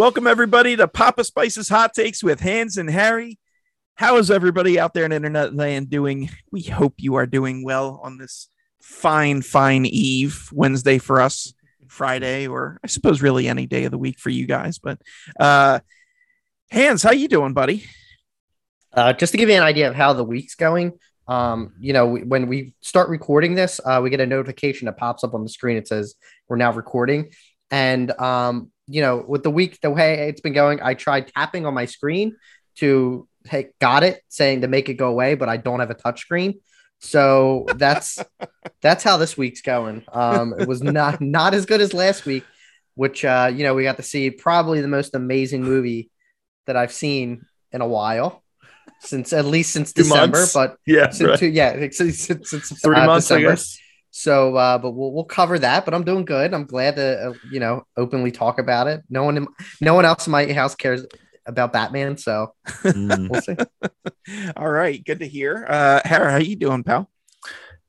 Welcome everybody to Papa Spice's Hot Takes with Hans and Harry. How is everybody out there in internet land doing? We hope you are doing well on this fine, fine eve Wednesday for us, Friday, or I suppose really any day of the week for you guys. But uh Hans, how you doing, buddy? Uh, just to give you an idea of how the week's going, um, you know, we, when we start recording this, uh, we get a notification that pops up on the screen. It says we're now recording, and um, you know, with the week the way it's been going, I tried tapping on my screen to hey, got it, saying to make it go away, but I don't have a touch screen. So that's that's how this week's going. Um, it was not not as good as last week, which uh, you know we got to see probably the most amazing movie that I've seen in a while since at least since Two December, months? but Yeah, since two, yeah, since, since, since three uh, months, I guess. So, uh, but we'll we'll cover that. But I'm doing good. I'm glad to uh, you know openly talk about it. No one, in, no one else in my house cares about Batman. So Mm. we'll see. All right, good to hear. Uh Harry, how you doing, pal?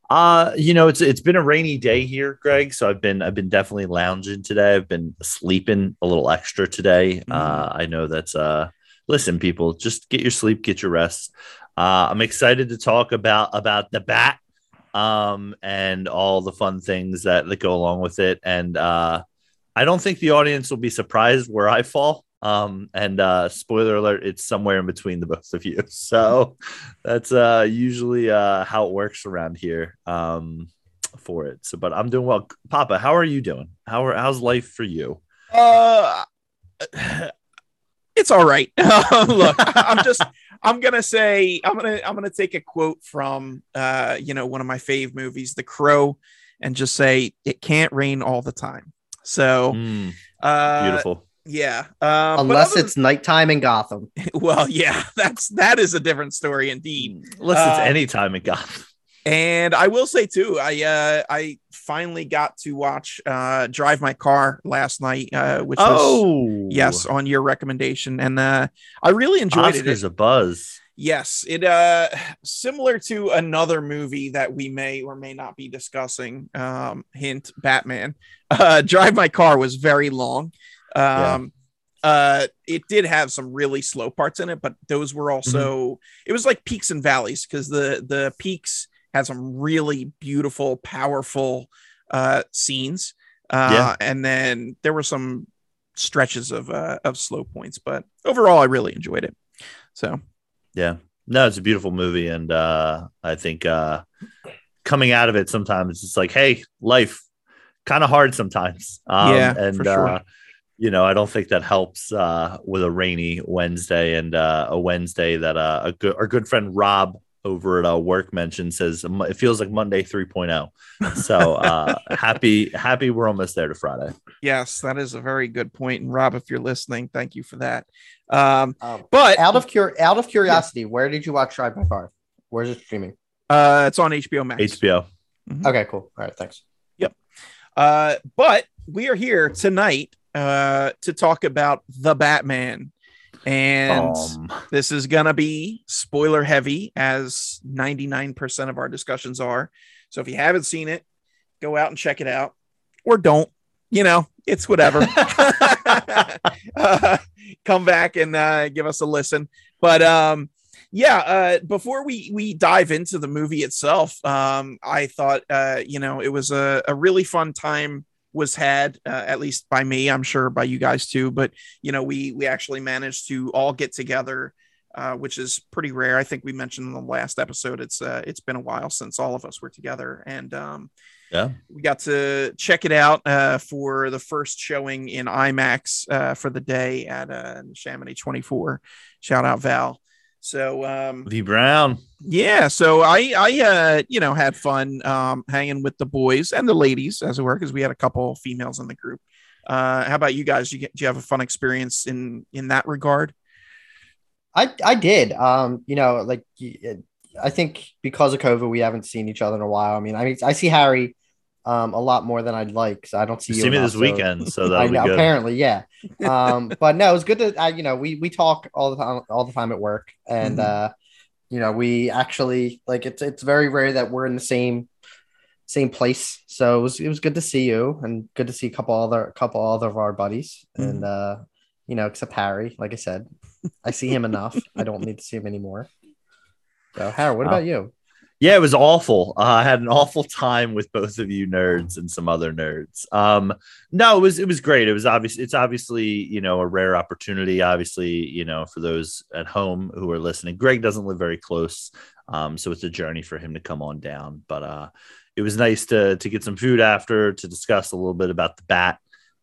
Uh, you know, it's it's been a rainy day here, Greg. So I've been I've been definitely lounging today. I've been sleeping a little extra today. Mhm. Uh, I know that's uh listen, people, just get your sleep, get your rest. Uh, I'm excited to talk about about the bat um and all the fun things that that go along with it. And uh I don't think the audience will be surprised where I fall. Um, and uh spoiler alert, it's somewhere in between the both of you. So that's uh usually uh how it works around here um for it. So but I'm doing well. Papa, how are you doing? How are how's life for you? Uh, it's all right. Look, I'm just I'm gonna say I'm gonna I'm gonna take a quote from uh you know one of my fave movies, The Crow, and just say it can't rain all the time. So Mm, uh, beautiful. yeah. Um, Unless other it's nighttime in Gotham. well, yeah, that's that is a different story indeed. Unless uh, it's any time in got And I will say too, I uh I finally got to watch uh Drive My Car last night, uh, which was Oh yes on your recommendation, and uh I really enjoyed it. Oscars a buzz. Yes, it uh similar to another movie that we may or may not be discussing. Um, hint: Batman. Uh, Drive My Car was very long. Um, uh, it did have some really slow parts in it, but those were also it was like peaks and valleys because the the peaks had some really beautiful, powerful uh scenes. Uh, Yeah. and then there were some stretches of uh of slow points, but overall, I really enjoyed it. So. Yeah. No, it's a beautiful movie. And uh I think uh coming out of it sometimes it's like, hey, life kind of hard sometimes. Um Yeah, and for sure. uh you know, I don't think that helps uh with a rainy Wednesday and uh a Wednesday that uh a good our good friend Rob over at our work mentioned says it feels like Monday 3.0. So uh happy happy we're almost there to Friday. Yes, that is a very good point. And Rob, if you're listening, thank you for that. Um, Um, but out of cur- out of curiosity, where did you watch Drive My Car? Where's it streaming? uh, it's on HBO Max. HBO. Okay, cool. All right, thanks. Yep. Uh, but we are here tonight uh, to talk about the Batman, and Um, this is gonna be spoiler heavy, as 99% of our discussions are. So if you haven't seen it, go out and check it out, or don't. You know, it's whatever. uh, come back and uh, give us a listen. But um, yeah, uh, before we we dive into the movie itself, um, I thought uh, you know it was a, a really fun time was had uh, at least by me. I'm sure by you guys too. But you know, we we actually managed to all get together. Uh, which is pretty rare. I think we mentioned in the last episode. It's uh, it's been a while since all of us were together, and um, yeah. we got to check it out uh, for the first showing in IMAX uh, for the day at uh, Chamonix 24. Shout out Val. So um, V Brown. yeah, so I I uh, you know had fun um, hanging with the boys and the ladies as it were because we had a couple females in the group. Uh, how about you guys? You get, do you have a fun experience in in that regard? I I did. Um, you know, like I think because of COVID, we haven't seen each other in a while. I mean, I mean, I see Harry um a lot more than I'd like. So I don't see You you see me enough, this so- weekend, so that'll be know, good. apparently, yeah. Um, but no, it was good to uh, you know we we talk all the time all the time at work, and Mhm. uh, you know we actually like it's it's very rare that we're in the same same place. So it was it was good to see you and good to see a couple other couple other of our buddies, and uh, you know, except Harry. Like I said, I see him enough. I don't need to see him anymore. So, Harry, what about you? Yeah, it was awful. Uh, I had an awful time with both of you nerds and some other nerds. Um, no, it was it was great. It was obvious. It's obviously you know a rare opportunity. Obviously, you know for those at home who are listening, Greg doesn't live very close, um, so it's a journey for him to come on down. But uh, it was nice to to get some food after to discuss a little bit about the bat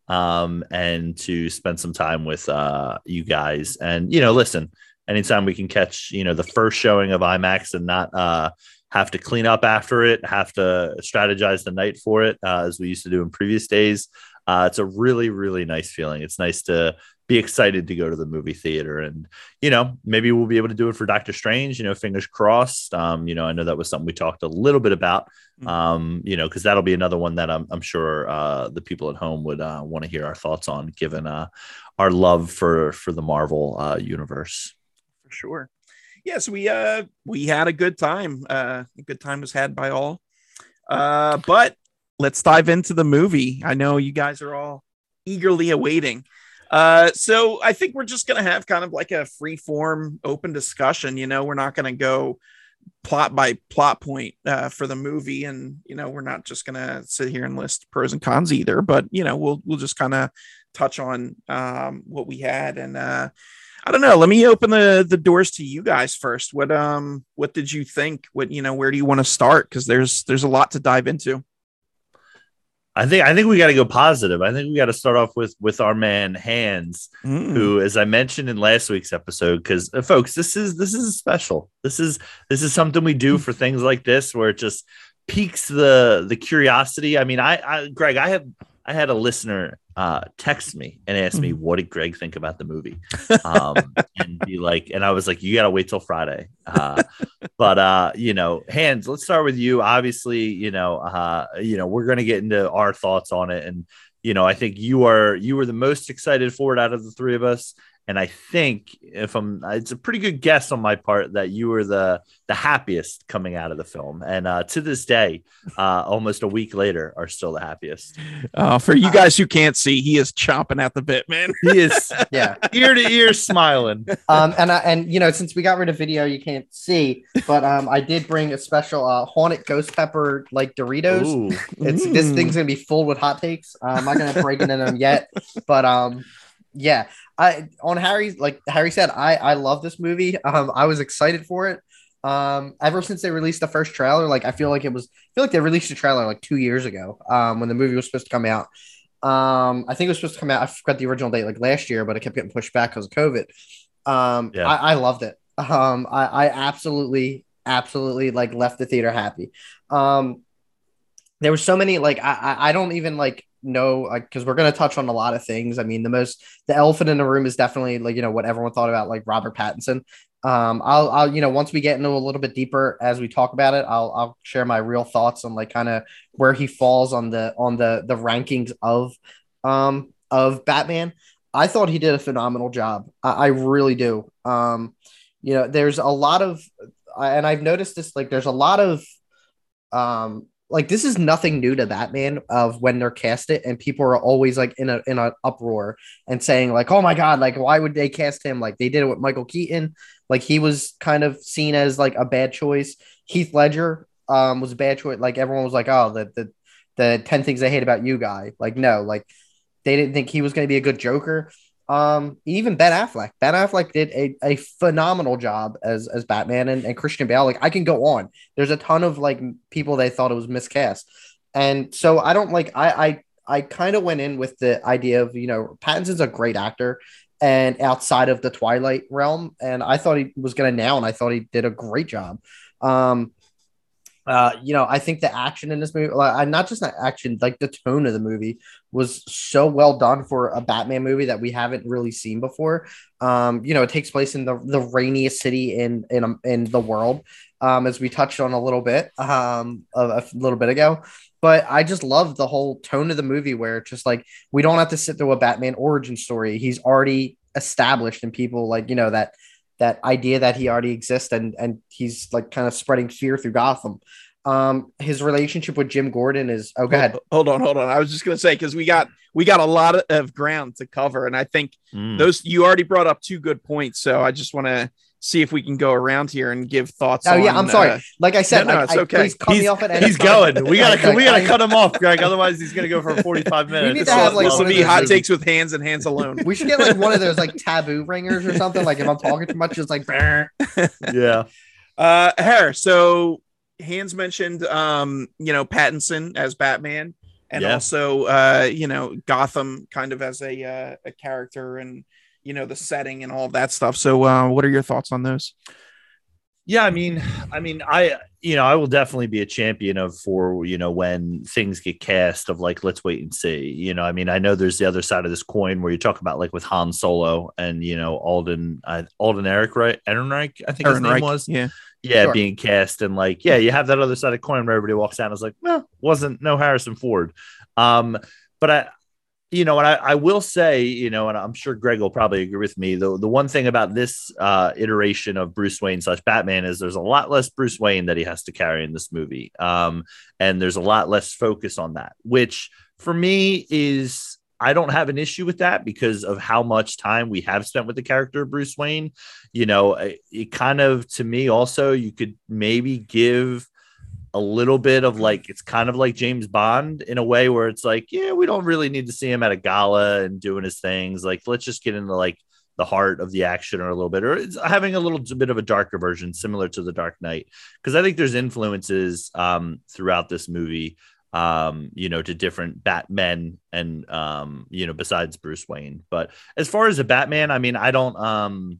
um, and to spend some time with uh, you guys. And you know, listen, anytime we can catch you know the first showing of IMAX and not uh, have to clean up after it, have to strategize the night for it, uh, as we used to do in previous days. Uh, it's a really, really nice feeling. It's nice to be excited to go to the movie theater, and you know, maybe we'll be able to do it for Doctor Strange. You know, fingers crossed. Um, you know, I know that was something we talked a little bit about. Mm. Um, you know, because that'll be another one that I'm, I'm sure uh, the people at home would uh, want to hear our thoughts on, given uh, our love for for the Marvel uh, universe. For sure yes, we uh we had a good time. Uh, a good time was had by all. Uh, but let's dive into the movie. I know you guys are all eagerly awaiting. Uh, so I think we're just gonna have kind of like a free form, open discussion. You know, we're not gonna go plot by plot point uh, for the movie, and you know, we're not just gonna sit here and list pros and cons either. But you know, we'll we'll just kind of touch on um, what we had and uh, I don't know. Let me open the the doors to you guys first. What um what did you think? What you know, where do you want to start? Because there's there's a lot to dive into. I think I think we got to go positive. I think we got to start off with with our man Hans, Mm. who, as I mentioned in last week's episode, because uh, folks, this is this is special. This is this is something we do for things like this, where it just piques the the curiosity. I mean, I, I Greg, I had I had a listener uh, text me and ask me, "What did Greg think about the movie?" Um, and be like, and I was like, "You got to wait till Friday." Uh, but uh, you know, Hans, let's start with you. Obviously, you know, uh, you know, we're gonna get into our thoughts on it, and you know, I think you are you were the most excited for it out of the three of us. And I think if I'm, it's a pretty good guess on my part that you were the the happiest coming out of the film, and uh, to this day, uh, almost a week later, are still the happiest. Uh, for you guys who can't see, he is chomping at the bit, man. He is Yeah. ear to ear smiling. um, and I, and you know, since we got rid of video, you can't see, but um, I did bring a special uh, haunted ghost pepper like Doritos. Ooh. It's this Mm. thing's gonna be full with hot takes. Uh, I'm not gonna break into them yet, but um, yeah. I on Harry's like Harry said, I I love this movie. Um, I was excited for it. Um, ever since they released the first trailer, like I feel like it was, I feel like they released a trailer like two years ago. Um, when the movie was supposed to come out. Um, I think it was supposed to come out. I forgot the original date, like last year, but it kept getting pushed back because of COVID. Um, Yeah. I, I loved it. Um, I, I absolutely, absolutely like left the theater happy. Um, there were so many like I I, don't even like know like because we're gonna touch on a lot of things. I mean, the most the elephant in the room is definitely like you know what everyone thought about like Robert Pattinson. Um, I'll I'll you know once we get into a little bit deeper as we talk about it, I'll I'll share my real thoughts on like kind of where he falls on the on the the rankings of um of Batman. I thought he did a phenomenal job. I, I really do. Um, you know, there's a lot of, and I've noticed this. Like, there's a lot of, um, like this is nothing new to Batman of when they're cast it, and people are always like in a in an uproar and saying like, "Oh my god, like why would they cast him?" Like they did it with Michael Keaton. Like he was kind of seen as like a bad choice. Heath Ledger um was a bad choice. Like everyone was like, "Oh, the the the ten things I hate about you guy." Like no, like they didn't think he was going to be a good Joker. Um, even Ben Affleck. Ben Affleck did a, a phenomenal job as as Batman and, and Christian Bale. Like I can go on. There's a ton of like people they thought it was miscast. And so I don't like I I I kind of went in with the idea of, you know, Pattinson's a great actor and outside of the Twilight realm. And I thought he was gonna nail and I thought he did a great job. Um uh, you know, I think the action in this movie, like, not just the action, like the tone of the movie was so well done for a Batman movie that we haven't really seen before. Um, you know, it takes place in the, the rainiest city in in in the world, um, as we touched on a little bit um, a, a little bit ago. But I just love the whole tone of the movie where it's just like we don't have to sit through a Batman origin story. He's already established, and people like you know that that idea that he already exists and and he's like kind of spreading fear through Gotham. Um, his relationship with Jim Gordon is. Oh, go ahead. Hold on, hold on. I was just gonna say because we got we got a lot of, of ground to cover, and I think Mm. those you already brought up two good points. So I just want to see if we can go around here and give thoughts. Oh yeah, I'm sorry. uh, Like I said, No, no, I- it's I- okay. please cut me He's- off at any He's time. going. We gotta Like, we gotta I- cut him off, Greg. Otherwise, he's gonna go for 45 minutes. We need to have, like, this will be those- hot takes with Hans and Hans alone. We should get like one of those like taboo ringers or something. Like if I'm talking too much, it's like "Brr." yeah. Uh, Hair. So Hans mentioned, um, you know, Pattinson as Batman, and Yeah. also, uh, you know, Gotham kind of as a uh, a character, and you know, the setting and all of that stuff. So, uh, what are your thoughts on those? Yeah, I mean, I mean, I you know, I will definitely be a champion of for you know when things get cast of like let's wait and see. You know, I mean, I know there's the other side of this coin where you talk about like with Han Solo and you know Alden uh, Alden Eric right Ehrenreich I think his name was yeah. yeah Sure. being cast and like yeah you have that other side of coin where everybody walks out and is like well wasn't no Harrison Ford um but I you know and I, I will say you know and I'm sure Greg will probably agree with me the the one thing about this uh iteration of Bruce Wayne slash Batman is there's a lot less Bruce Wayne that he has to carry in this movie um and there's a lot less focus on that which for me is I don't have an issue with that because of how much time we have spent with the character of Bruce Wayne. You know, it, it kind of to me also you could maybe give a little bit of like it's kind of like James Bond in a way where it's like, yeah, we don't really need to see him at a gala and doing his things. Like, let's just get into like the heart of the action or a little bit, or it's having a little bit of a darker version, similar to the Dark Knight, because I think there's influences um, throughout this movie um you know to different batmen and um you know besides bruce wayne but as far as a batman i mean i don't um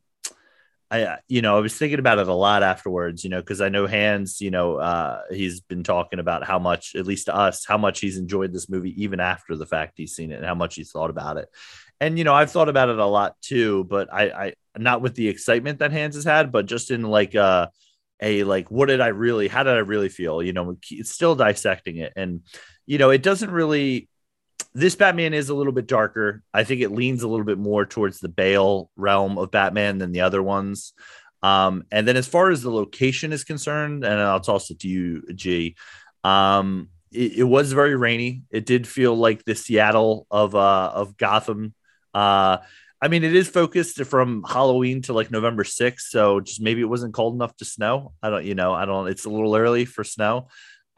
I, uh, you know, I was thinking about it a lot afterwards, you know, because I know Hans, you know, uh, he's been talking about how much, at least to us, how much he's enjoyed this movie even after the fact he's seen it and how much he's thought about it. And you know, I've thought about it a lot too, but I, I not with the excitement that Hans has had, but just in like a, a like, what did I really, how did I really feel? You know, still dissecting it, and you know, it doesn't really this Batman is a little bit darker. I think it leans a little bit more towards the Bale realm of Batman than the other ones. Um, and then as far as the location is concerned, and I'll toss it to you, G. Um, it, it was very rainy. It did feel like the Seattle of uh of Gotham. Uh I mean, it is focused from Halloween to like November 6th. So just maybe it wasn't cold enough to snow. I don't, you know, I don't, it's a little early for snow.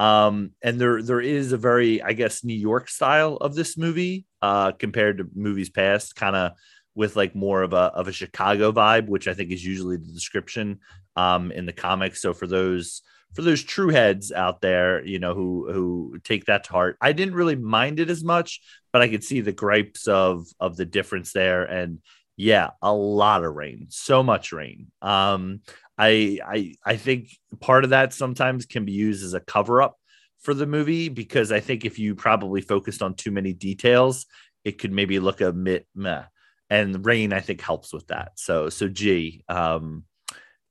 Um, and there there is a very, I guess, New York style of this movie uh, compared to movies past, kind of with like more of a of a Chicago vibe, which I think is usually the description um, in the comics. So for those for those true heads out there, you know, who who take that to heart, I didn't really mind it as much, but I could see the gripes of of the difference there. And yeah, a lot of rain, so much rain. Um, I I I think part of that sometimes can be used as a cover up for the movie because I think if you probably focused on too many details, it could maybe look a bit meh. And rain, I think, helps with that. So so G, um,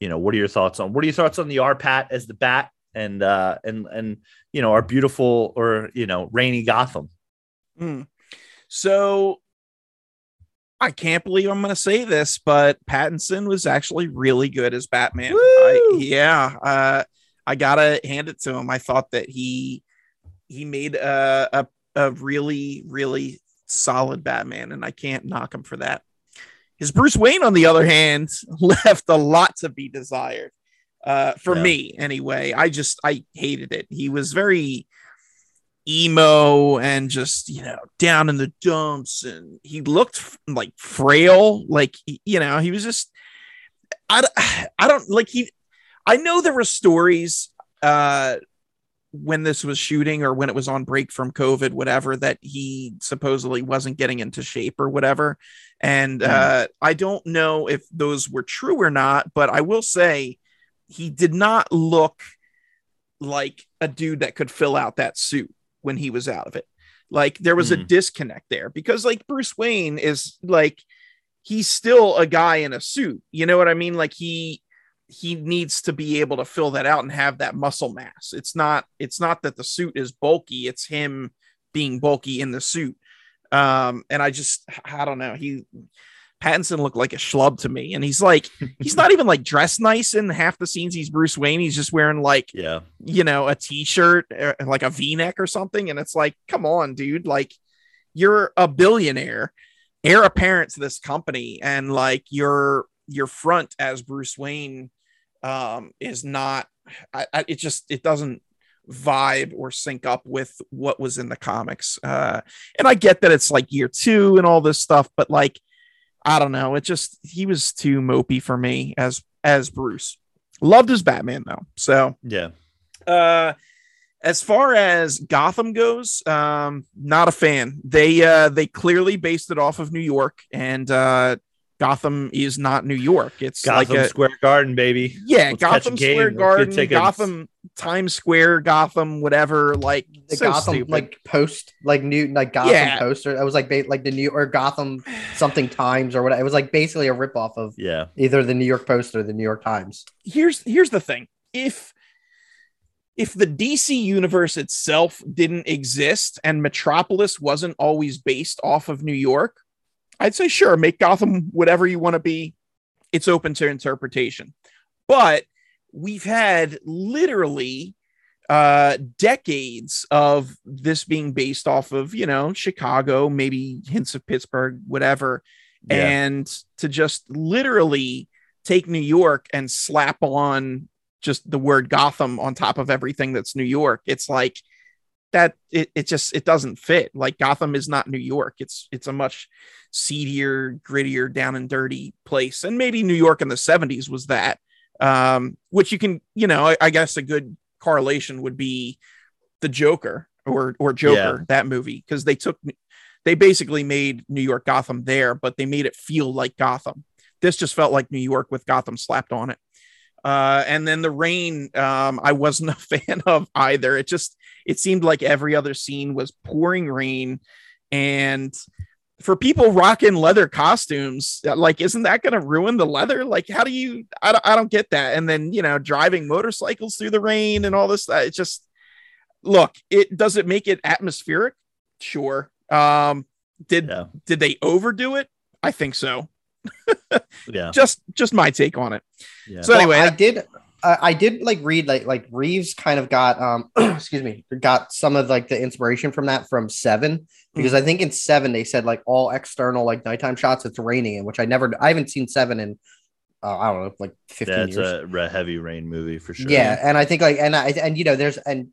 you know, what are your thoughts on what are your thoughts on the R Pat as the bat and uh and and you know our beautiful or you know rainy Gotham? Mm. So I can't believe I'm going to say this, but Pattinson was actually really good as Batman. I, yeah, uh, I gotta hand it to him. I thought that he he made a, a a really really solid Batman, and I can't knock him for that. His Bruce Wayne, on the other hand, left a lot to be desired. Uh, for Yeah. me, anyway. I just I hated it. He was very emo and just you know down in the dumps. And he looked like frail. Like you know he was just i, I don't like he i know there were stories uh when this was shooting or when it was on break from covid whatever that he supposedly wasn't getting into shape or whatever. And uh i don't know if those were true or not but i will say he did not look like a dude that could fill out that suit when he was out of it. Like there was a Hmm. disconnect there because like Bruce Wayne is like he's still a guy in a suit. You know what I mean? Like he he needs to be able to fill that out and have that muscle mass. It's not it's not that the suit is bulky, it's him being bulky in the suit. Um and I just I don't know. He Pattinson looked like a schlub to me. And he's like, he's not even like dressed nice in half the scenes. He's Bruce Wayne. He's just wearing like, Yeah. you know, a t-shirt, uh, like a V-neck or something. And it's like, come on, dude. Like, you're a billionaire, heir apparent to this company, and like your your front as Bruce Wayne um is not. I, I, it just it doesn't vibe or sync up with what was in the comics. Uh, and I get that it's like year two and all this stuff, but like, I don't know. It just he was too mopey for me as as Bruce. Loved his Batman though. So Yeah. uh as far as Gotham goes, um, not a fan. They uh they clearly based it off of New York, and uh Gotham is not New York. It's Gotham like a Square Garden, baby. yeah, Let's Gotham. Square Let's Garden, tickets. Gotham Times Square, Gotham, whatever. Like the so Gotham stupid. like post like new like Gotham Yeah. poster. It was like like the New or Gotham something Times or whatever. It was like basically a ripoff of Yeah. either the New York Post or the New York Times. here's here's the thing if if the DC universe itself didn't exist and Metropolis wasn't always based off of New York, I'd say sure, make Gotham whatever you want to be. It's open to interpretation. But we've had literally uh decades of this being based off of, you know, Chicago, maybe hints of Pittsburgh, whatever. Yeah. And to just literally take New York and slap on just the word Gotham on top of everything that's New York. It's like that it, it just it doesn't fit. Like Gotham is not New York. It's it's a much seedier, grittier, down and dirty place. And maybe New York in the 70s was that. Um, which you can, you know, I, I guess a good correlation would be the Joker or or Joker, that movie, because they took they basically made New York Gotham there, but they made it feel like Gotham. This just felt like New York with Gotham slapped on it. Uh, and then the rain, um, I wasn't a fan of either. It just it seemed like every other scene was pouring rain, and for people rocking leather costumes, like isn't that going to ruin the leather? Like, how do you? I don't, I don't get that. And then you know, driving motorcycles through the rain and all this. uh, It just look. It does it make it atmospheric? Sure. Um, did Yeah. did they overdo it? I think so. Yeah. Just just my take on it. Yeah. So anyway, Well, I did. Uh, I did like read like like Reeves kind of got um excuse me got some of like the inspiration from that from Seven because I think in Seven they said like all external like nighttime shots it's raining in which I never I haven't seen Seven in uh, I don't know like fifteen That's years. a re- heavy rain movie for sure. Yeah, and I think like and I and you know there's and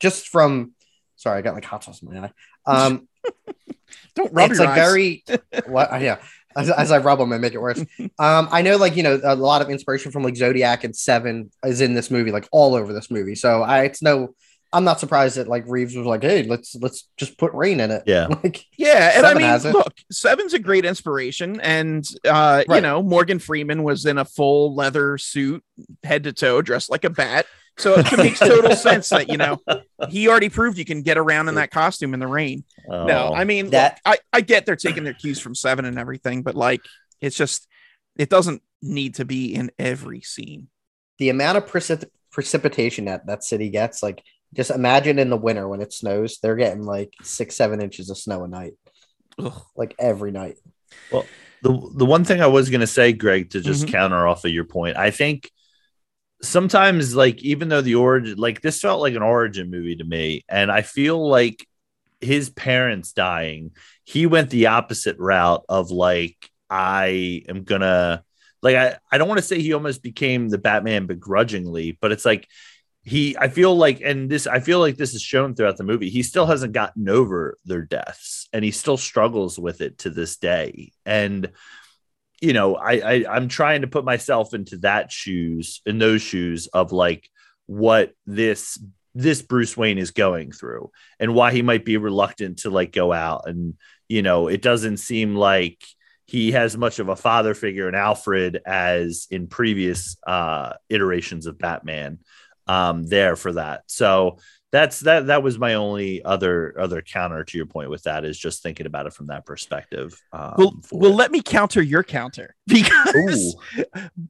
just from sorry I got like hot sauce in my eye. Um, don't rub it's your like eyes. very what yeah as, as i rub them and make it worse. Um i know like you know a lot of inspiration from like zodiac and seven is in this movie like all over this movie. So i it's no i'm not surprised that like reeves was like hey let's let's just put rain in it Yeah. like Yeah, and Seven I mean, look, Seven's a great inspiration, and uh, you know, Morgan Freeman was in a full leather suit, head to toe, dressed like a bat. So it makes total sense that you know he already proved you can get around in that costume in the rain. No, Oh. I mean, That- look, I I get they're taking their cues from Seven and everything, but like, it's just it doesn't need to be in every scene. the amount of precip- precipitation that that city gets like just imagine in the winter when it snows they're getting like six seven inches of snow a night Ugh. like every night Well, the the one thing I was gonna say, Greg, to just Mhm. counter off of your point, I think sometimes like even though the origin like this felt like an origin movie to me, and I feel like his parents dying, he went the opposite route of like I am gonna like I, I don't want to say he almost became the Batman begrudgingly, but it's like he I feel like and this I feel like this is shown throughout the movie. He still hasn't gotten over their deaths and he still struggles with it to this day. And you know, I, I I'm trying to put myself into that shoes in those shoes of like what this this Bruce Wayne is going through and why he might be reluctant to like go out and you know, it doesn't seem like he has much of a father figure in Alfred as in previous uh iterations of Batman um there for that. So that's that that was my only other other counter to your point with that is just thinking about it from that perspective. Um, Well, well, let me counter your counter because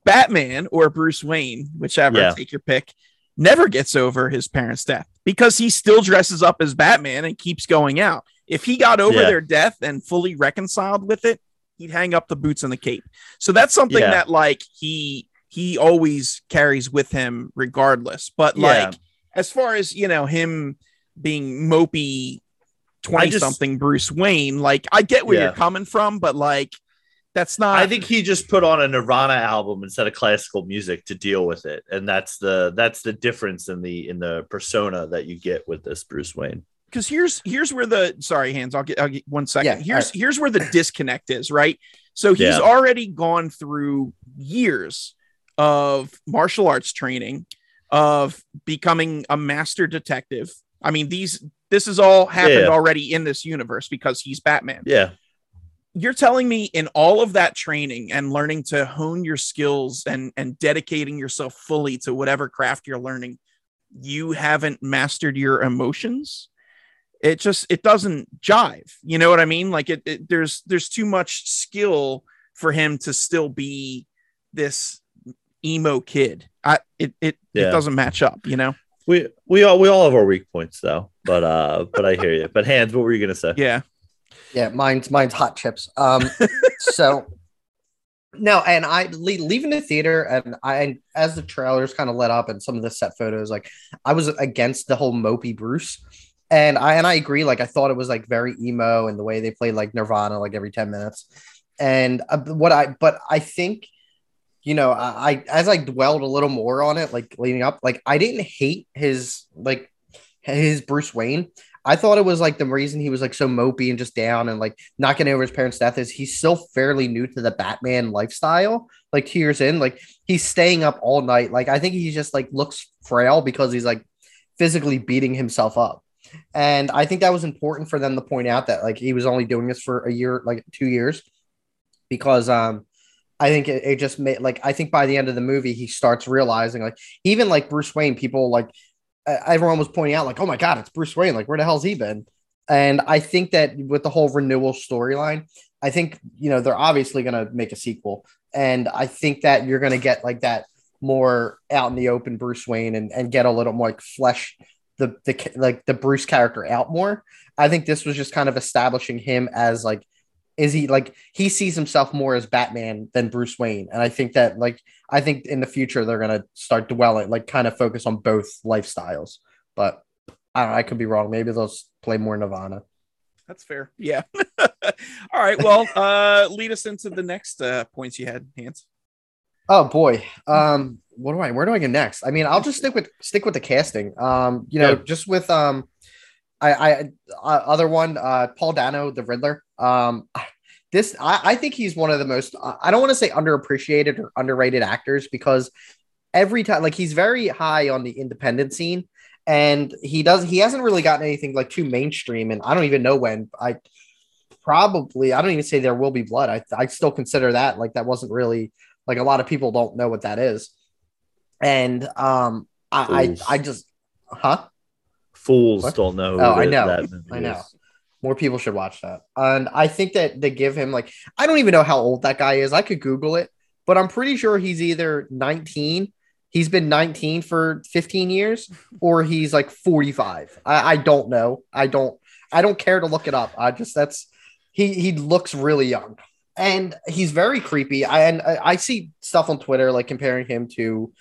Batman or Bruce Wayne, whichever, Yeah. take your pick, never gets over his parents' death because he still dresses up as Batman and keeps going out. If he got over Yeah. their death and fully reconciled with it, he'd hang up the boots and the cape. So that's something Yeah. that like he he always carries with him regardless. But Yeah. like as far as you know him being mopey 20 just- something Bruce Wayne, like I get where Yeah. you're coming from, but like that's not I think he just put on a Nirvana album instead of classical music to deal with it, and that's the that's the difference in the in the persona that you get with this Bruce Wayne. because here's here's where the sorry Hans I'll get I'll get one second. Yeah, here's here's where the disconnect is, right? So he's Yeah. already gone through years of martial arts training, of becoming a master detective. I mean, these this has all happened Yeah. already in this universe because he's Batman. Yeah, You're telling me in all of that training and learning to hone your skills and and dedicating yourself fully to whatever craft you're learning, you haven't mastered your emotions? it just it doesn't jive you know what i mean like it, it there's there's too much skill for him to still be this emo kid i it it, Yeah. it doesn't match up you know we we all we all have our weak points though, but uh, but I hear you. But Hans, what were you gonna say? yeah Yeah, mine's mine's hot chips. Um, so no, and I le- leaving the theater, and I and as the trailers kind of let up, and some of the set photos, like I was against the whole mopey Bruce, and I and I agree. Like I thought it was like very emo, and the way they played like Nirvana, like every ten minutes, and uh, what I but I think. You know, I, I as I dwelled a little more on it, like leading up, like I didn't hate his like his Bruce Wayne. I thought it was like the reason he was like so mopey and just down and like getting over his parents' death is he's still fairly new to the Batman lifestyle. Like two years in, like he's staying up all night. Like I think he just like looks frail because he's like physically beating himself up. And I think that was important for them to point out that like he was only doing this for a year, like two years, because um I think it, it just made like I think by the end of the movie he starts realizing like even like Bruce Wayne, people like everyone was pointing out like, oh my god, it's Bruce Wayne. Like, where the hell's he been? And I think that with the whole renewal storyline, I think you know they're obviously going to make a sequel, and I think that you're going to get like that more out in the open Bruce Wayne and, and get a little more like flesh the the like the Bruce character out more. I think this was just kind of establishing him as like is he like he sees himself more as Batman than Bruce Wayne, and I think that like I think in the future they're gonna start dwelling like kind of focus on both lifestyles. But I don't know, I could be wrong. Maybe they'll play more Nirvana. that's fair yeah all right well uh lead us into the next uh points you had Hans Oh boy. Um what do I where do I go next? I mean, I'll just stick with stick with the casting. Um, you know, Yeah. just with um I I uh, other one, uh Paul Dano, the Riddler. Um this I, I think he's one of the most I don't want to say underappreciated or underrated actors because every time like he's very high on the independent scene and he does he hasn't really gotten anything like too mainstream and I don't even know when I probably I don't even say there will be blood. I I still consider that like that wasn't really like a lot of people don't know what that is. And um I I, Fools. I just huh? Fools What? don't know. Oh, I know. I know. is. More people should watch that. And I think that they give him like I don't even know how old that guy is. I could Google it, but I'm pretty sure he's either 19. He's been 19 for 15 years, or he's like 45. I, I don't know. I don't I don't care to look it up. I just that's he he looks really young. And he's very creepy. I and I, I see stuff on Twitter like comparing him to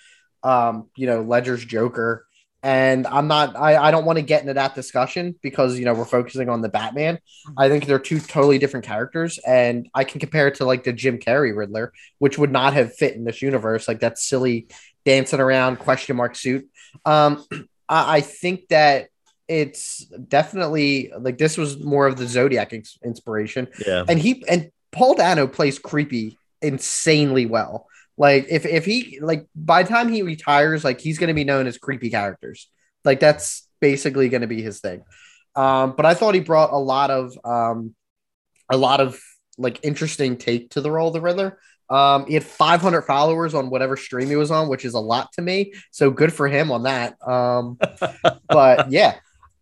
um, you know, Ledger's Joker and I'm not I, I don't want to get into that discussion because you know we're focusing on the Batman. I think they're two totally different characters, and I can compare it to like the Jim Carrey Riddler, which would not have fit in this universe, like that silly dancing around question mark suit. Um, I, I think that it's definitely like this was more of the Zodiac ins- inspiration, Yeah. and he and Paul Dano plays creepy insanely well. Like if if he like by the time he retires, like he's gonna be known as creepy characters. Like that's basically gonna be his thing. Um, but I thought he brought a lot of um a lot of like interesting take to the role of the Riddler. Um, he had 500 followers on whatever stream he was on, which is a lot to me. So good for him on that. Um, but yeah,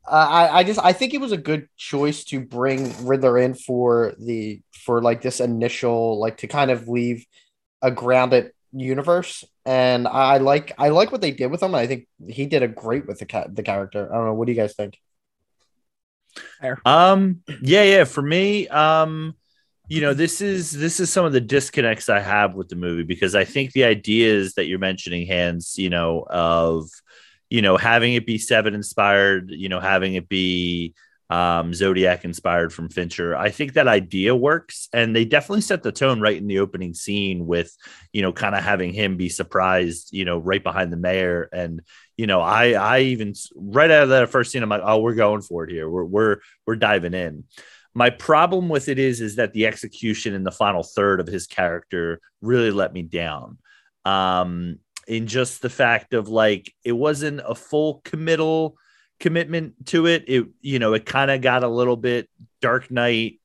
uh, I, I just I think it was a good choice to bring Riddler in for the for like this initial like to kind of leave a grounded universe, and I like I like what they did with him. I think he did a great with the ca- the character. I don't know. What do you guys think? Um, yeah, yeah. For me, um, you know this is this is some of the disconnects i have with the movie because i think the ideas that you're mentioning Hans you know of you know having it be seven inspired you know having it be um, Zodiac inspired from Fincher. I think that idea works, and they definitely set the tone right in the opening scene with, you know, kind of having him be surprised, you know, right behind the mayor. And you know, I I even right out of that first scene, I'm like, oh, we're going for it here. We're we're we're diving in. My problem with it is is that the execution in the final third of his character really let me down. Um, in just the fact of like it wasn't a full committal commitment to it. It you know it kind of got a little bit Dark Knight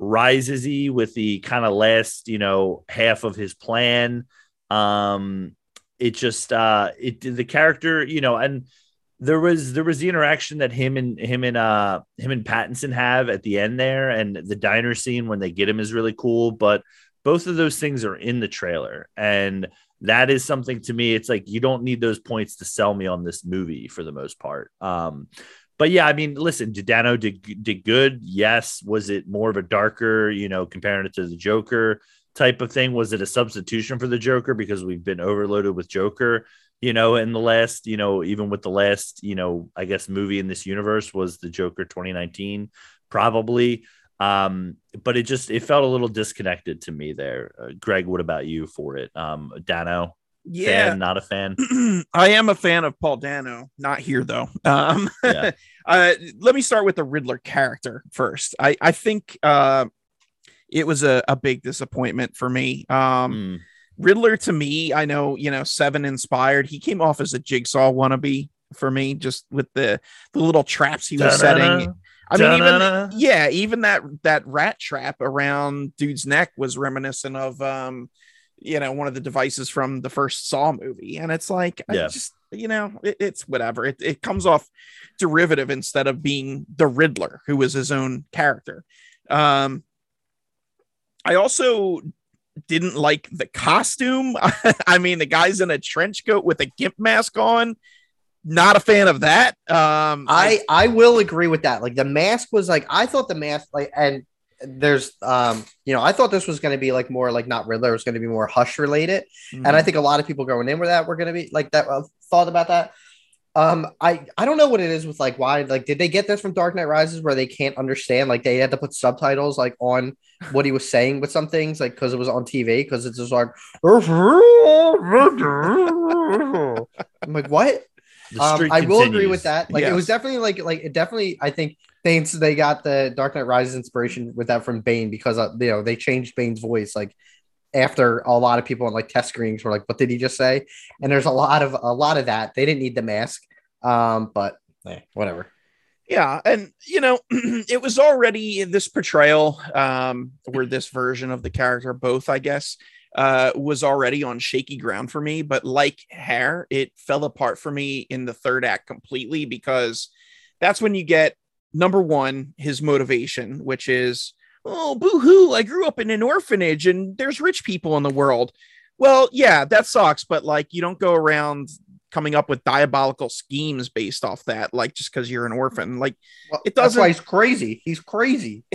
risesy with the kind of last you know half of his plan. Um, it just uh it the character you know and there was there was the interaction that him and him and uh him and Pattinson have at the end there, and the diner scene when they get him is really cool. But both of those things are in the trailer, and that is something to me. It's like you don't need those points to sell me on this movie for the most part. Um, but yeah, I mean, listen, Dano did did good. Yes, was it more of a darker, you know, comparing it to the Joker type of thing? Was it a substitution for the Joker because we've been overloaded with Joker? You know, in the last, you know, even with the last, you know, I guess movie in this universe was the Joker 2019, probably. Um, but it just it felt a little disconnected to me there. Uh, Greg, what about you for it? Um, Dano, Yeah, fan, not a fan. I am a fan of Paul Dano. Not here though. Um, Yeah. uh, let me start with the Riddler character first. I I think uh, it was a, a big disappointment for me. Um, Mm, Riddler to me, I know you know Seven inspired. He came off as a Jigsaw wannabe for me, just with the the little traps he was setting. I mean, even yeah, even that that rat trap around dude's neck was reminiscent of um, you know, one of the devices from the first Saw movie, and it's like, I just you know, it, it's whatever. It it comes off derivative instead of being the Riddler, who was his own character. Um, I also didn't like the costume. I mean, the guy's in a trench coat with a gimp mask on. Not a fan of that. Um, I I will agree with that. Like the mask was like I thought the mask like and there's um you know I thought this was going to be like more like not Riddler it was going to be more Hush related and I think a lot of people going in with that were going to be like that uh, thought about that. Um, I I don't know what it is with like why like did they get this from Dark Knight Rises where they can't understand like they had to put subtitles like on what he was saying with some things like because it was on TV because it's just like I'm like what um, I will agree with that. Like it was definitely like like it definitely. I think they they got the Dark Knight Rises inspiration with that from Bane because uh, you know they changed Bane's voice like after a lot of people on like test screenings were like, "What did he just say?" And there's a lot of a lot of that. They didn't need the mask, um, but eh, whatever. yeah and you know it was already this portrayal um or this version of the character both i guess uh was already on shaky ground for me but like hair it fell apart for me in the third act completely because that's when you get number one his motivation which is oh boo-hoo i grew up in an orphanage and there's rich people in the world well yeah that sucks but like you don't go around coming up with diabolical schemes based off that like just because you're an orphan like Well, It That's why doesn't- he's crazy. He's crazy.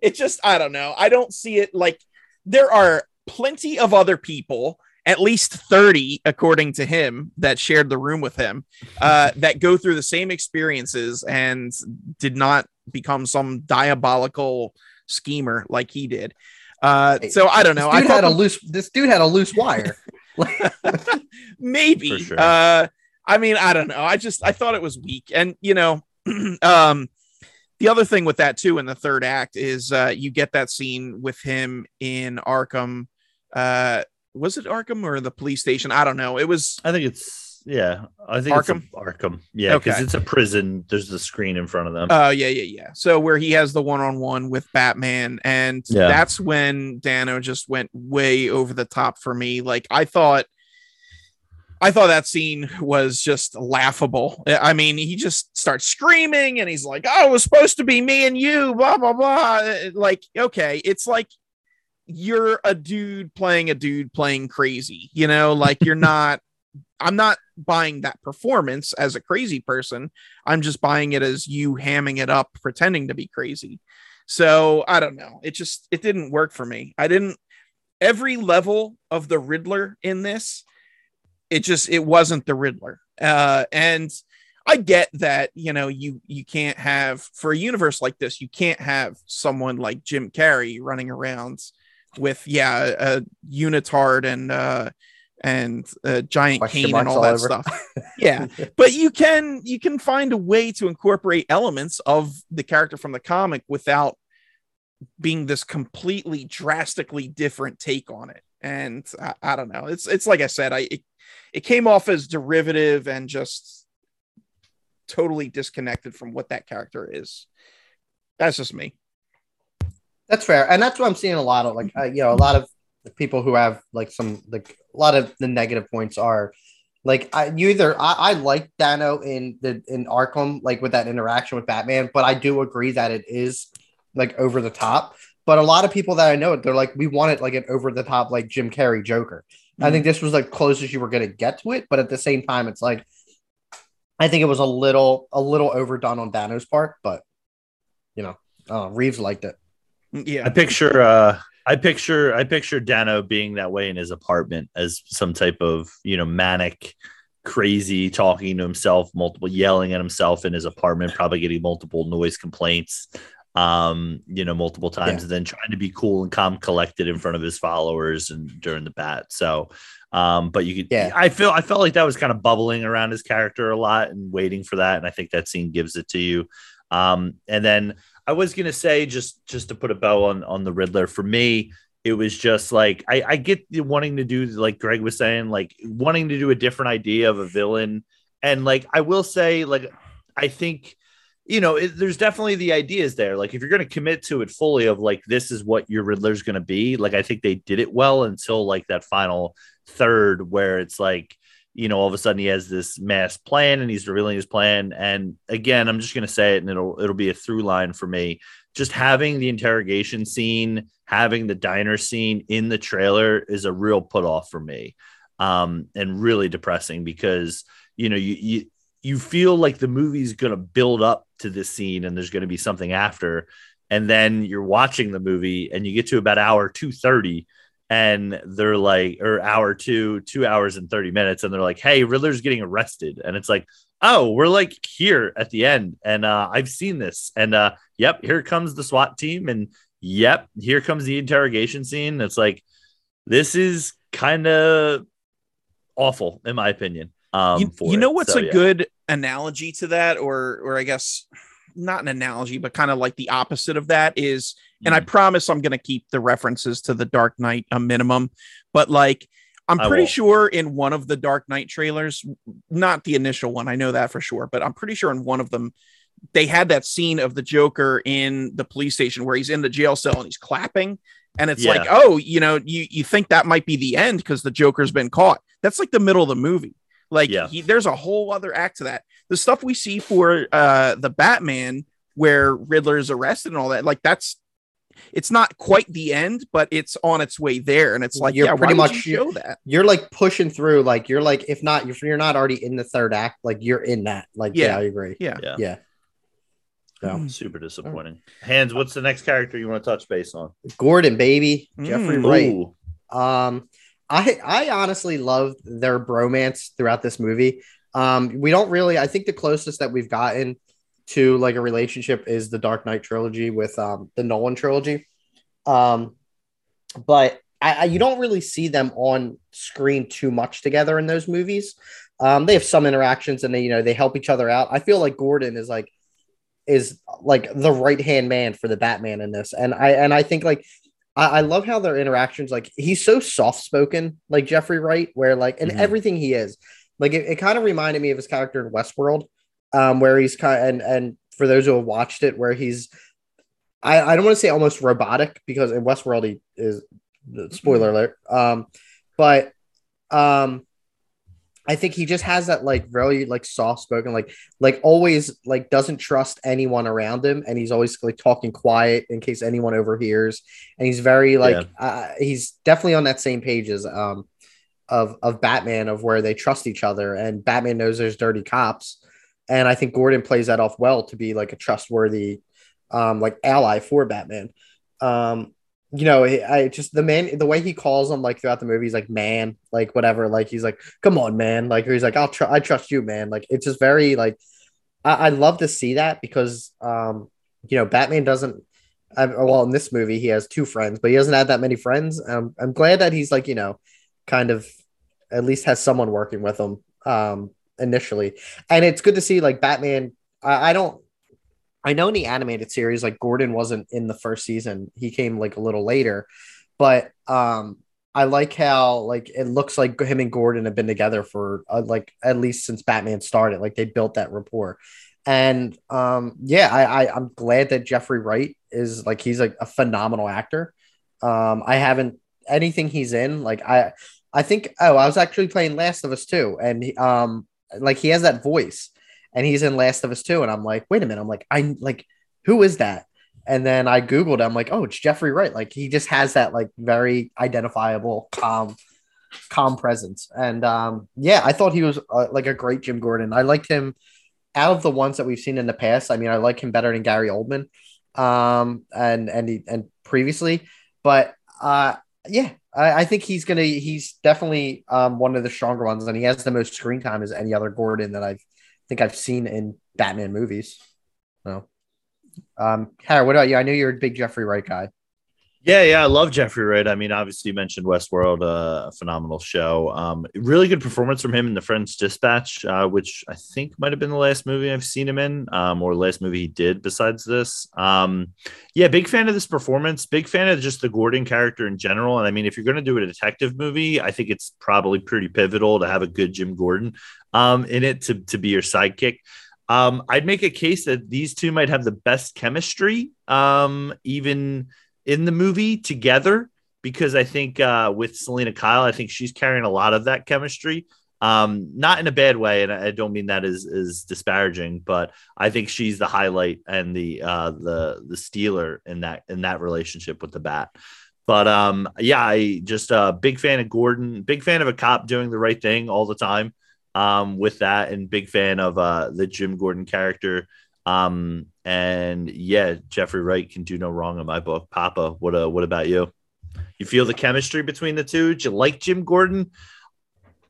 it just i don't know i don't see it like there are plenty of other people at least 30 according to him that shared the room with him uh, that go through the same experiences and did not become some diabolical schemer like he did uh, so i don't know i had a the- loose. This dude had a loose wire. maybe sure. uh i mean i don't know i just i thought it was weak and you know um the other thing with that too in the third act is uh you get that scene with him in arkham uh was it arkham or the police station i don't know it was I think it's yeah. I think Arkham? it's Arkham. Yeah, because Okay. it's a prison. There's the screen in front of them. Oh yeah, yeah, yeah. So where he has the one-on-one with Batman, and Yeah. that's when Dano just went way over the top for me. Like I thought, I thought that scene was just laughable. I mean, he just starts screaming, and he's like, "Oh, it was supposed to be me and you." Blah blah blah. Uh, like, okay, it's like you're a dude playing a dude playing crazy. You know, like you're not. I'm not buying that performance as a crazy person. I'm just buying it as you hamming it up, pretending to be crazy. So I don't know. It just it didn't work for me. I didn't every level of the Riddler in this, it just it wasn't the Riddler. Uh and I get that, you know, you you can't have for a universe like this, you can't have someone like Jim Carrey running around with yeah, a unitard and uh and a giant Question cane and all all that over. stuff. Yeah. but you can you can find a way to incorporate elements of the character from the comic without being this completely drastically different take on it and I, I don't know it's it's like i said i it, it came off as derivative and just totally disconnected from what that character is that's just me That's fair, and that's what I'm seeing a lot of. Like, uh, you know, a lot of the people who have like some like a lot of the negative points are like I you either I, I like Dano in the in Arkham like with that interaction with Batman, but I do agree that it is like over the top. But a lot of people that I know, they're like, we want it like an over the top like Jim Carrey Joker. I think this was the closest you were gonna get to it, but at the same time, it's like I think it was a little a little overdone on Dano's part, but you know, uh, Reeves liked it. yeah I picture uh I picture I picture Dano being that way in his apartment as some type of, you know, manic crazy talking to himself, multiple yelling at himself in his apartment, probably getting multiple noise complaints um, you know, multiple times Yeah. and then trying to be cool and calm collected in front of his followers and during the bat. So um, but you could Yeah. I feel I felt like that was kind of bubbling around his character a lot and waiting for that. And I think that scene gives it to you. Um, and then I was gonna say just just to put a bow on on the Riddler for me, it was just like I, I get the wanting to do like Greg was saying, like wanting to do a different idea of a villain, and like I will say, like I think you know it, there's definitely the ideas there. Like if you're gonna commit to it fully, of like this is what your Riddler's gonna be, like I think they did it well until like that final third where it's like you know all of a sudden he has this mass plan and he's revealing his plan and again i'm just going to say it and it'll it'll be a through line for me just having the interrogation scene having the diner scene in the trailer is a real put off for me um and really depressing because you know you you you feel like the movie's going to build up to this scene and there's going to be something after. And then you're watching the movie and you get to about hour 230 and they're like or hour two two hours and 30 minutes and they're like hey riddler's getting arrested. And it's like oh we're like here at the end and uh i've seen this. And uh yep here comes the swat team and yep here comes the interrogation scene. It's like this is kind of awful in my opinion um you, you know what's So, a yeah. good analogy to that or or i guess not an analogy but kind of like the opposite of that is and i Mhm. promise i'm going to keep the references to the dark knight a minimum but like i'm I pretty won't. sure in one of the dark knight trailers not the initial one i know that for sure but i'm pretty sure in one of them they had that scene of the joker in the police station where he's in the jail cell and he's clapping and it's Yeah. like oh you know you you think that might be the end because the joker's been caught that's like the middle of the movie like Yeah. he, there's a whole other act to that the stuff we see for uh the batman where riddler is arrested and all that like that's it's not quite the end but it's on its way there and it's like You're yeah pretty why would much- you show that You're like pushing through, like you're like if not if you're not already in the third act, like you're in that. Like yeah, Yeah. I agree. yeah yeah Yeah. So super disappointing Hans what's the next character you want to touch base on Gordon, baby, Jeffrey Mm. Wright. Ooh. Um, I I honestly love their bromance throughout this movie. Um, we don't really. I think the closest that we've gotten to like a relationship is the Dark Knight trilogy with um the Nolan trilogy. Um, but I, I you don't really see them on screen too much together in those movies. Um, they have some interactions and they you know they help each other out. I feel like Gordon is like is like the right hand man for the Batman in this, and I and I think like I, I love how their interactions like he's so soft spoken like Jeffrey Wright, where like in Mhm. everything he is, like it, it kind of reminded me of his character in Westworld, um, where he's kind of, and and for those who have watched it, where he's I, I don't want to say almost robotic because in Westworld he is spoiler alert. Um, but um I think he just has that like really like soft spoken, like like always like doesn't trust anyone around him, and he's always like talking quiet in case anyone overhears, and he's very like uh, he's definitely on that same page as um of of Batman of where they trust each other, and Batman knows there's dirty cops, and I think Gordon plays that off well to be like a trustworthy um, like ally for Batman. Um, you know, I just the man, the way he calls him like throughout the movie, he's like man, like whatever, like he's like, come on, man, like he's like, I'll try, I trust you, man. Like it's just very like, I, I love to see that because, um, you know, Batman doesn't. I, well, in this movie, he has two friends, but he doesn't have that many friends. Um, I'm glad that he's like, you know, kind of at least has someone working with him um, initially, and it's good to see like Batman. I, I don't I know in the animated series, like Gordon wasn't in the first season; he came like a little later. But um, I like how like it looks like him and Gordon have been together for uh, like at least since Batman started. Like they built that rapport, and um, yeah, I, I I'm glad that Jeffrey Wright is like he's like a phenomenal actor. Um, I haven't anything he's in like I I think oh I was actually playing Last of Us too, and he, um like he has that voice and he's in Last of Us 2. And I'm like, wait a minute. I'm like, I like, who is that? And then I Googled, I'm like, oh, it's Jeffrey Wright. Like he just has that like very identifiable, calm, calm presence. And um, yeah, I thought he was uh, like a great Jim Gordon. I liked him out of the ones that we've seen in the past. I mean, I like him better than Gary Oldman um, and, and, he, and previously, but uh, yeah, I, I, think he's gonna. He's definitely um, one of the stronger ones, and he has the most screen time as any other Gordon that I've think I've seen in Batman movies. No. um, Harry, what about you? I know you're a big Jeffrey Wright guy. Yeah, yeah, I love Jeffrey Wright. I mean, obviously, you mentioned Westworld, uh, a phenomenal show. Um, really good performance from him in The French Dispatch, uh, which I think might have been the last movie I've seen him in, um, or last movie he did besides this. Um, yeah, big fan of this performance. Big fan of just the Gordon character in general. And I mean, if you're going to do a detective movie, I think it's probably pretty pivotal to have a good Jim Gordon um, in it to to be your sidekick. Um, I'd make a case that these two might have the best chemistry, um, even in the movie together because I think uh, with Selina Kyle, I think she's carrying a lot of that chemistry. Um, not in a bad way, and I don't mean that as is disparaging, but I think she's the highlight and the uh, the the stealer in that in that relationship with the bat. But um, yeah, I just a uh, big fan of Gordon, big fan of a cop doing the right thing all the time. Um, with that, and big fan of uh, the Jim Gordon character. Um, and yeah, Jeffrey Wright can do no wrong in my book. Papa, what uh, what about you? You feel the chemistry between the two? Do you like Jim Gordon?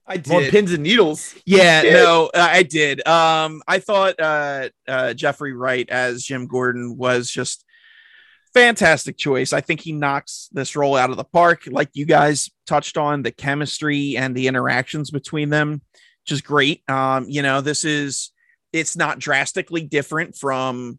I did. More pins and needles. Yeah, no, I did. Um, I thought uh, uh, Jeffrey Wright as Jim Gordon was just fantastic choice. I think he knocks this role out of the park. Like you guys touched on, the chemistry and the interactions between them, just great. Um, you know, this is it's not drastically different from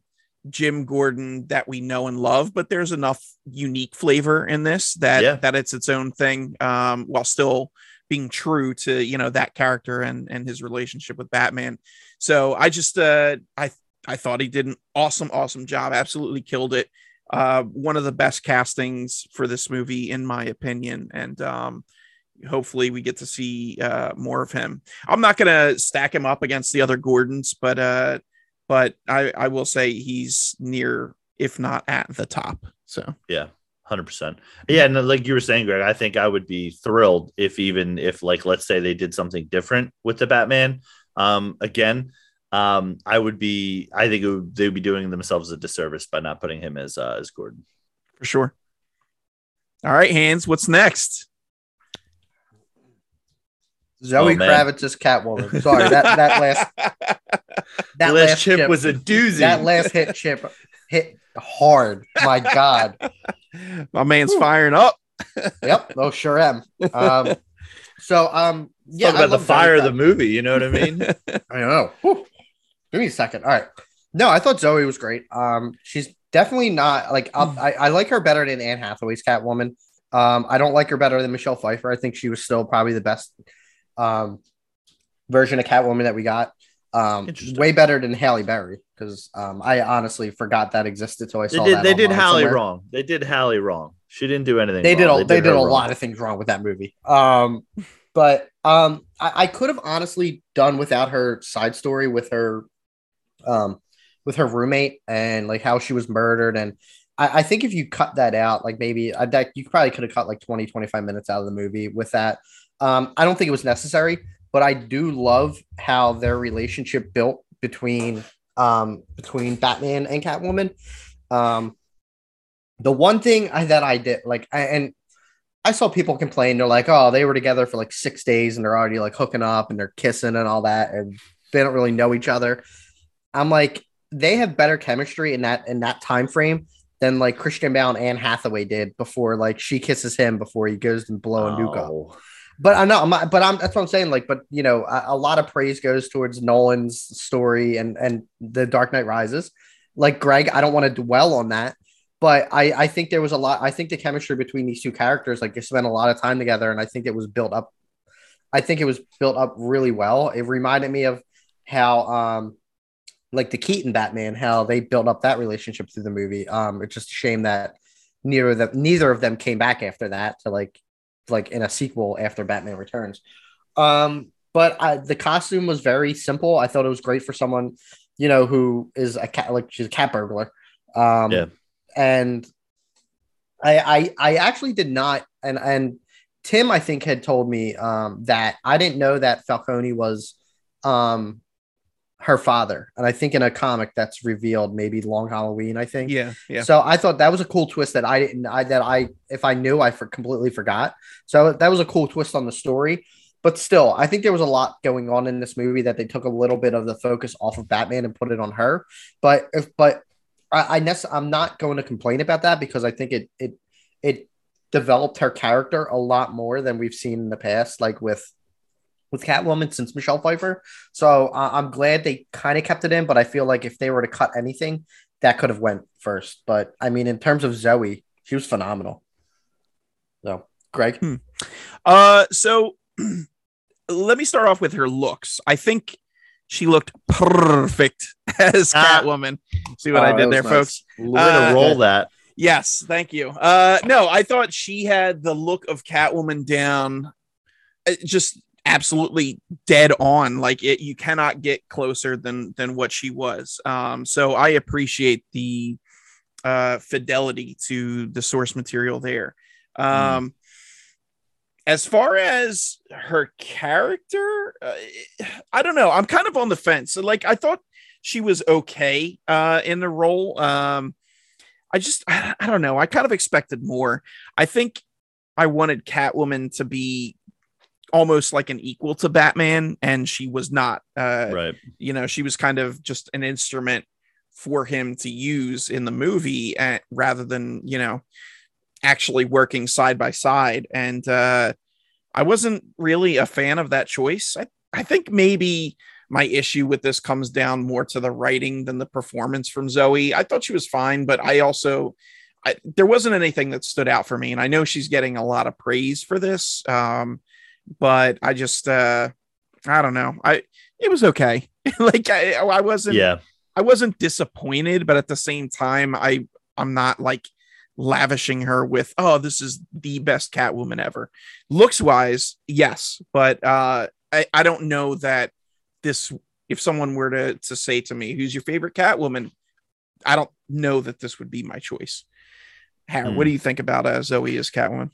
Jim Gordon that we know and love, but there's enough unique flavor in this that yeah. that it's its own thing, um, while still being true to you know that character and and his relationship with Batman. So I just uh, I I thought he did an awesome awesome job, absolutely killed it. Uh, one of the best castings for this movie, in my opinion, and um, hopefully we get to see uh, more of him. I'm not gonna stack him up against the other Gordons, but uh, but I, I will say he's near, if not at the top. So yeah, hundred percent. Yeah, and like you were saying, Greg, I think I would be thrilled if even if like let's say they did something different with the Batman. Um, again, um, I would be. I think would, they would be doing themselves a disservice by not putting him as uh, as Gordon. For sure. All right, Hans. What's next? Zoe oh, Kravitz's Catwoman. Sorry, that that last that last, last chip, chip, was a doozy. That last hit chip hit hard. My God, my man's firing up. yep. Oh, sure am. Um, so um, yeah, Talk about the fire of the movie. You know what I mean? I know. Whew. Give me a second. All right. No, I thought Zoe was great. Um, she's definitely not like I, I like her better than Anne Hathaway's Catwoman. Um, I don't like her better than Michelle Pfeiffer. I think she was still probably the best um, version of Catwoman that we got. Um, way better than Halle Berry because um, I honestly forgot that existed until I saw they did, that. They did Halle somewhere. wrong. They did Halle wrong. She didn't do anything. They wrong. did. A, they, did, did a wrong. lot of things wrong with that movie. Um, but um, I, I could have honestly done without her side story with her, um, with her roommate and like how she was murdered and I, I, think if you cut that out, like maybe I, that you probably could have cut like 20, 25 minutes out of the movie with that. Um, I don't think it was necessary, but I do love how their relationship built between um, between Batman and Catwoman. Um, the one thing I, that I did like, I, and I saw people complain. They're like, "Oh, they were together for like six days and they're already like hooking up and they're kissing and all that, and they don't really know each other." I'm like, they have better chemistry in that in that time frame than like Christian Bale and Anne Hathaway did before. Like she kisses him before he goes and blow a nuke up. But I'm not, I'm not- but I'm that's what I'm saying. Like, but you know, a, a lot of praise goes towards Nolan's story and and the Dark Knight Rises. Like Greg, I don't want to dwell on that, but I I think there was a lot. I think the chemistry between these two characters, like they spent a lot of time together, and I think it was built up. I think it was built up really well. It reminded me of how um like the Keaton Batman, how they built up that relationship through the movie. Um, it's just a shame that neither of them neither of them came back after that to like like in a sequel after Batman Returns. Um, but I, the costume was very simple. I thought it was great for someone, you know, who is a cat like she's a cat burglar. Um, Yeah. and I, I I actually did not and and Tim I think had told me um that I didn't know that Falcone was um her father. And I think in a comic that's revealed maybe Long Halloween, I think. Yeah, yeah. So I thought that was a cool twist that I didn't, I that I if I knew I for, completely forgot. So that was a cool twist on the story. But still, I think there was a lot going on in this movie that they took a little bit of the focus off of Batman and put it on her. But if but I, I nec- I'm not going to complain about that because I think it it it developed her character a lot more than we've seen in the past, like with with Catwoman since Michelle Pfeiffer. So uh, I'm glad they kind of kept it in, but I feel like if they were to cut anything, that could have went first. But I mean, in terms of Zoe, she was phenomenal. So, Greg, Uh, so let me start off with her looks. I think she looked perfect as Ah. Catwoman. See what I Oh, did there, nice. folks? Way to Uh, roll that. Yes, thank you. Uh, no, I thought she had the look of Catwoman down, uh, just absolutely dead on. Like it, you cannot get closer than than what she was. Um, so I appreciate the uh, fidelity to the source material there. Um, As far as her character, uh, I don't know. I'm kind of on the fence. So, like, I thought she was okay uh, in the role. Um, I just, I don't know. I kind of expected more. I think I wanted Catwoman to be almost like an equal to Batman, and she was not. Uh, right. you know, she was kind of just an instrument for him to use in the movie uh, rather than, you know, actually working side by side. And uh, I wasn't really a fan of that choice. I, I think maybe my issue with this comes down more to the writing than the performance from Zoe. I thought she was fine, but I also, I, there wasn't anything that stood out for me. And I know she's getting a lot of praise for this. Um, but I just, uh, I don't know. I, it was okay. like I, I wasn't, Yeah. I wasn't disappointed, but at the same time, I I'm not like lavishing her with oh this is the best Catwoman ever. Looks wise, yes, but uh, I I don't know that this if someone were to to say to me who's your favorite Catwoman, I don't know that this would be my choice. Harry, Hmm. what do you think about uh, Zoe as Catwoman?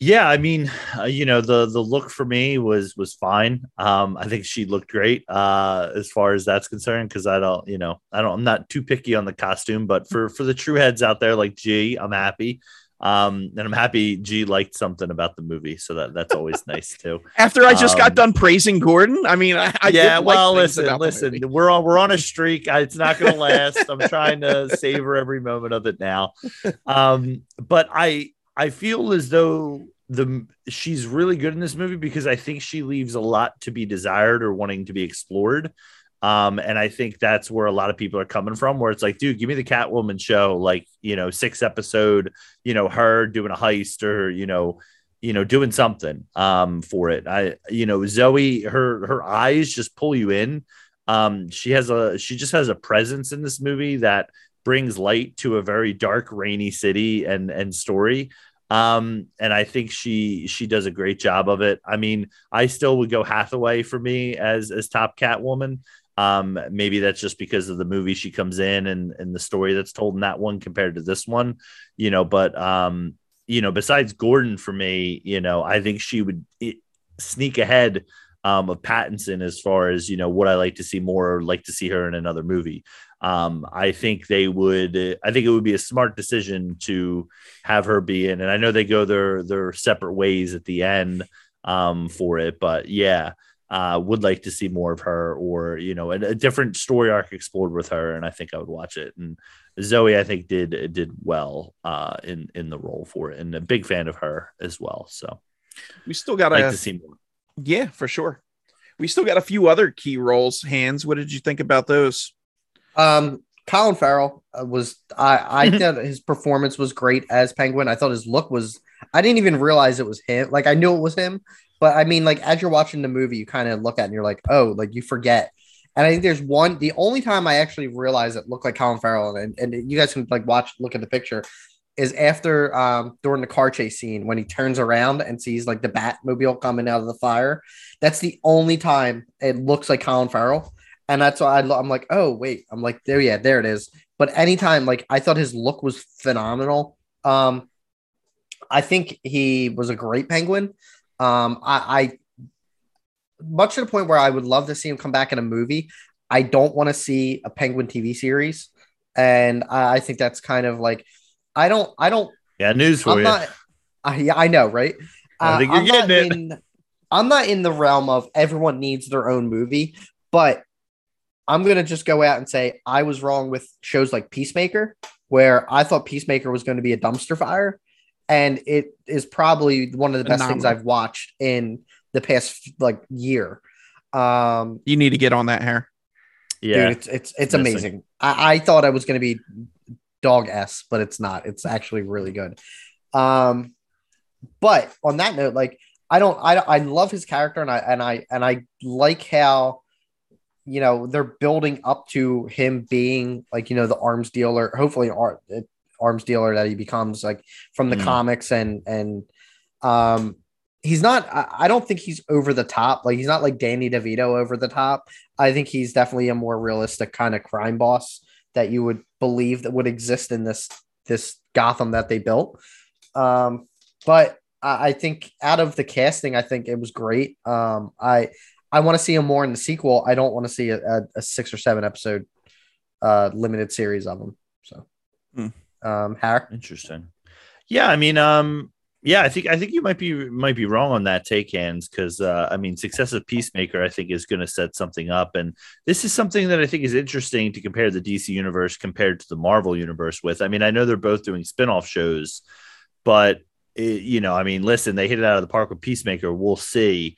Yeah, I mean, uh, you know, the the look for me was was fine. Um, I think she looked great uh, as far as that's concerned because I don't, you know, I don't, I'm not too picky on the costume, but for for the true heads out there like G, I'm happy. Um, and I'm happy G liked something about the movie, so that that's always nice too. After I just got Um, done praising Gordon, I mean, I, I yeah, did like well, listen, listen, we're on we're on a streak. It's not going to last. I'm trying to savor every moment of it now. Um, but I I feel as though the she's really good in this movie because I think she leaves a lot to be desired or wanting to be explored. Um, and I think that's where a lot of people are coming from, where it's like, dude, give me the Catwoman show, like you know, six episode, you know, her doing a heist or you know, you know, doing something um for it. I you know, Zoe, her her eyes just pull you in. Um, she has a she just has a presence in this movie that brings light to a very dark, rainy city and and story. Um, and I think she she does a great job of it. I mean, I still would go Hathaway for me as as top Catwoman. Um, maybe that's just because of the movie she comes in and and the story that's told in that one compared to this one, you know. But um, you know, besides Gordon for me, you know, I think she would sneak ahead um, of Pattinson as far as you know what I like to see more or like to see her in another movie. Um, I think they would. I think it would be a smart decision to have her be in, and I know they go their their separate ways at the end um, for it, but yeah, uh, would like to see more of her, or you know, a, a, different story arc explored with her, and I think I would watch it. And Zoe, I think did did well uh, in in the role for it, and a big fan of her as well. So we still got like to see more. Yeah, for sure. We still got a few other key roles. Hans, what did you think about those? Um, Colin Farrell uh, was I I mm-hmm. thought his performance was great as Penguin. I thought his look was I didn't even realize it was him. Like I knew it was him, but I mean like as you're watching the movie, you kind of look at it and you're like, oh, like you forget. And I think there's one the only time I actually realized it looked like Colin Farrell, and, and you guys can like watch look at the picture is after um during the car chase scene when he turns around and sees like the Batmobile coming out of the fire. That's the only time it looks like Colin Farrell and that's why I, am like, oh wait, I'm like, there, yeah, there it is. But anytime, like, I thought his look was phenomenal. Um, I think he was a great penguin. Um, I, I much to the point where I would love to see him come back in a movie. I don't want to see a penguin TV series, and I, I, think that's kind of like, I don't, I don't. Yeah, news for I'm you. Not, uh, yeah, I know, right? I think you're uh, getting it. In, I'm not in the realm of everyone needs their own movie, but I'm gonna just go out and say I was wrong with shows like Peacemaker, where I thought Peacemaker was going to be a dumpster fire, and it is probably one of the best Phenomenal. things I've watched in the past like year. Um, you need to get on that hair. Yeah, dude, it's it's it's amazing. I, I thought I was going to be dog s, but it's not. It's actually really good. Um, but on that note, like I don't, I I love his character, and I and I and I like how you know they're building up to him being like you know the arms dealer hopefully ar- arms dealer that he becomes like from the mm. comics and and um he's not I, I, don't think he's over the top. Like he's not like danny devito over the top. I think he's definitely a more realistic kind of crime boss that you would believe that would exist in this this gotham that they built. Um but I, I think out of the casting i think it was great. Um i I want to see him more in the sequel. I don't want to see a, a, a six or seven episode uh, limited series of him. So, hmm. um, Harry, interesting. Yeah, I mean, um, yeah, I think I think you might be might be wrong on that take Hans because uh, I mean, success of Peacemaker I think is going to set something up, and this is something that I think is interesting to compare the DC universe compared to the Marvel universe with. I mean, I know they're both doing spin-off shows, but it, you know, I mean, listen, they hit it out of the park with Peacemaker. We'll see.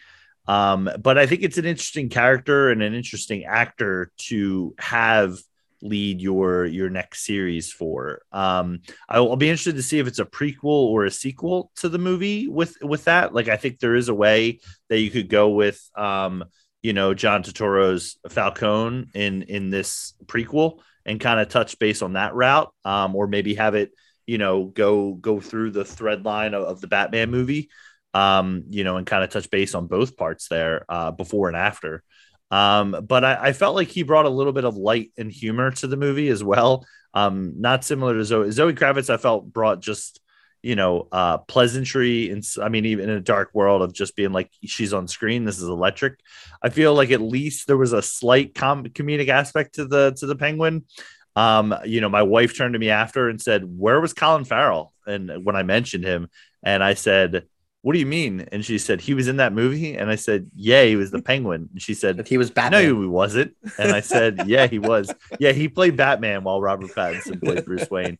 Um, but I think it's an interesting character and an interesting actor to have lead your your next series for. Um, I'll, be interested to see if it's a prequel or a sequel to the movie with with that. Like, I think there is a way that you could go with, um, you know, John Turturro's Falcone in in this prequel and kind of touch base on that route, um, or maybe have it, you know, go go through the thread line of, of the Batman movie um, you know, and kind of touch base on both parts there uh, before and after. Um, but I, I, felt like he brought a little bit of light and humor to the movie as well. Um, not similar to Zoe. Zoe Kravitz, I felt brought just you know uh pleasantry and i mean even in a dark world of just being like she's on screen this is electric i feel like at least there was a slight com- comedic aspect to the to the penguin um you know my wife turned to me after and said where was colin farrell and when i mentioned him and i said what do you mean? And she said, he was in that movie. And I said, yeah, he was the penguin. And she said, but he was Batman. No, he wasn't. And I said, yeah, he was. Yeah, he played Batman while Robert Pattinson played Bruce Wayne.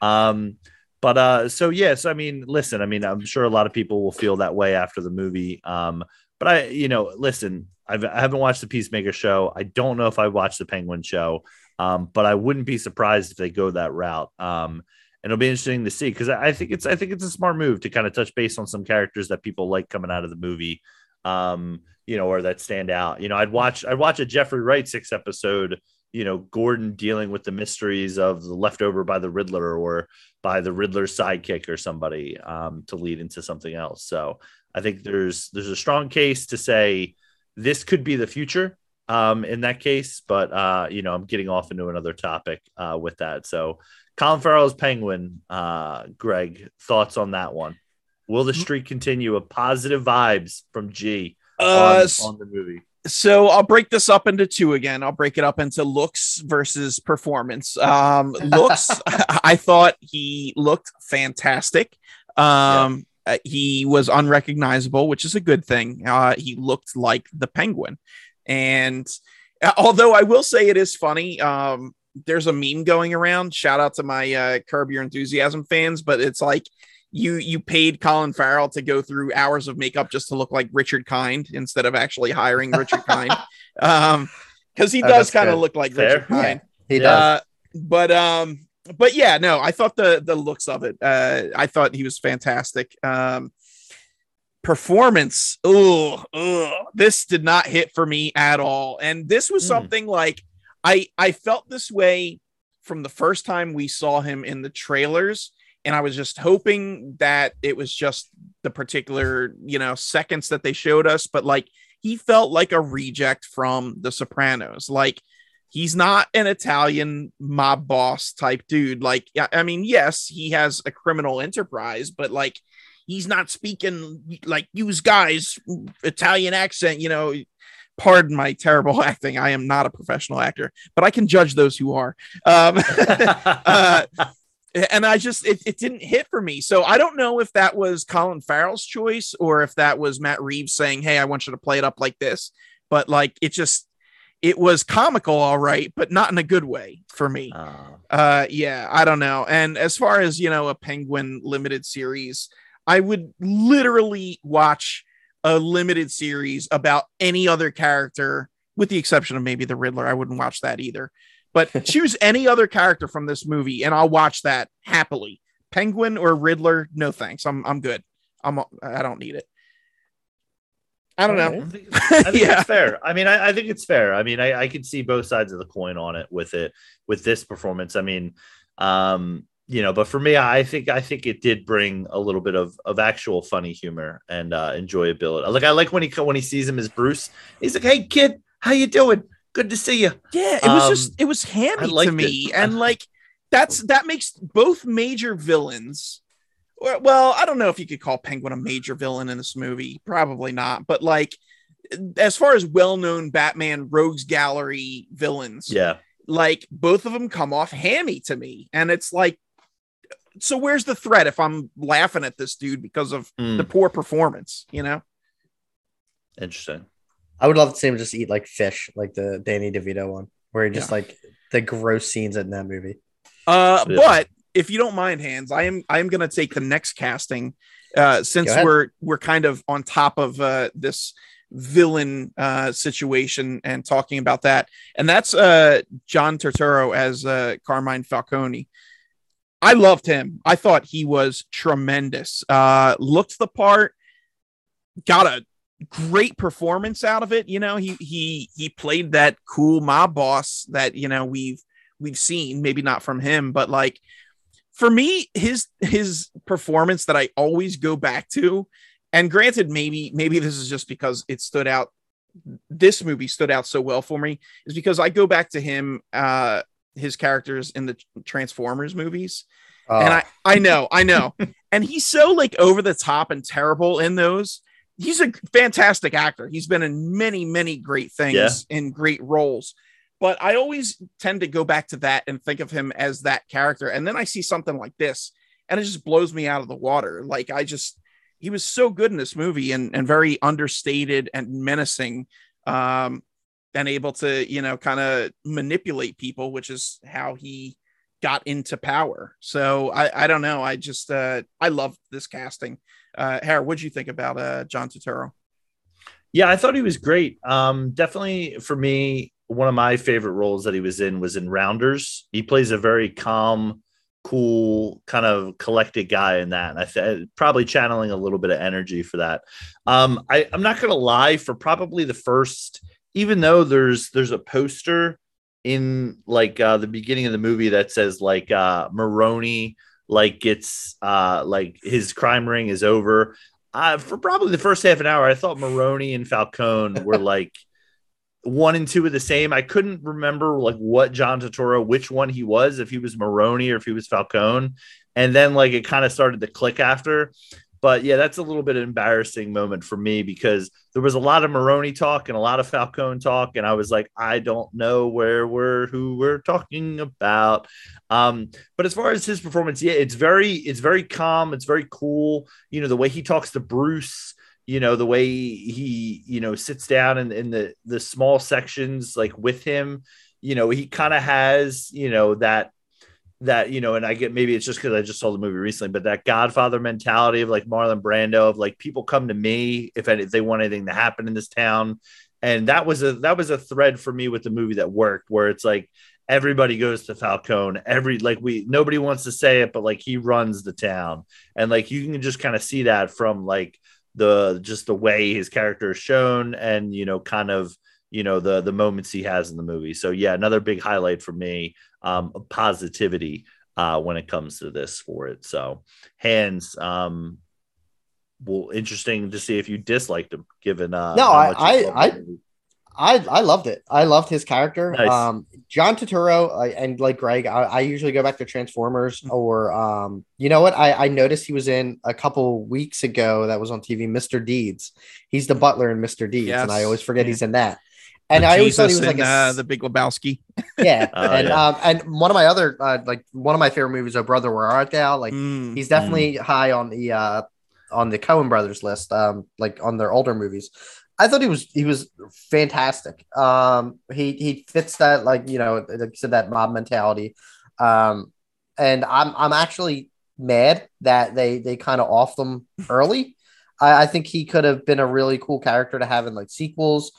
Um, but uh, so yes, I mean, listen, I mean, I'm sure a lot of people will feel that way after the movie. Um, but I, you know, listen, I've, I haven't watched the Peacemaker show. I don't know if I watched the Penguin show, um, but I wouldn't be surprised if they go that route. Um, and it'll be interesting to see because I think it's I think it's a smart move to kind of touch base on some characters that people like coming out of the movie, um, you know, or that stand out. You know, I'd watch I'd watch a Jeffrey Wright six episode, you know, Gordon dealing with the mysteries of the leftover by the Riddler or by the Riddler's sidekick or somebody um, to lead into something else. So I think there's there's a strong case to say this could be the future um, in that case, but uh, you know, I'm getting off into another topic uh, with that. So Colin Farrell's Penguin. Uh, Greg, thoughts on that one? Will the streak continue of positive vibes from G uh, on, on, the movie? so I'll break this up into two again. I'll break it up into looks versus performance. Um, looks, I thought he looked fantastic. Um, uh, he was unrecognizable, which is a good thing. Uh, he looked like the penguin, and uh, although I will say it is funny, um, there's a meme going around. Shout out to my uh, Curb Your Enthusiasm fans, but it's like you you paid Colin Farrell to go through hours of makeup just to look like Richard Kind instead of actually hiring Richard Kind, um, because he Oh, does that's kind of look like Fair. Richard Kind. He does. Uh, but um, but yeah, no, I thought the the looks of it. Uh, I thought he was fantastic. Um, performance. Oh, this did not hit for me at all. And this was Hmm. something like I I felt this way from the first time we saw him in the trailers. And I was just hoping that it was just the particular, you know, seconds that they showed us. But like he felt like a reject from the Sopranos. Like he's not an Italian mob boss type dude. Like, I mean, yes, he has a criminal enterprise, but like he's not speaking like use guys Italian accent, you know. Pardon my terrible acting. I am not a professional actor, but I can judge those who are. Um, uh, and I just it, it didn't hit for me. So I don't know if that was Colin Farrell's choice or if that was Matt Reeves saying, "Hey, I want you to play it up like this." But like it just it was comical, all right, but not in a good way for me. Uh, Uh, yeah, I don't know. And as far as you know, a Penguin limited series, I would literally watch a limited series about any other character, with the exception of maybe the Riddler. I wouldn't watch that either. But choose any other character from this movie, and I'll watch that happily. Penguin or Riddler, no thanks. I'm I'm good. I'm I don't need it. I don't know. I think, I think Yeah. it's fair. I mean, I, I think it's fair. I mean, I, I can see both sides of the coin on it with it with this performance. I mean, um, you know, but for me, I think I think it did bring a little bit of of actual funny humor and uh, enjoyability. Like I like when he when he sees him as Bruce. He's like, "Hey, kid, how you doing? Good to see you." Yeah, it was Um, just it was hammy to me, it. and like that's that makes both major villains. or- Well, I don't know if you could call Penguin a major villain in this movie, probably not. But like, as far as well-known Batman Rogues Gallery villains, Yeah, like both of them come off hammy to me, and it's like, so where's the threat if I'm laughing at this dude because of Mm, the poor performance? You know? interesting. I would love to see him just eat like fish, like the Danny DeVito one, where he just Yeah. like the gross scenes in that movie. Uh, Yeah. but if you don't mind, Hans, I am I am gonna take the next casting, uh, since we're we're kind of on top of uh this villain uh situation and talking about that, and that's uh John Turturro as uh Carmine Falcone. I loved him. I thought he was tremendous. Uh, looked the part, got a great performance out of it. You know, he he he played that cool mob boss that you know we've we've seen, maybe not from him, but like for me, his his performance that I always go back to, and granted, maybe maybe this is just because it stood out. This movie stood out so well for me is because I go back to him, uh, his characters in the Transformers movies, Uh, and I I know I know, and he's so like over the top and terrible in those. He's a fantastic actor. He's been in many many great things Yeah. in great roles but I always tend to go back to that and think of him as that character. And then I see something like this, and it just blows me out of the water. Like I just, he was so good in this movie and and very understated and menacing, um, and able to you know kind of manipulate people, which is how he got into power. So I I don't know. I just uh I love this casting. Uh, Harry, what'd you think about uh John Turturro? Yeah, I thought he was great. Um, definitely for me, one of my favorite roles that he was in was in Rounders. He plays a very calm, cool, kind of collected guy in that, and I th- probably channeling a little bit of energy for that. Um, I, I'm not gonna lie, for probably the first, even though there's there's a poster in like uh, the beginning of the movie that says like uh, Maroni like gets uh, like his crime ring is over uh, for probably the first half an hour, I thought Maroni and Falcone were like one and two of the same. I couldn't remember like what John Turturro, which one he was, if he was Maroni or if he was Falcone. And then like it kind of started to click after. But yeah, that's a little bit embarrassing moment for me because there was a lot of Maroni talk and a lot of Falcone talk, and I was like, I don't know where we're who we're talking about. Um, but as far as his performance, yeah, it's very it's very calm, it's very cool. You know, the way he talks to Bruce, you know, the way he you know sits down in, in the the small sections like with him. You know, he kind of has you know that that you know, and I get maybe it's just because I just saw the movie recently, but that Godfather mentality of like Marlon Brando of like people come to me if, if they want anything to happen in this town, and that was a that was a thread for me with the movie that worked, where it's like everybody goes to Falcone, every like we nobody wants to say it, but like he runs the town, and like you can just kind of see that from like the just the way his character is shown, and you know, kind of you know the the moments he has in the movie. So yeah, another big highlight for me um, positivity uh, when it comes to this for it. So, Hans, um, well, interesting to see if you disliked him, given uh, no, I, I, I, I, I loved it. I loved his character. Nice. Um, John Turturro uh, and like Greg, I, I, usually go back to Transformers mm-hmm. or, um, you know what? I, I noticed he was in a couple weeks ago that was on TV, Mr. Deeds. He's the butler in Mr. Deeds, yes. and I always forget yeah. he's in that and I always thought he was like a, uh, the Big Lebowski. Yeah, oh, and yeah. Um, and one of my other uh, like one of my favorite movies, Oh Brother, Where Art Thou? Like mm, he's definitely mm. high on the uh on the Coen Brothers list, um, like on their older movies. I thought he was he was fantastic. Um, he he fits that like you know like you said that mob mentality, um, and I'm I'm actually mad that they they kind of off them early. I, I think he could have been a really cool character to have in like sequels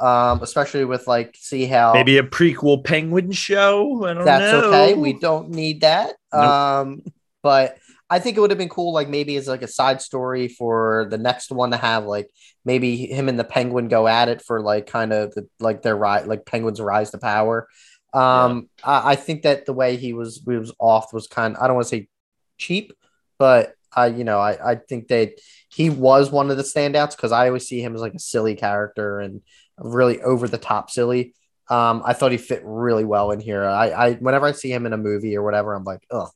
um, especially with like see how maybe a prequel Penguin show. I don't that's know. okay. We don't need that. Nope. Um, but I think it would have been cool, like maybe as like a side story for the next one to have like maybe him and the Penguin go at it for like kind of the, like their rise, like Penguin's rise to power. Um, yeah. I, I, think that the way he was he was off was kind. Of, I don't want to say cheap, but I you know I I think that he was one of the standouts because I always see him as like a silly character and really over the top silly. Um, I thought he fit really well in here. I, I whenever I see him in a movie or whatever, I'm like, ugh,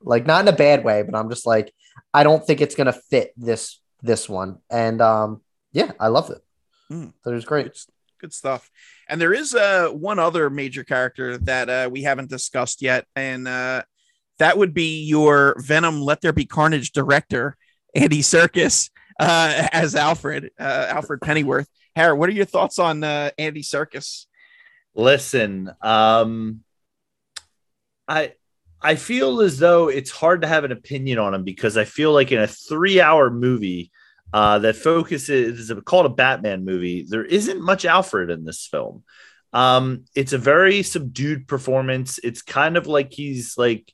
like not in a bad way, but I'm just like, I don't think it's gonna fit this this one. And um, yeah, I love it. Mm. It was great. Good, good, stuff. And there is uh one other major character that uh, we haven't discussed yet, and uh, that would be your Venom Let There Be Carnage director, Andy Serkis uh, as Alfred, uh, Alfred Pennyworth. Harry, what are your thoughts on uh, Andy Serkis? Listen, um, I I feel as though it's hard to have an opinion on him because I feel like in a three-hour movie uh, that focuses is called a Batman movie, there isn't much Alfred in this film. Um, it's a very subdued performance. It's kind of like he's like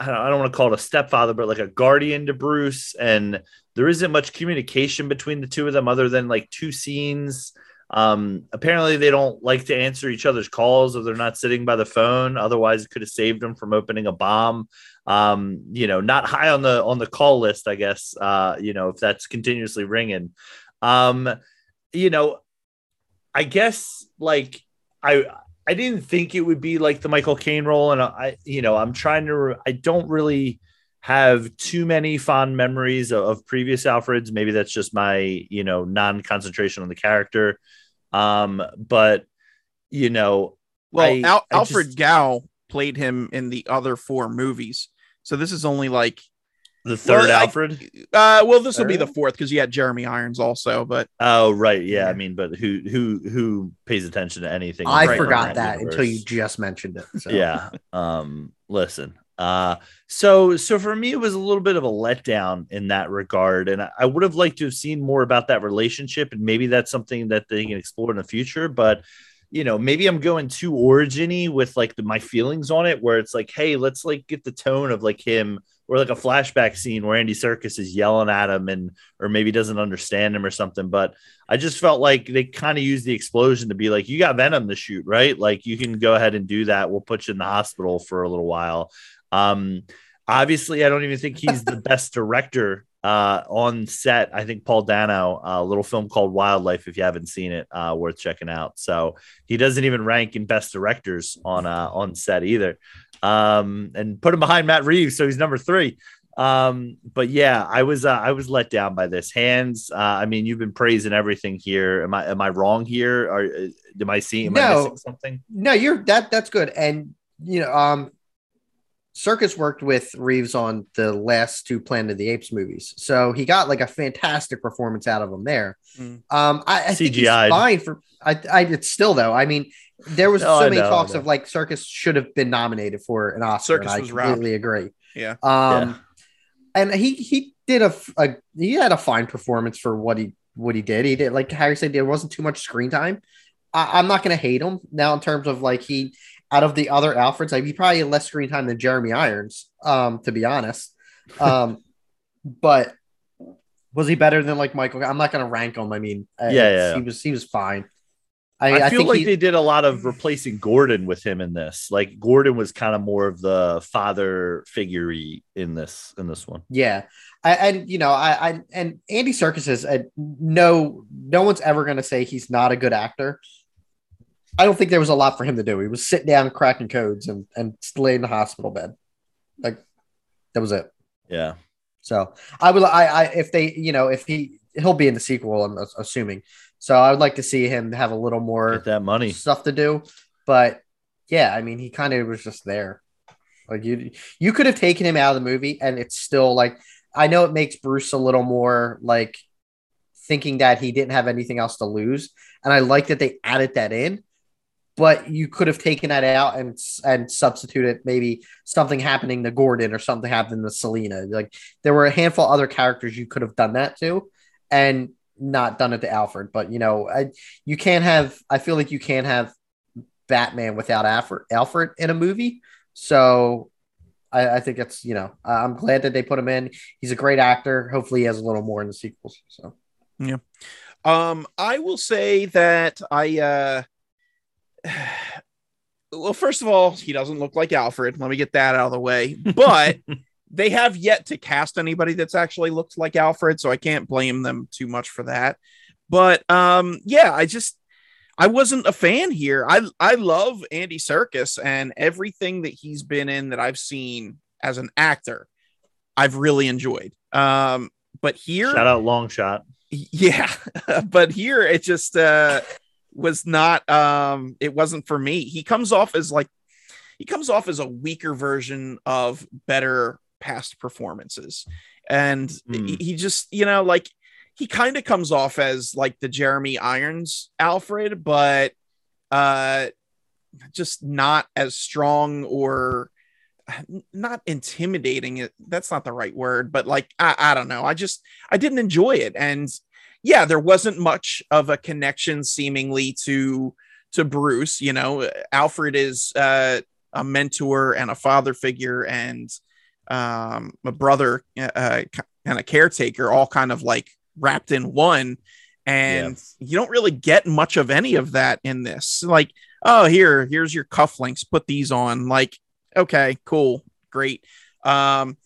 I don't, I don't want to call it a stepfather, but like a guardian to Bruce, and there isn't much communication between the two of them other than like two scenes. Um, apparently, they don't like to answer each other's calls if they're not sitting by the phone. Otherwise, it could have saved them from opening a bomb. Um, you know, not high on the on the call list, I guess. Uh, you know, if that's continuously ringing. Um, you know, I guess like I I didn't think it would be like the Michael Caine role, and I, you know, I'm trying to. I don't really have too many fond memories of, of, previous Alfreds. Maybe that's just my, you know, non concentration on the character. Um, but you know, well, I, Al- I Alfred just, Gough played him in the other four movies, so this is only like the third well, Alfred. I, uh, well, this will be the fourth because you had Jeremy Irons also, but oh right, yeah. I mean, but who who who pays attention to anything? I right forgot that universe? until you just mentioned it. So. Yeah. Um. Listen, uh, so so for me, it was a little bit of a letdown in that regard, and I, I would have liked to have seen more about that relationship, and maybe that's something that they can explore in the future. But you know, maybe I'm going too originy with like the, my feelings on it, where it's like, hey, let's like get the tone of like him or like a flashback scene where Andy Serkis is yelling at him and or maybe doesn't understand him or something. But I just felt like they kind of used the explosion to be like, you got Venom to shoot, right? Like you can go ahead and do that. We'll put you in the hospital for a little while. Um, obviously, I don't even think he's the best director uh, on set. I think Paul Dano, a little film called Wildlife, if you haven't seen it, uh, worth checking out. So he doesn't even rank in best directors on uh, on set either. Um, and put him behind Matt Reeves, so he's number three. Um, but yeah, I was uh, I was let down by this. Hans. Uh, I mean, you've been praising everything here. Am I am I wrong here? Or uh, am I seeing? Am I No. missing something? No, you're that that's good. And you know, um Serkis worked with Reeves on the last two Planet of the Apes movies. So he got like a fantastic performance out of him there. Mm. Um I, I think he's CGI'd. fine for I, I it's still though. I mean, there was No, so I many know, talks of like Serkis should have been nominated for an Oscar. Serkis and I was robbed. completely agree. Yeah. Um Yeah. and he he did a he had a fine performance for what he what he did. He did like Harry said, there wasn't too much screen time. I, I'm not gonna hate him now in terms of like he out of the other Alfreds, like he probably had less screen time than Jeremy Irons, um, to be honest. Um, but was he better than like Michael? I'm not gonna rank him. I mean, uh, Yeah, yeah. he was he was fine. I, I, I, feel like he- they did a lot of replacing Gordon with him in this. Like Gordon was kind of more of the father figure in this in this one. Yeah, I, and you know, I, I and Andy Serkis is no, no one's ever going to say he's not a good actor. I don't think there was a lot for him to do. He was sitting down cracking codes and and lay in the hospital bed, like that was it. Yeah. So I would, I, I if they, you know, if he he'll be in the sequel, I'm assuming. So I would like to see him have a little more Get that money. stuff to do. But yeah, I mean, he kind of was just there. Like you, you could have taken him out of the movie, and it's still like I know it makes Bruce a little more like thinking that he didn't have anything else to lose, and I like that they added that in. But you could have taken that out and and substituted maybe something happening to Gordon or something happening to Selina. Like there were a handful other characters you could have done that to, and not done it to Alfred. But you know, I, you can't have. I feel like you can't have Batman without Alfred, Alfred in a movie. So I, I think it's you know I'm glad that they put him in. He's a great actor. Hopefully, he has a little more in the sequels. So yeah, Um, I will say that I uh well, first of all, he doesn't look like Alfred. Let me get that out of the way. But they have yet to cast anybody that's actually looked like Alfred, so I can't blame them too much for that. But um, yeah, I just I wasn't a fan here. I I love Andy Serkis and everything that he's been in that I've seen as an actor. I've really enjoyed. Um, but here Shout out long shot. yeah but here it just uh was not um it wasn't for me. He comes off as like he comes off as a weaker version of better past performances. And Hmm. he, he just you know like he kind of comes off as like the jeremy irons alfred but uh just not as strong or not intimidating. It that's not the right word but like I, I don't know. I just i didn't enjoy it. And yeah there wasn't much of a connection seemingly to to bruce you know alfred is uh a mentor and a father figure and um a brother uh and a caretaker all kind of like wrapped in one. And you don't really get much of any of that in this. Like oh here here's your cufflinks put these on. Like okay cool great. Um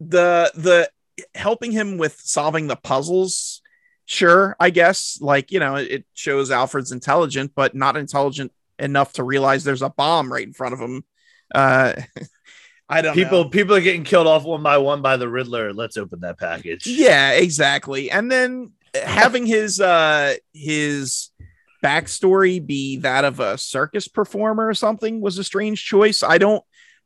the the helping him with solving the puzzles sure i guess like you know it shows alfred's intelligent but not intelligent enough to realize there's a bomb right in front of him uh i don't People know. people are getting killed off one by one by the Riddler. Let's open that package. yeah exactly and then having his uh his backstory be that of a circus performer or something was a strange choice i don't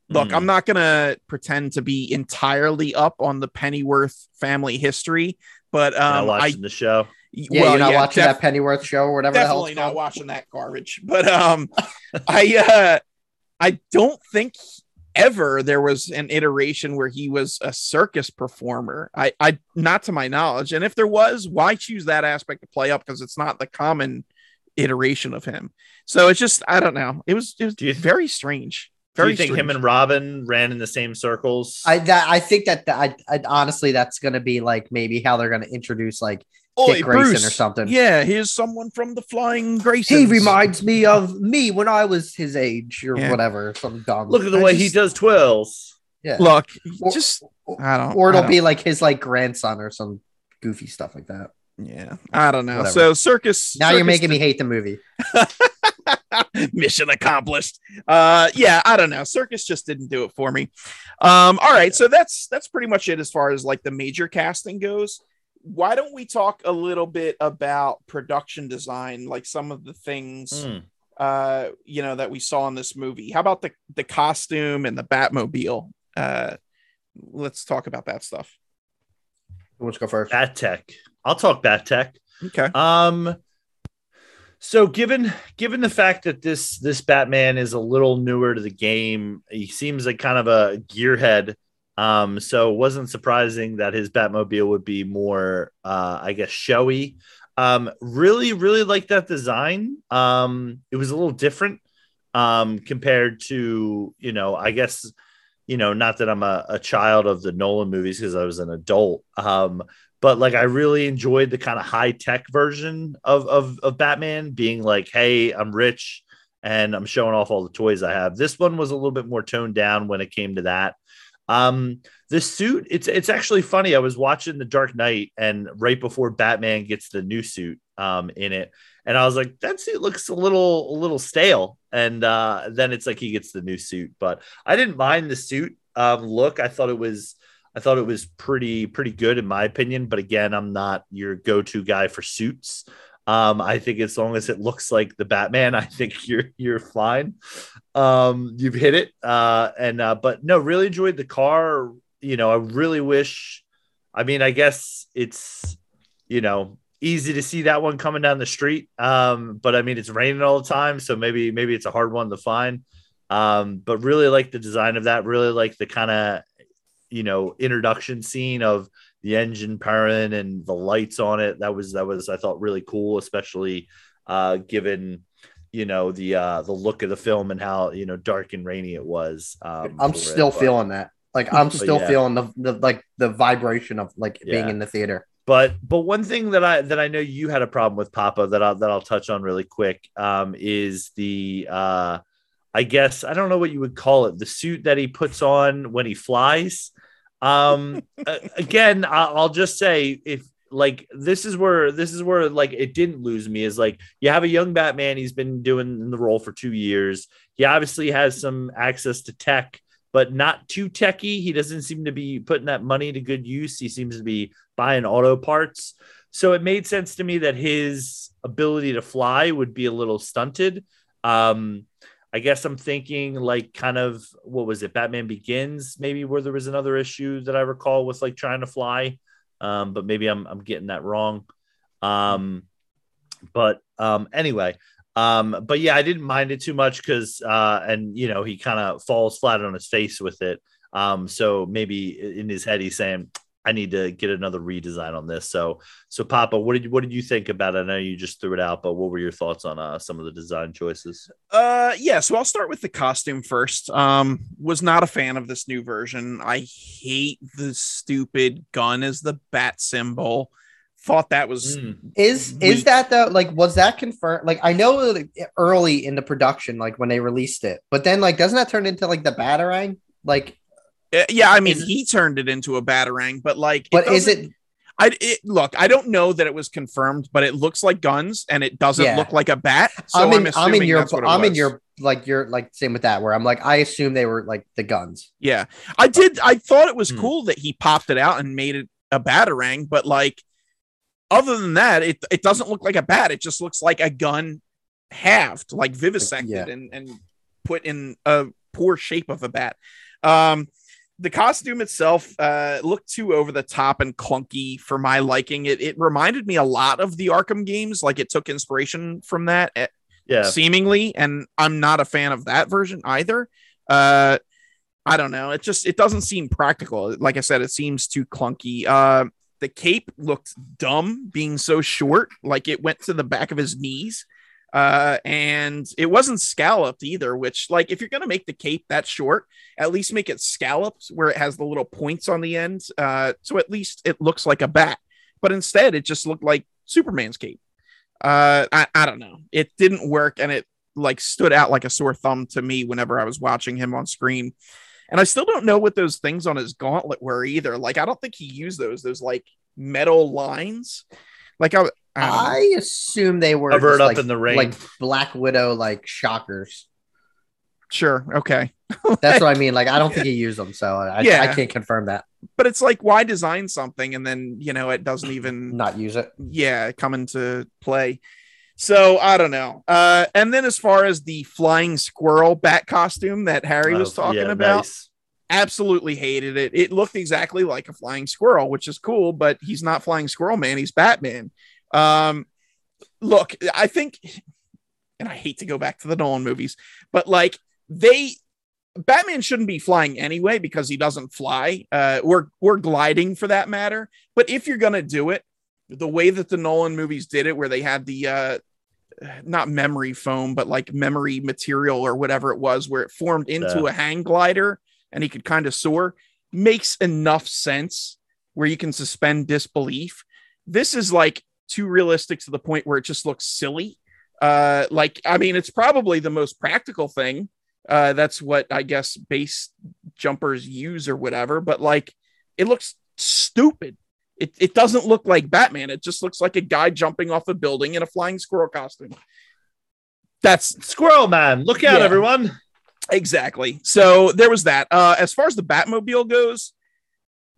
look Hmm. i'm not gonna pretend to be entirely up on the pennyworth family history but Not um i watching the show. yeah, well, you're not yeah, watching def- that Pennyworth show or whatever the hell definitely it's not called. watching that garbage. But um i uh i don't think ever there was an iteration where he was a circus performer. I i not to my knowledge. And if there was why choose that aspect to play up? Because it's not the common iteration of him. So it's just i don't know. It was it was Do you- very strange Do you think strange. him and Robin ran in the same circles? I that I think that the, I, I honestly that's gonna be like maybe how they're gonna introduce like Oi, Dick Grayson Bruce. or something. yeah here's someone from the flying Graysons. he reminds me of me when I was his age or Yeah. whatever. Something dumb. Look at the I way he does twirls. yeah. look Or- just i don't or it'll don't- be like his like grandson or some goofy stuff like that. yeah i don't know Whatever. so circus Now you're circus making me hate the movie. Mission accomplished. Uh, yeah, I don't know. Serkis just didn't do it for me. Um, all right, so that's that's pretty much it as far as like the major casting goes. Why don't we talk a little bit about production design, like some of the things Mm. uh, you know that we saw in this movie? How about the the costume and the Batmobile? Uh, let's talk about that stuff. Who wants to go first? Bat Tech. I'll talk Bat Tech. Okay. Um so given given the fact that this this Batman is a little newer to the game, he seems like kind of a gearhead. Um, so it wasn't surprising that his Batmobile would be more uh I guess showy. Um, really, really like that design. Um, it was a little different um compared to, you know, I guess you know, not that I'm a, a child of the Nolan movies because I was an adult. Um, but like I really enjoyed the kind of high tech version of, of of Batman being like, hey, I'm rich and I'm showing off all the toys I have. This one was a little bit more toned down when it came to that. Um, the suit, it's it's actually funny. I was watching The Dark Knight, and right before Batman gets the new suit um, in it, and I was like, that suit looks a little a little stale. And uh, then it's like he gets the new suit, but I didn't mind the suit um, look. I thought it was I thought it was pretty pretty good in my opinion. But again, I'm not your go to guy for suits. Um, I think as long as it looks like the Batman, I think you're you're fine. Um, you've hit it. Uh, and uh, but no, really enjoyed the car. You know, I really wish. I mean, I guess it's you know easy to see that one coming down the street. Um, but I mean, it's raining all the time, so maybe maybe it's a hard one to find. Um, but really like the design of that. Really like the kind of you know introduction scene of the engine purring and the lights on it. That was that was I thought really cool, especially uh, given you know the uh, the look of the film and how you know dark and rainy it was. Um, I'm it, still but- feeling that. Like I'm still yeah. feeling the, the like the vibration of like being in the theater. but but one thing that I that I know you had a problem with Papa that I'll that I'll touch on really quick um, is the uh, I guess I don't know what you would call it the suit that he puts on when he flies. Um, again, I'll just say if like this is where this is where like it didn't lose me is like you have a young Batman he's been doing the role for two years. He obviously has some access to tech but not too techy. He doesn't seem to be putting that money to good use. He seems to be buying auto parts. So it made sense to me that his ability to fly would be a little stunted. Um I guess I'm thinking like kind of what was it, Batman Begins, maybe where there was another issue that I recall with like trying to fly. Um, but maybe I'm I'm getting that wrong. Um, but um, anyway, um, but yeah, I didn't mind it too much because uh, and you know he kind of falls flat on his face with it. Um, so maybe in his head he's saying, I need to get another redesign on this. So so Papa, what did you what did you think about it? I know you just threw it out, but what were your thoughts on uh, some of the design choices? Uh, yeah. So I'll start with the costume first. Um, was not a fan of this new version. I hate the stupid gun as the bat symbol. Thought that was Mm. Is We- is that though? Like, was that confirmed? Like, I know early in the production, like when they released it, but then like, doesn't that turn into like the batarang? Like, yeah. I mean, Is he turned it into a batarang, but like, but is it? I it, look. I don't know that it was confirmed, but it looks like guns, and it doesn't Yeah. look like a bat. So I'm I'm, in. I'm, in your. it I'm in your. Like you're like same with that. Where I'm like, I assume they were like the guns. Yeah, I did. I thought it was Hmm. cool that he popped it out and made it a batarang, but like, other than that, it it doesn't look like a bat. It just looks like a gun halved, like vivisected yeah. and and put in a poor shape of a bat. Um, the costume itself uh, looked too over the top and clunky for my liking. It it reminded me a lot of the Arkham games, like it took inspiration from that. eh, Yeah, seemingly, and I'm not a fan of that version either. Uh, I don't know. It just it doesn't seem practical. Like I said, it seems too clunky. Uh, the cape looked dumb, being so short, like it went to the back of his knees. Uh, and it wasn't scalloped either. Which, like, if you're gonna make the cape that short, at least make it scalloped where it has the little points on the end. Uh, so at least it looks like a bat. But instead, it just looked like Superman's cape uh I, I don't know it didn't work and it like stood out like a sore thumb to me whenever i was watching him on screen and i still don't know what those things on his gauntlet were either like i don't think he used those those like metal lines like i, I I don't know. I assume they were Covered up like, in the rain. like Black Widow, like shockers. Sure. Okay. That's what I mean. Like, I don't think he used them, so I, Yeah. I can't confirm that. But it's like, why design something and then you know it doesn't even Not use it. yeah come into play so i don't know uh and then as far as the flying squirrel bat costume that harry was Oh, talking yeah, about nice. absolutely hated it it looked exactly like a flying squirrel which is cool but he's not flying squirrel man he's batman um look i think and i hate to go back to the nolan movies but like they Batman shouldn't be flying anyway because he doesn't fly, uh, or or gliding for that matter. But if you're gonna do it, the way that the Nolan movies did it, where they had the uh, not memory foam, but like memory material or whatever it was, where it formed into Yeah. a hang glider and he could kind of soar, makes enough sense where you can suspend disbelief. This is like too realistic to the point where it just looks silly. Uh, like, I mean, it's probably the most practical thing. Uh, that's what I guess base jumpers use or whatever, but like it looks stupid. It, it doesn't look like Batman. It just looks like a guy jumping off a building in a flying squirrel costume. That's Squirrel Man, look out, Yeah. everyone. exactly. So there was that. Uh, as far as the Batmobile goes,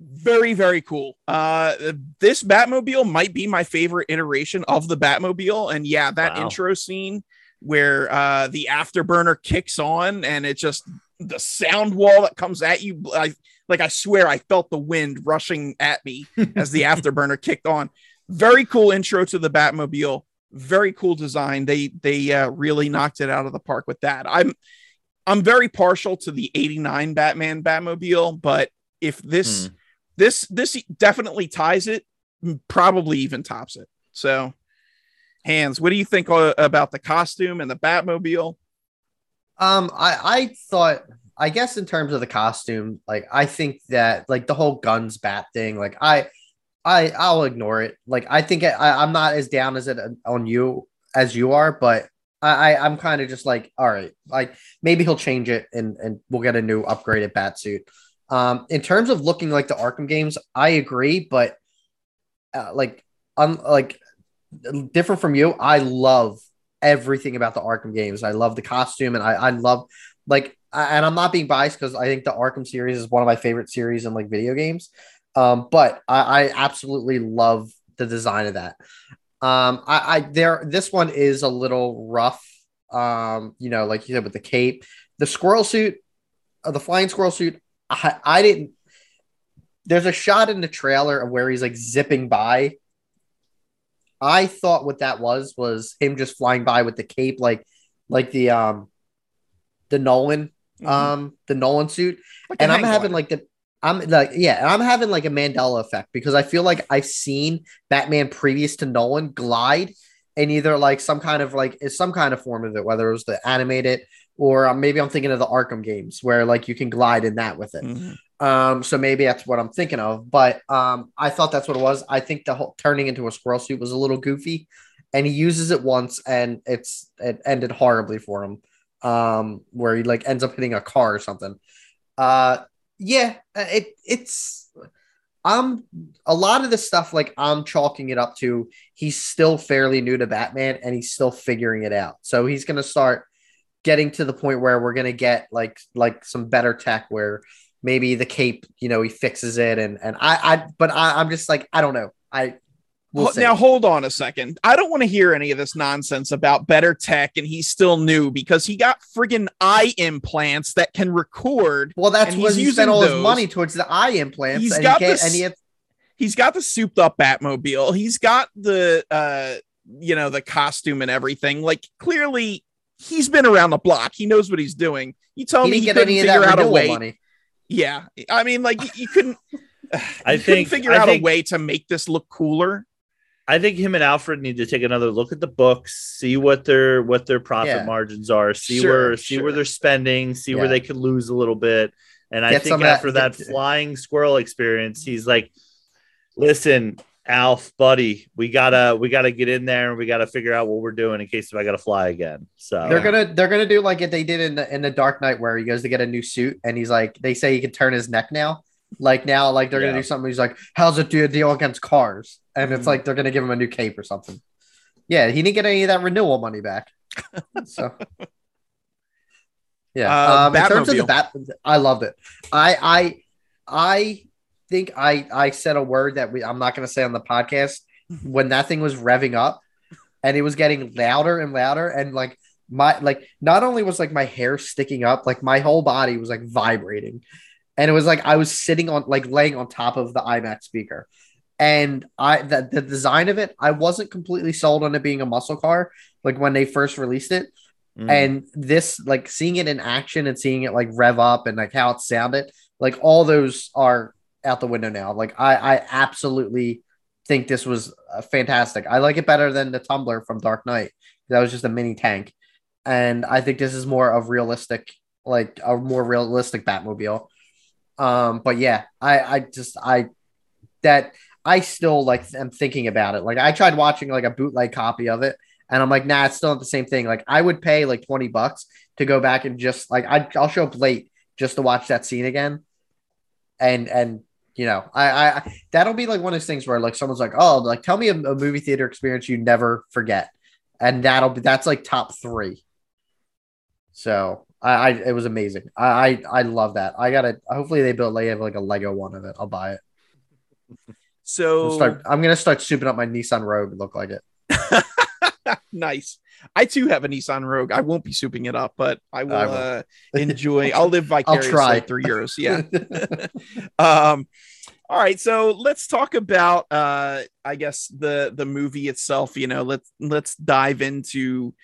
very, very cool. Uh, this Batmobile might be my favorite iteration of the Batmobile. And yeah, that Wow. intro scene where uh, the afterburner kicks on and it just the sound wall that comes at you. I, like I swear, I felt the wind rushing at me as the afterburner kicked on. Very cool intro to the Batmobile. Very cool design. They they uh, really knocked it out of the park with that. I'm I'm very partial to the 89 Batman Batmobile, but if this Hmm. This this definitely ties it, probably even tops it. So, Hans, what do you think uh, about the costume and the Batmobile? Um, I I thought I guess in terms of the costume, like I think that like the whole guns bat thing, like I I I'll ignore it. Like I think I, I'm not as down as it on you as you are, but I, I I'm kind of just like all right, like maybe he'll change it and and we'll get a new upgraded bat suit. Um, in terms of looking like the Arkham games, I agree, but uh, like I'm like different from you. I love everything about the Arkham games. I love the costume and I, I love like I- and I'm not being biased because I think the Arkham series is one of my favorite series in like video games. Um, but I, I absolutely love the design of that. Um, I, I there this one is a little rough. Um, you know, like you said with the cape, the squirrel suit, uh, the flying squirrel suit. I, I didn't. There's a shot in the trailer of where he's like zipping by. I thought what that was was him just flying by with the cape, like like the um the Nolan um the Nolan suit, Like and I'm having like the I'm like yeah, and I'm having like a Mandela effect because I feel like I've seen Batman previous to Nolan glide in either like some kind of like is some kind of form of it, whether it was the animated or um, maybe I'm thinking of the Arkham games where like you can glide in that with it. Mhm. Um, so maybe that's what I'm thinking of. But um, I thought that's what it was. I think the whole turning into a squirrel suit was a little goofy, and he uses it once, and it's it ended horribly for him. Um, where he like ends up hitting a car or something. Uh, yeah, it it's I'm a lot of this stuff like I'm chalking it up to he's still fairly new to Batman and he's still figuring it out. So he's gonna start getting to the point where we're gonna get like like some better tech where maybe the cape, you know, he fixes it and and I I but I, I'm just like I don't know. I we'll now hold on a second. I don't want to hear any of this nonsense about better tech and he's still new because he got friggin' eye implants that can record. well, that's what he's he using spent all his money towards the eye implants. He's and got he this- and he had, He's got the souped up Batmobile. He's got the uh you know the costume and everything. Like clearly he's been around the block. He knows what he's doing. You tell he me he get couldn't any of figure that out a way. money. Yeah. I mean like you, you couldn't I you couldn't think- figure I out think- a way to make this look cooler. I think him and Alfred need to take another look at the books, see what their what their profit Yeah. margins are, see Sure, where see sure. where they're spending, see where they could lose a little bit. And I think some of that- after that, flying squirrel experience, he's like, "Listen, Alf, buddy, we gotta we gotta get in there and we gotta figure out what we're doing in case if I gotta fly again." So They're gonna they're gonna do like what they did in the in the Dark Knight where he goes to get a new suit and he's like they say he can turn his neck now. Like now, like they're Yeah. gonna do something. He's like, "How's it do a deal against cars?" And it's Mhm. like they're gonna give him a new cape or something. Yeah, he didn't get any of that renewal money back. so yeah, Uh, um, in terms of the bat, I loved it. I I I think I I said a word that we I'm not going to say on the podcast when that thing was revving up and it was getting louder and louder and like my like not only was like my hair sticking up like my whole body was like vibrating and it was like I was sitting on like laying on top of the iMac speaker and I the, the design of it I wasn't completely sold on it being a muscle car like when they first released it Mm. and this like seeing it in action and seeing it like rev up and like how it sounded like all those are out the window now. Like i i absolutely think this was uh, fantastic. I like it better than the tumbler from dark knight. That was just a mini tank. And i think this is more of realistic like a more realistic batmobile. Um but yeah i i just i that i still like am thinking about it. Like i tried watching like a bootleg copy of it and I'm like, nah, it's still not the same thing. Like, I would pay like 20 bucks to go back and just like, I, I'll show up late just to watch that scene again. And, and, you know, I, I, that'll be like one of those things where like someone's like, oh, like tell me a, a movie theater experience you never forget. And that'll be, that's like top three. So I, I it was amazing. I, I, I love that. I got to, hopefully they build like, have like a Lego one of it. I'll buy it. I'm So start, I'm to start souping up my Nissan Rogue and look like it. nice. I too have a Nissan Rogue. I won't be souping it up, but I will, I will. Uh, enjoy. I'll live vicariously try. through yours. Yeah. um all right so let's talk about uh i guess the the movie itself you know let's let's dive into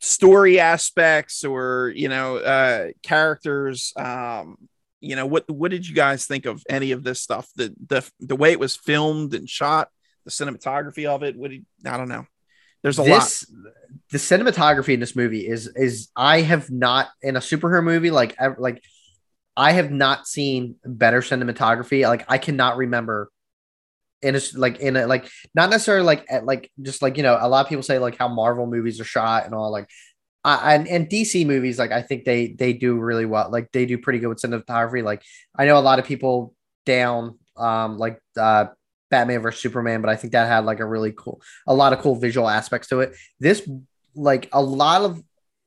story aspects or you know uh characters um you know what what did you guys think of any of this stuff the the the way it was filmed and shot the cinematography of it what did, i don't know there's a lot this the cinematography in this movie is is I have not in a superhero movie like ever, like I have not seen better cinematography. Like I cannot remember in a like in a like not necessarily like at like just like you know a lot of people say like how Marvel movies are shot and all like I and, and DC movies like I think they they do really well like they do pretty good with cinematography like I know a lot of people down um like uh Batman versus Superman but I think that had like a really cool a lot of cool visual aspects to it this like a lot of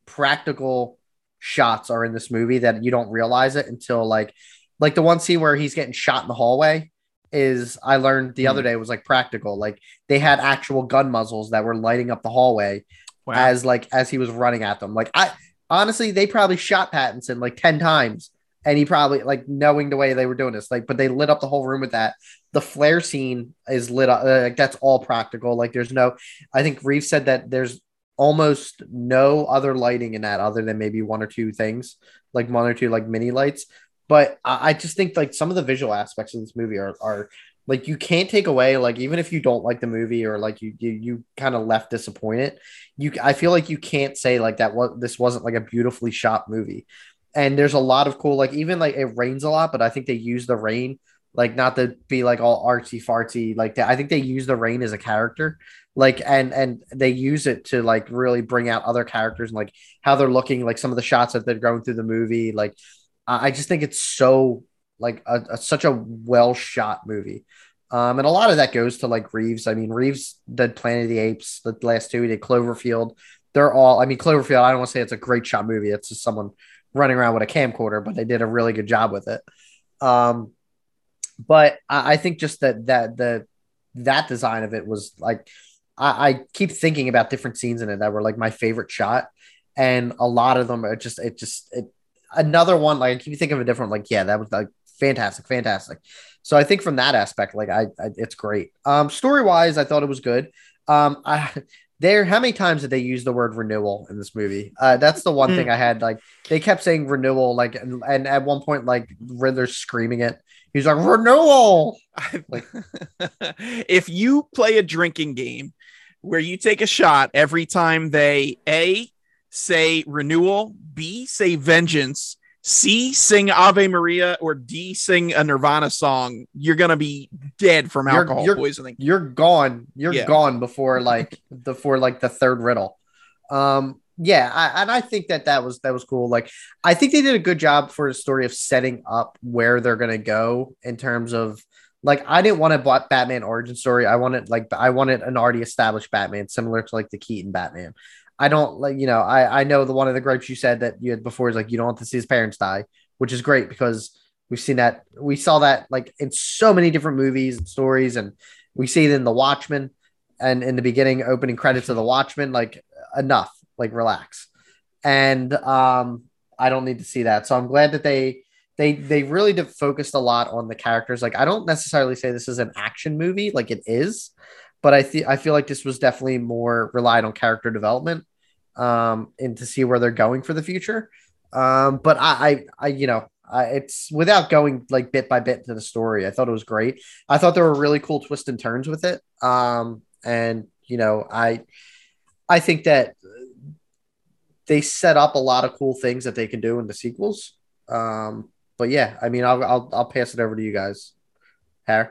practical shots are in this movie that you don't realize it until like like the one scene where he's getting shot in the hallway is I learned the other hmm. day was like practical. Like they had actual gun muzzles that were lighting up the hallway Wow. as like as he was running at them. Like I honestly they probably shot Pattinson like 10 times and he probably like knowing the way they were doing this like but they lit up the whole room with that. The flare scene is lit up uh, like that's all practical. Like there's no I think reeve said that there's almost no other lighting in that other than maybe one or two things, like one or two like mini lights. But I, I just think like some of the visual aspects of this movie are are like you can't take away like even if you don't like the movie or like you you, you kind of left disappointed, you I feel like you can't say like that was this wasn't like a beautifully shot movie. And there's a lot of cool like even like it rains a lot, but I think they use the rain like not to be like all artsy fartsy like that. I think they use the rain as a character like and and they use it to like really bring out other characters and like how they're looking like some of the shots that they're going through the movie like i just think it's so like a, a- such a well shot movie um and a lot of that goes to like reeves i mean reeves did planet of the apes the last two he did cloverfield they're all i mean cloverfield i don't want to say it's a great shot movie it's just someone running around with a camcorder but they did a really good job with it um but i, I think just that that the that design of it was like I, I keep thinking about different scenes in it that were like my favorite shot, and a lot of them are just it just it another one like I keep thinking of a different like yeah that was like fantastic fantastic. So I think from that aspect like I, I it's great. Um, story wise I thought it was good. Um, I there how many times did they use the word renewal in this movie? Uh, that's the one thing I had like they kept saying renewal like and, and at one point like Riddler's screaming it. He's like renewal. Like- if you play a drinking game where you take a shot every time they a say renewal, b say vengeance, c sing Ave Maria, or d sing a Nirvana song, you're gonna be dead from You're- alcohol you're- poisoning. you're gone. You're Yeah. gone before like before like the third riddle. Um, yeah, I, and I think that that was that was cool. Like, I think they did a good job for a story of setting up where they're gonna go in terms of like I didn't want a Batman origin story. I wanted like I wanted an already established Batman, similar to like the Keaton Batman. I don't like you know I I know the one of the gripes you said that you had before is like you don't want to see his parents die, which is great because we've seen that we saw that like in so many different movies and stories, and we see it in The Watchmen and in the beginning opening credits of The Watchmen. Like enough, like relax, and um I don't need to see that. So I'm glad that they they they really focused a lot on the characters. Like I don't necessarily say this is an action movie, like it is, but I think I feel like this was definitely more relied on character development um and to see where they're going for the future. Um, but I, I, I you know, I, it's without going like bit by bit to the story. I thought it was great. I thought there were really cool twists and turns with it. Um, and you know, I, I think that they set up a lot of cool things that they can do in the sequels. Um, but yeah, I mean, I'll I'll I'll pass it over to you guys. Harry.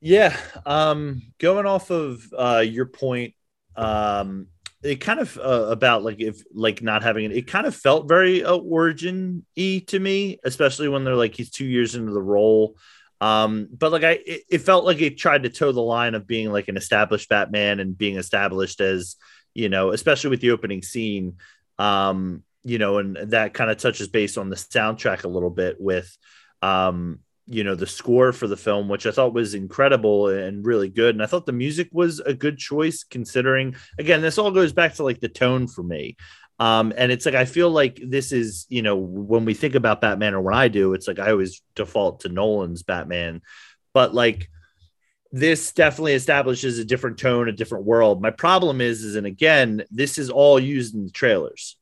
Yeah, um, going off of uh, your point, um, it kind of uh, about like if like not having it, it kind of felt very uh, origin y to me, especially when they're like he's two years into the role. Um, but like I, it, it felt like it tried to toe the line of being like an established Batman and being established as you know, especially with the opening scene. Um, you know, and that kind of touches base on the soundtrack a little bit with, um, you know, the score for the film, which I thought was incredible and really good. And I thought the music was a good choice considering, again, this all goes back to like the tone for me. Um, and it's like I feel like this is, you know, when we think about Batman or when I do, it's like I always default to Nolan's Batman, but like this definitely establishes a different tone, a different world. My problem is, is and again, this is all used in the trailers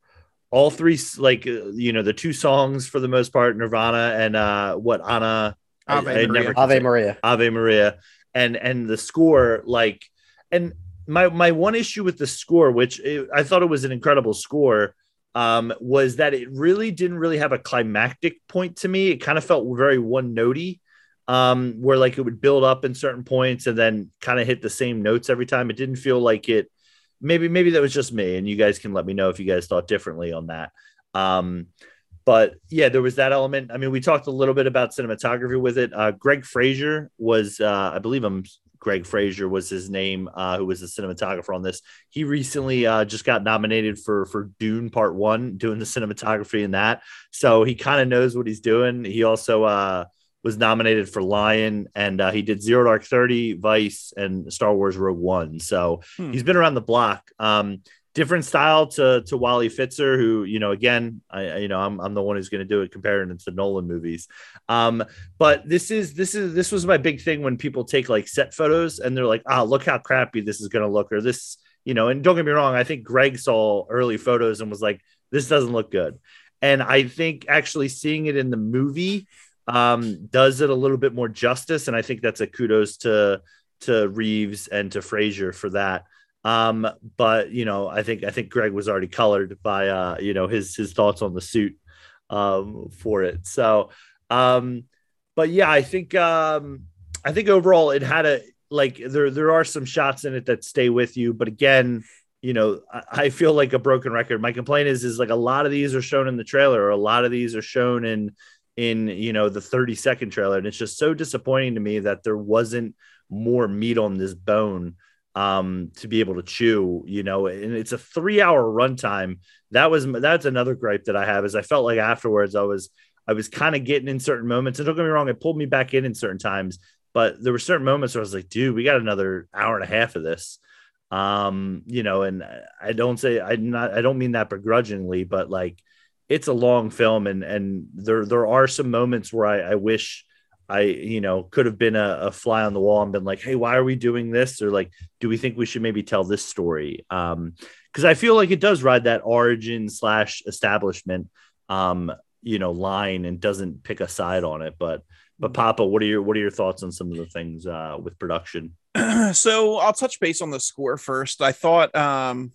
all three like uh, you know the two songs for the most part nirvana and uh what anna? Ave, I, I maria. ave maria. Ave maria. And and the score like and my my one issue with the score which it, i thought it was an incredible score um was that it really didn't really have a climactic point to me. It kind of felt very one notey um where like it would build up in certain points and then kind of hit the same notes every time. It didn't feel like it maybe maybe that was just me and you guys can let me know if you guys thought differently on that. Um but yeah there was that element. I mean we talked a little bit about cinematography with it. Uh greig fraser was uh i believe i'm Greig fraser was his name uh who was the cinematographer on this. He recently uh just got nominated for for dune part one doing the cinematography in that. So he kind of knows what he's doing. He also uh was nominated for Lion, and uh, he did Zero Dark Thirty, Vice, and Star Wars Rogue One. So hmm. he's been around the block. Um, different style to to Wally Pfister, who you know, again, I you know, I'm I'm the one who's going to do it comparing it to Nolan movies. Um, but this is this is this was my big thing when people take like set photos and they're like, ah, oh, look how crappy this is going to look, or this, you know. And don't get me wrong, I think Greg saw early photos and was like, this doesn't look good. And I think actually seeing it in the movie um, does it a little bit more justice, and I think that's a kudos to to Reeves and to Fraser for that. Um, but you know, I think I think Greg was already colored by uh, you know his his thoughts on the suit um, for it. So, um, but yeah, I think um, I think overall it had a like there there are some shots in it that stay with you, but again, you know, I, I feel like a broken record. My complaint is is like a lot of these are shown in the trailer, or a lot of these are shown in in you know the 30 second trailer. And it's just so disappointing to me that there wasn't more meat on this bone um to be able to chew you know and it's a three hour runtime. That was that's another gripe that i have is i felt like afterwards i was i was kind of getting in certain moments. And don't get me wrong it pulled me back in in certain times but there were certain moments where i was like dude we got another hour and a half of this. Um you know and i don't say i not i don't mean that begrudgingly but like it's a long film and and there there are some moments where I, I wish I you know could have been a, a, fly on the wall and been like, hey, why are we doing this? Or like, do we think we should maybe tell this story? Um, because I feel like it does ride that origin slash establishment um, you know, line and doesn't pick a side on it. But but Papa, what are your what are your thoughts on some of the things uh with production? so I'll touch base on the score first. I thought um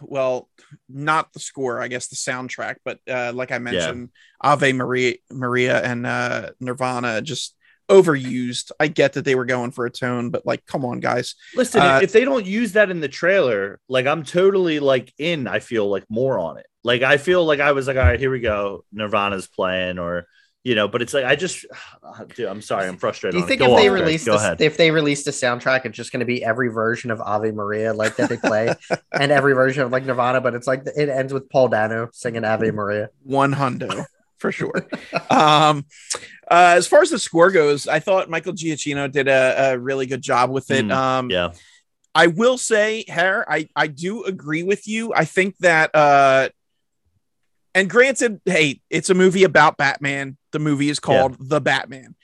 well, not the score, I guess the soundtrack, but uh, like I mentioned, yeah. Ave Maria, Maria and uh, Nirvana just overused. I get that they were going for a tone, but like, come on, guys. Listen, uh, if they don't use that in the trailer, like I'm totally like in. I feel like more on it. Like I feel like I was like, all right, here we go. Nirvana's playing, or you know, but it's like I just, dude, I'm sorry, I'm frustrated. Do you think if they on, release this, if they release the soundtrack, it's just going to be every version of Ave Maria like that they play, and every version of like Nirvana, but it's like it ends with Paul Dano singing Ave Maria. one hundo for sure. um, uh, as far as the score goes, I thought Michael Giacchino did a, a really good job with it. Mm, um, yeah, I will say, Hare, I, I do agree with you. I think that, uh, and granted, hey, it's a movie about Batman. The movie is called The Batman,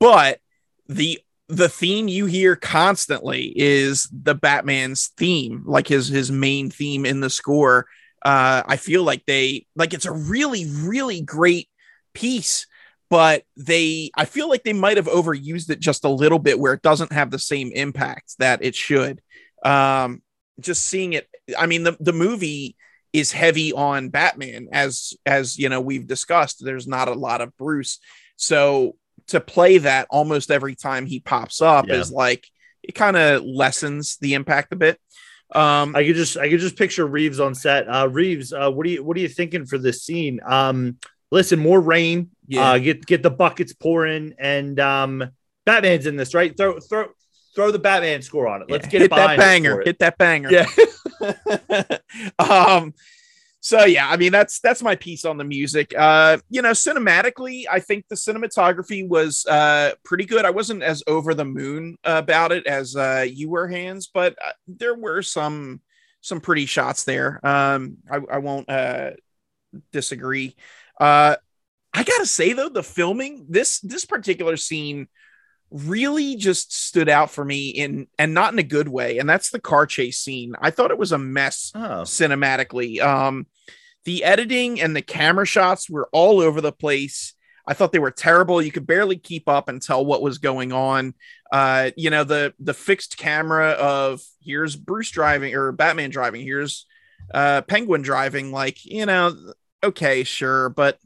but the the theme you hear constantly is the Batman's theme, like his his main theme in the score. Uh, I feel like they like it's a really really great piece, but they I feel like they might have overused it just a little bit where it doesn't have the same impact that it should um just seeing it i mean the, the movie is heavy on batman as as you know we've discussed there's not a lot of bruce so to play that almost every time he pops up Yeah. is like it kind of lessens the impact a bit um I could just I could just picture Reeves on set. Uh, Reeves, uh, what are you what are you thinking for this scene? Um, listen, more rain. Yeah. Uh, get get the buckets pouring, and um, Batman's in this, right? Throw throw throw the Batman score on it. Let's get hit it that banger hit that banger Yeah. um so yeah i mean that's that's my piece on the music. Uh you know cinematically i think the cinematography was uh pretty good. I wasn't as over the moon about it as uh you were Hans but uh, there were some some pretty shots there. Um i, I won't uh disagree. Uh i gotta say though the filming this this particular scene really just stood out for me in and not in a good way and that's the car chase scene. I thought it was a mess Oh, cinematically. Um the editing and the camera shots were all over the place. I thought they were terrible. You could barely keep up and tell what was going on. Uh you know the the fixed camera of here's bruce driving or batman driving here's uh penguin driving like you know okay sure but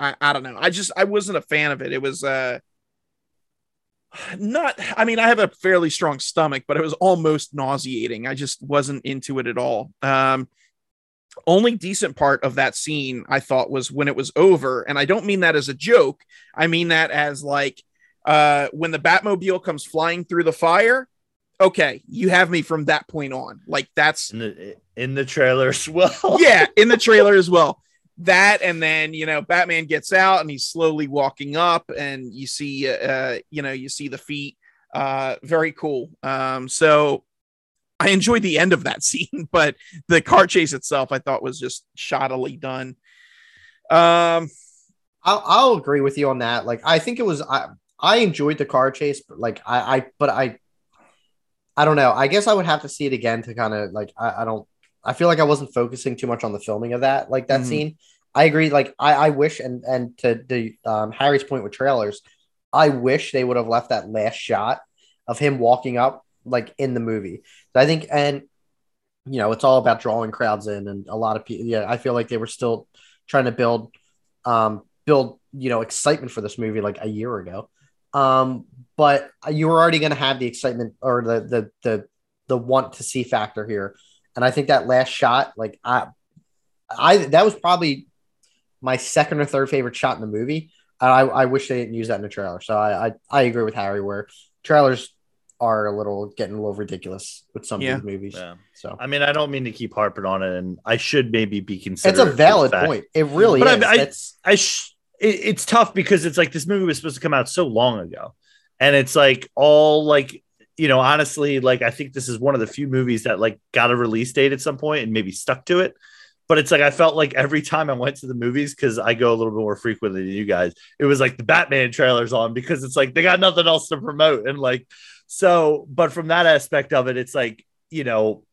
i i don't know. I just i wasn't a fan of it. It was uh not i mean i have a fairly strong stomach but it was almost nauseating i just wasn't into it at all um only decent part of that scene i thought was when it was over and i don't mean that as a joke i mean that as like uh when the batmobile comes flying through the fire okay you have me from that point on like that's in the in the trailer as well. yeah, in the trailer as well. That and then you know Batman gets out and he's slowly walking up and you see uh you know you see the feet uh very cool. Um so I enjoyed the end of that scene, but the car chase itself I thought was just shoddily done. Um I'll, I'll agree with you on that. Like, I think it was I I enjoyed the car chase, but like I I but I I don't know. I guess I would have to see it again to kind of like I, I don't I feel like I wasn't focusing too much on the filming of that like that Mhm. scene. I agree. Like I I wish and and to the um, Harry's point with trailers, I wish they would have left that last shot of him walking up like in the movie. So I think and you know it's all about drawing crowds in and a lot of people. Yeah, I feel like they were still trying to build um build you know excitement for this movie like a year ago um but you were already going to have the excitement or the the the the want to see factor here and i think that last shot like i i that was probably my second or third favorite shot in the movie and i i wish they didn't use that in the trailer so i i, I agree with harry where trailers are a little getting a little ridiculous with some Yeah. of these movies Yeah. so I mean, I don't mean to keep harping on it, and I should maybe be considered. it's a valid point it really But I- is I- That's- I sh- it, it's tough because it's like this movie was supposed to come out so long ago, and it's like all like you know, honestly, like I think this is one of the few movies that like got a release date at some point and maybe stuck to it. But it's like I felt like every time I went to the movies because I go a little bit more frequently than you guys, it was like the Batman trailers on because it's like they got nothing else to promote and like so. But from that aspect of it, it's like you know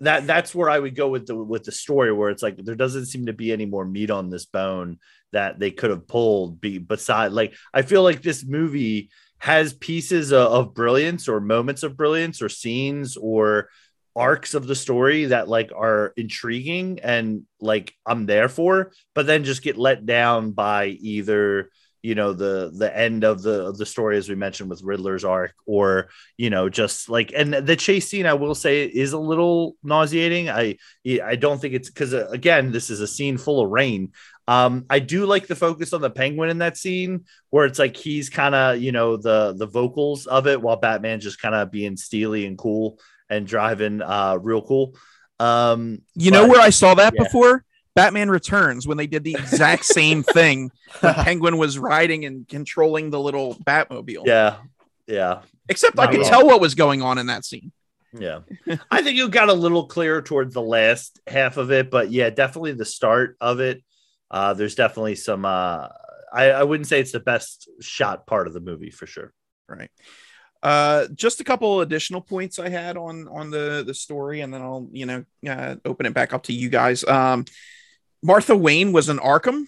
that that's where I would go with the with the story where it's like there doesn't seem to be any more meat on this bone that they could have pulled be beside like I feel like this movie has pieces of, of brilliance or moments of brilliance or scenes or arcs of the story that like are intriguing and like I'm there for but then just get let down by either you know the the end of the of the story as we mentioned with Riddler's arc or you know just like and the chase scene I will say is a little nauseating. I I don't think it's because uh, again this is a scene full of rain Um, I do like the focus on the penguin in that scene where it's like he's kind of you know the the vocals of it while Batman just kind of being steely and cool and driving uh real cool. Um, You know where I saw that yeah. before? Batman Returns when they did the exact same thing. Penguin was riding and controlling the little Batmobile. Yeah, yeah, Except I could tell what was going on in that scene. yeah. I think you got a little clearer towards the last half of it, but yeah, definitely the start of it. Uh, there's definitely some. Uh, I, I wouldn't say it's the best shot part of the movie for sure. Right. Uh, just a couple additional points I had on on the the story, and then I'll you know uh, open it back up to you guys. Um, Martha Wayne was an Arkham.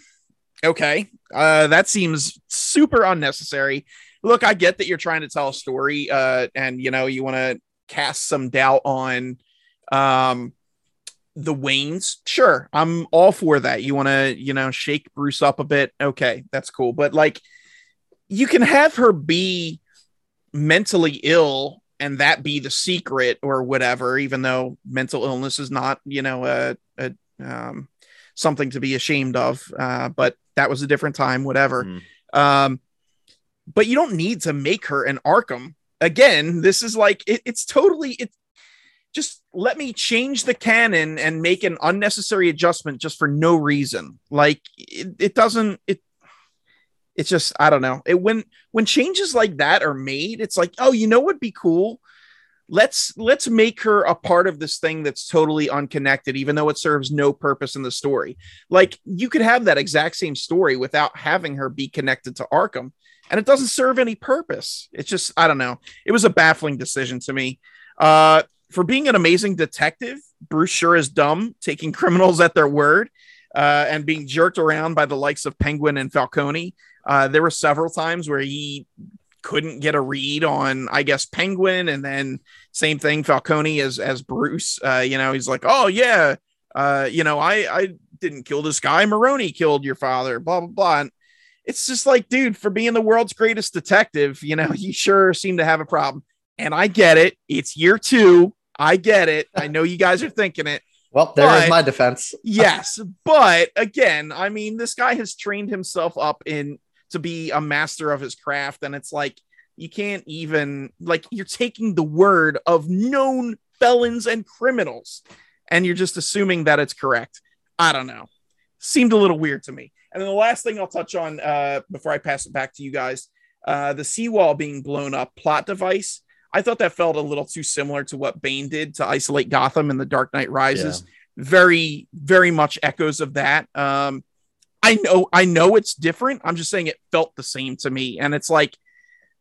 Okay, uh, that seems super unnecessary. Look, I get that you're trying to tell a story, uh, and you know you want to cast some doubt on um the Waynes. Sure, I'm all for that. You want to you know shake Bruce up a bit. Okay, that's cool, but like you can have her be mentally ill and that be the secret or whatever even though mental illness is not you know a, a um, something to be ashamed of uh, but that was a different time whatever Mm. um, but you don't need to make her an arkham again this is like it, it's totally it just let me change the canon and make an unnecessary adjustment just for no reason. Like it, it doesn't it it's just i don't know. It when when changes like that are made it's like oh you know what'd be cool? Let's let's make her a part of this thing that's totally unconnected even though it serves no purpose in the story. Like you could have that exact same story without having her be connected to arkham and it doesn't serve any purpose. It's just i don't know. It was a baffling decision to me. Uh for being an amazing detective bruce sure is dumb taking criminals at their word uh, and being jerked around by the likes of penguin and falcone uh, there were several times where he couldn't get a read on, I guess, Penguin, and then same thing, Falcone as as Bruce. Uh, you know, he's like, oh yeah, uh, you know, I I didn't kill this guy. Maroni killed your father. Blah blah blah. And it's just like, dude, for being the world's greatest detective, you know, you sure seem to have a problem. And I get it. It's year two. I get it. I know you guys are thinking it. Well, there is But- my defense. Yes, but again, I mean, this guy has trained himself up in to be a master of his craft, and it's like you can't even like you're taking the word of known felons and criminals, and you're just assuming that it's correct. I don't know. Seemed a little weird to me. And then the last thing I'll touch on uh, before I pass it back to you guys, uh, the seawall being blown up plot device. I thought that felt a little too similar to what Bane did to isolate Gotham in The Dark Knight Rises. Very very much echoes of that. Um i know i know it's different. I'm just saying it felt the same to me. And it's like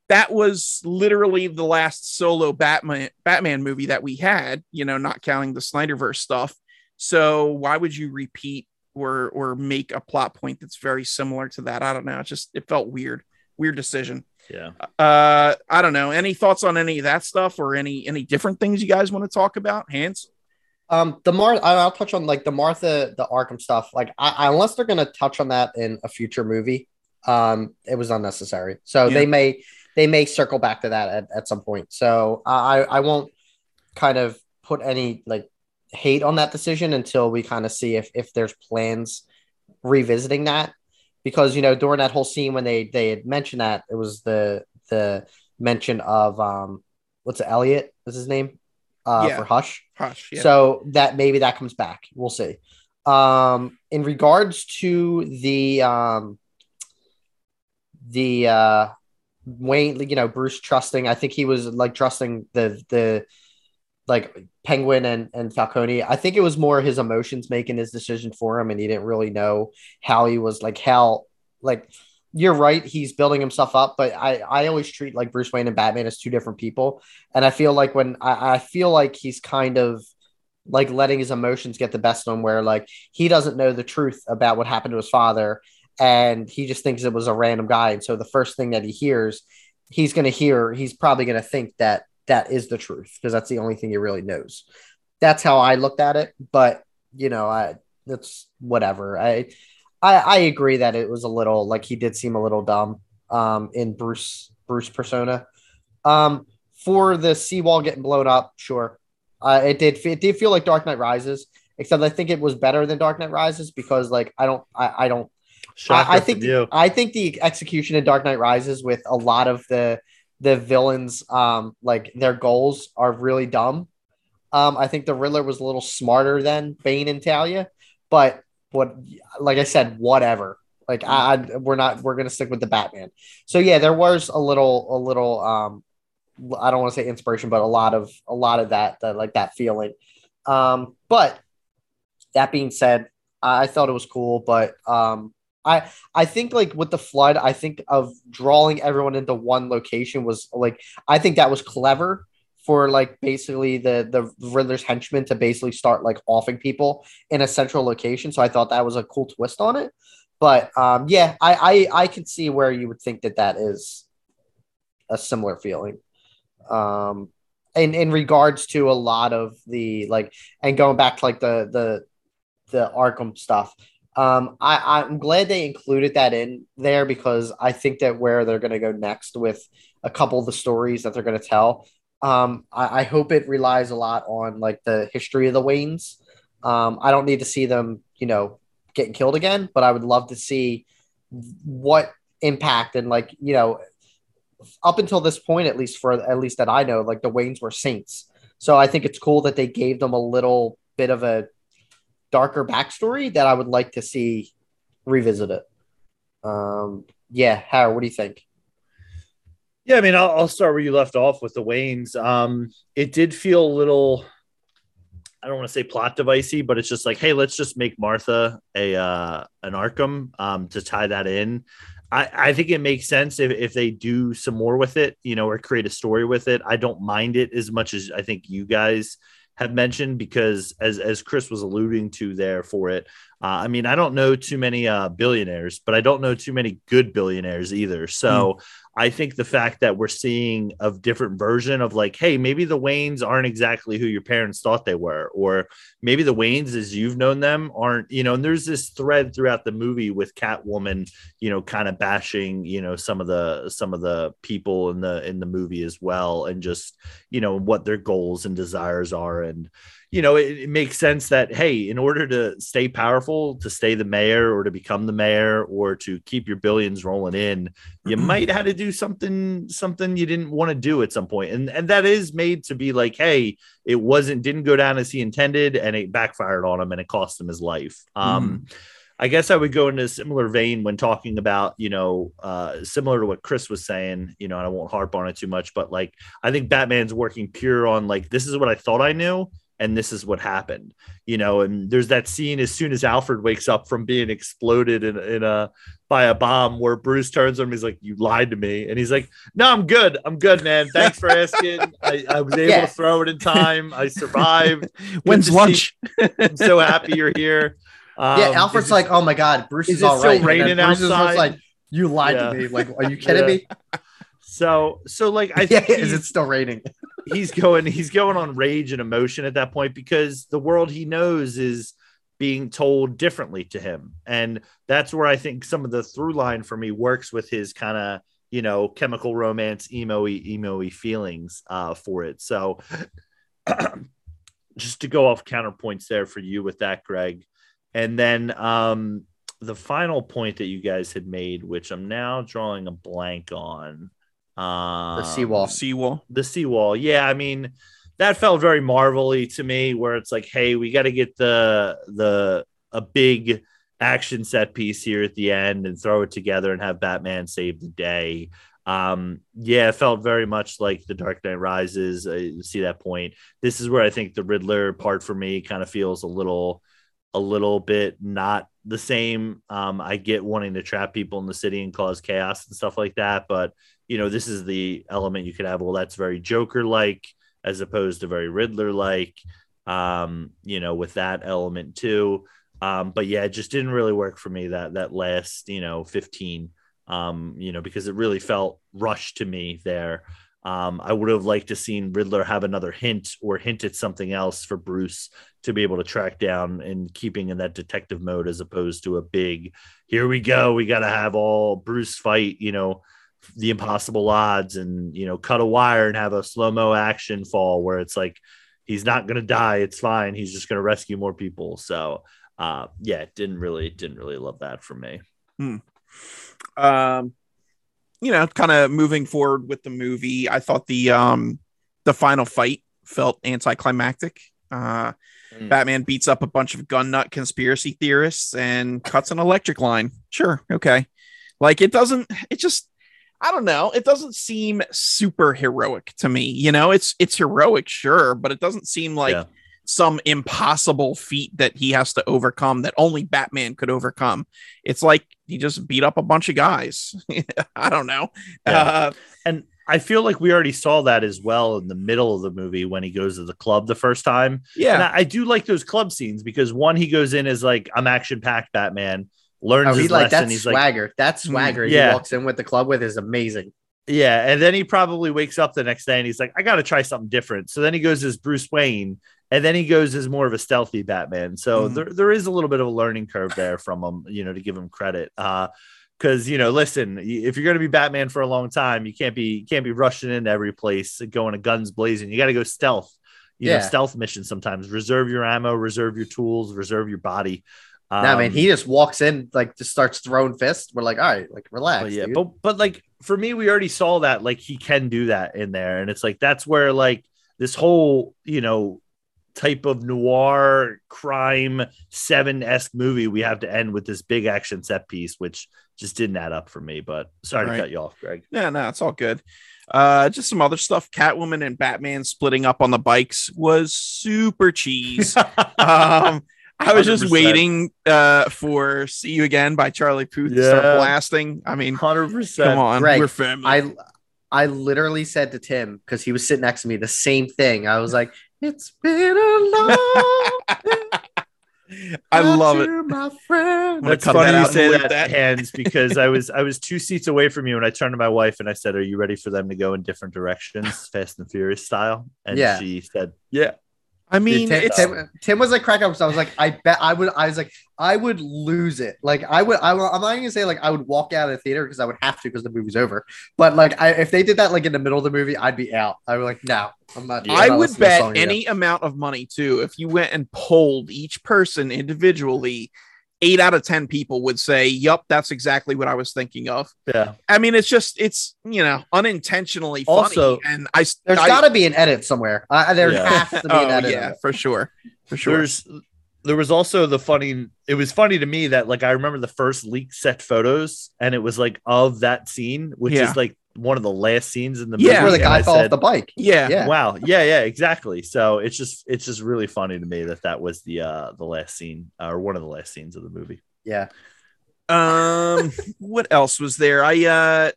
that was literally the last solo batman batman movie that we had you know not counting the snyderverse stuff. So why would you repeat or or make a plot point that's very similar to that? I don't know. It just it felt weird weird decision Yeah. uh i don't know any thoughts on any of that stuff or any any different things you guys want to talk about Hans Um, the Mar, I- I'll touch on like the Martha, the Arkham stuff. Like, I, I- unless they're gonna touch on that in a future movie, um, it was unnecessary. So Yeah. they may, they may circle back to that at, at some point. So I, I won't kind of put any like hate on that decision until we kind of see if if there's plans revisiting that, because you know during that whole scene when they they had mentioned that it was the the mention of um, what's it, Elliot is his name, uh, Yeah. for Hush. hush yeah. So that maybe that comes back. We'll see. Um, in regards to the um, the uh, Wayne, you know, Bruce trusting. I think he was like trusting the the like Penguin and and Falcone. I think it was more his emotions making his decision for him, and he didn't really know how he was like how like. You're right. He's building himself up, but I, I always treat like Bruce Wayne and Batman as two different people. And I feel like when I, I feel like he's kind of like letting his emotions get the best of him, where like he doesn't know the truth about what happened to his father, and he just thinks it was a random guy. And so the first thing that he hears, he's to hear, he's probably to think that that is the truth because that's the only thing he really knows. That's how I looked at it. But you know, I that's whatever. I I, I agree that it was a little like he did seem a little dumb um, in Bruce Bruce persona. Um, for the seawall getting blown up, sure. Uh, it did. It did feel like Dark Knight Rises. except I think it was better than Dark Knight Rises because like I don't I, I don't I, I think. I think the execution in Dark Knight Rises with a lot of the the villains um like their goals are really dumb. Um I think the Riddler was a little smarter than Bane and Talia, but what like I said, whatever. Like I, I we're not we're gonna stick with the Batman. So yeah, there was a little a little um I don't want to say inspiration, but a lot of a lot of that, that like that feeling. Um, but that being said, I thought it was cool, but um, I I think like with the flood, I think of drawing everyone into one location was like I think that was clever for like basically the the Riddler's henchmen to basically start like offing people in a central location. So I thought that was a cool twist on it. But um, yeah, I, I I can see where you would think that that is a similar feeling. Um, in in regards to a lot of the like and going back to like the the the Arkham stuff. Um, I, I'm glad they included that in there because I think that where they're going to go next with a couple of the stories that they're going to tell, um, I, I hope it relies a lot on like the history of the Waynes. Um, I don't need to see them, you know, getting killed again, but I would love to see what impact and like, you know, up until this point, at least for at least that I know, like the Waynes were saints. So I think it's cool that they gave them a little bit of a darker backstory that I would like to see revisited. Um, yeah, Howard, what do you think? Yeah, I mean, I'll, I'll start where you left off with the Waynes. Um, it did feel a little, I don't want to say plot devicey, but it's just like, hey, let's just make Martha a uh, an Arkham um, to tie that in. I, I think it makes sense if, if they do some more with it, you know, or create a story with it. I don't mind it as much as I think you guys have mentioned because as as Chris was alluding to there for it, uh, I mean, I don't know too many uh, billionaires, but I don't know too many good billionaires either. So I think the fact that we're seeing a different version of like, hey, maybe the Waynes aren't exactly who your parents thought they were, or maybe the Waynes as you've known them aren't, you know, and there's this thread throughout the movie with Catwoman, you know, kind of bashing, you know, some of the some of the people in the in the movie as well, and just, you know, what their goals and desires are. And you know, it, it, makes sense that hey, in order to stay powerful, to stay the mayor, or to become the mayor, or to keep your billions rolling in, you might have to do something something you didn't want to do at some point. and and that is made to be like, hey, it wasn't didn't go down as he intended, and it backfired on him, and it cost him his life. Um, I guess I would go into a similar vein when talking about, you know, uh, similar to what Chris was saying, you know, and I won't harp on it too much, but like, I think Batman's working pure on like, this is what I thought I knew and this is what happened you know and there's that scene as soon as alfred wakes up from being exploded in, in a by a bomb where bruce turns on him he's like you lied to me and he's like no i'm good i'm good man thanks for asking I, I, was able yeah. to throw it in time i survived when's lunch i'm so happy you're here um, yeah alfred's like oh my god bruce is, is all right raining outside like you lied yeah. to me like are you kidding yeah. me so so like I yeah, is it still raining? He's going he's going on rage and emotion at that point because the world he knows is being told differently to him. And that's where I think some of the through line for me works with his kind of, you know, chemical romance, emo emo feelings uh, for it. So just to go off counterpoints there for you with that, Greg. And then um, the final point that you guys had made, which I'm now drawing a blank on. Um, the seawall. Seawall. The seawall. Yeah, I mean, that felt very marvelly to me, where it's like, hey, we got to get the the a big action set piece here at the end and throw it together and have Batman save the day. Um, yeah, it felt very much like the Dark Knight Rises. I see that point. This is where I think the Riddler part for me kind of feels a little, a little bit not the same. Um, I get wanting to trap people in the city and cause chaos and stuff like that, but you know, this is the element you could have. Well, that's very Joker like as opposed to very Riddler like, um, you know, with that element too. Um, but yeah, it just didn't really work for me that that last, you know, 15, um, you know, because it really felt rushed to me there. Um, I would have liked to seen Riddler have another hint or hint at something else for Bruce to be able to track down and keeping in that detective mode as opposed to a big, here we go, we got to have all Bruce fight, you know, the impossible odds and you know cut a wire and have a slow mo action fall where it's like he's not gonna die. It's fine. He's just gonna rescue more people. So uh, yeah, didn't really didn't really love that for me. Hmm. Um, you know, kind of moving forward with the movie, I thought the um the final fight felt anticlimactic. Uh, Mm. Batman beats up a bunch of gun nut conspiracy theorists and cuts an electric line. Sure, okay. Like it doesn't. It just. I don't know. It doesn't seem super heroic to me. You know, it's it's heroic, sure, but it doesn't seem like Yeah. some impossible feat that he has to overcome that only Batman could overcome. It's like he just beat up a bunch of guys. I don't know. Yeah. Uh, And I feel like we already saw that as well in the middle of the movie when he goes to the club the first time. And yeah, I, I do like those club scenes because one, he goes in as like I'm action packed Batman, learns Oh, his he's like lesson. that He's like, swagger. that swagger yeah. he walks in with the club with is amazing. Yeah, and then he probably wakes up the next day and he's like, I got to try something different. So then he goes as Bruce Wayne, and then he goes as more of a stealthy Batman. So Mhm. there, there is a little bit of a learning curve there from him, you know, to give him credit. Uh, because you know, listen, if you're going to be Batman for a long time, you can't be can't be rushing into every place, going to guns blazing. You got to go stealth. You know, Yeah. stealth missions sometimes. Reserve your ammo, reserve your tools, reserve your body. nah, man, Um, he just walks in like just starts throwing fists. We're like, all right, like relax. but yeah, dude. but but like for me, we already saw that like he can do that in there, and it's like that's where like this whole you know type of noir crime seven esque movie we have to end with this big action set piece, which just didn't add up for me. But sorry Right. to cut you off, Greg. Yeah, no, it's all good. Uh, just some other stuff. Catwoman and Batman splitting up on the bikes was super cheese. um, I was just 100%. waiting uh, for "See You Again" by Charlie Puth to start Yeah. blasting. I mean, Hundred percent. come on, Greg, we're family. I I literally said to Tim because he was sitting next to me the same thing. I was like, "It's been a long I love it. my friend." gonna That's funny you say that, that. Hans, because I was I was two seats away from you, and I turned to my wife and I said, "Are you ready for them to go in different directions, Fast and Furious style?" And Yeah. she said, "Yeah." I mean, Tim, it's Tim, Tim was like cracking up. So I was like, I bet I would. I was like, I would lose it. Like I would. I, I'm not even gonna say like I would walk out of the theater because I would have to because the movie's over. But like, I, if they did that like in the middle of the movie, I'd be out. I would like, no, I'm not. I'm I not would bet again." any amount of money too if you went and polled each person individually. Eight out of ten people would say, "Yup, that's exactly what I was thinking of." Yeah. I mean, it's just it's you know unintentionally funny, Also, and I There's I, got to be an edit somewhere. Uh, there Yeah. has to be oh an edit. yeah, for sure, for sure. There's there was also the funny it was funny to me that like I remember the first leak set photos and it was like of that scene, which Yeah. is like one of the last scenes in the Yeah. movie. Where the guy I fell off the bike. yeah, Yeah. Wow. Yeah, yeah, exactly. So it's just it's just really funny to me that that was the uh the last scene uh, or one of the last scenes of the movie. Yeah. um what else was there i uh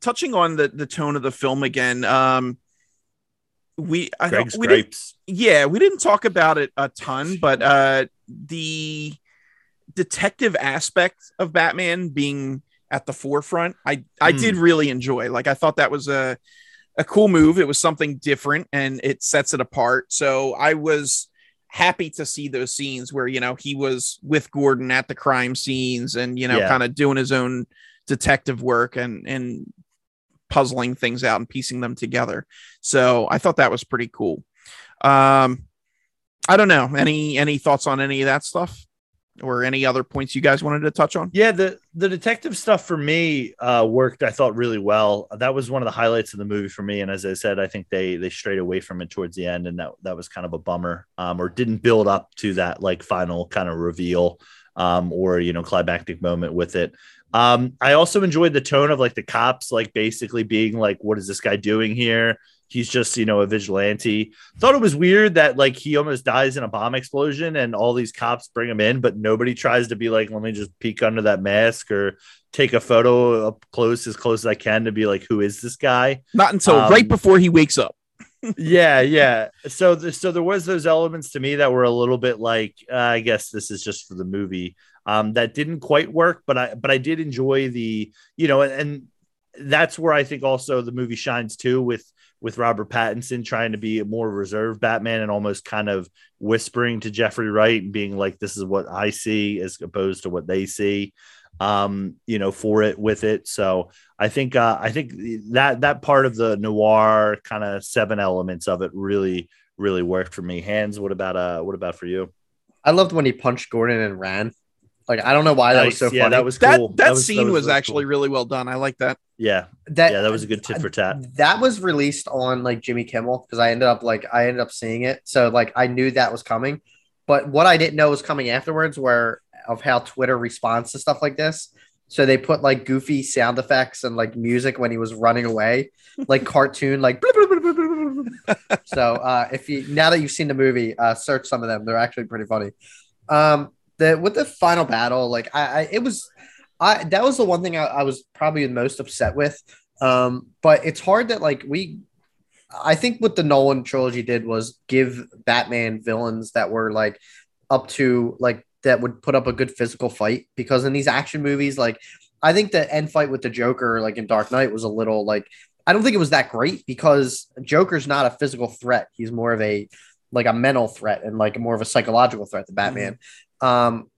touching on the the tone of the film again um we I don't, Greg's we didn't, yeah we didn't talk about it a ton but uh the detective aspect of batman being at the forefront i i Hmm. did really enjoy. Like i thought that was a a cool move. It was something different and it sets it apart. So i was happy to see those scenes where you know he was with gordon at the crime scenes and you know Yeah. kind of doing his own detective work and and puzzling things out and piecing them together. So i thought that was pretty cool. Um i don't know. Any any thoughts on any of that stuff or any other points you guys wanted to touch on Yeah, the the detective stuff for me uh, worked. I thought really well. That was one of the highlights of the movie for me. And as I said, I think they they strayed away from it towards the end, and that that was kind of a bummer. Um, or didn't build up to that like final kind of reveal, um, or you know climactic moment with it. Um, I also enjoyed the tone of like the cops, like basically being like, "What is this guy doing here?" He's just, you know, a vigilante. Thought it was weird that like he almost dies in a bomb explosion and all these cops bring him in, but nobody tries to be like, let me just peek under that mask or take a photo up close as close as I can to be like, who is this guy? not until Um, right before he wakes up yeah, yeah. So, so there was those elements to me that were a little bit like, uh, I guess this is just for the movie. Um, that didn't quite work, but I, but I did enjoy the, you know, and, and that's where I think also the movie shines too with with Robert Pattinson trying to be a more reserved Batman and almost kind of whispering to Jeffrey Wright and being like, "This is what I see," as opposed to what they see. Um, you know, for it with it. So I think uh, I think that that part of the noir kind of seven elements of it really really worked for me. Hans, what about uh what about for you? I loved when he punched Gordon and ran. Like I don't know why that was so Nice. yeah, funny. that was that cool. that, was- scene was, really actually cool. really well done. I like that. yeah, that yeah, that was a good tit for tat. that was released on like Jimmy Kimmel because I ended up like I ended up seeing it. So like I knew that was coming. But what I didn't know was coming afterwards were of how Twitter responds to stuff like this. So they put like goofy sound effects and like music when he was running away, like cartoon, like. so uh, if you now that you've seen the movie, uh, search some of them. They're actually pretty funny. Um, the with the final battle, like I, I it was, I that was the one thing I, I was probably the most upset with. Um, but it's hard that like we I think what the Nolan trilogy did was give Batman villains that were like up to like that would put up a good physical fight because in these action movies, like I think the end fight with the Joker, like in Dark Knight, was a little like I don't think it was that great because Joker's not a physical threat. He's more of a like a mental threat and like more of a psychological threat to Batman. Um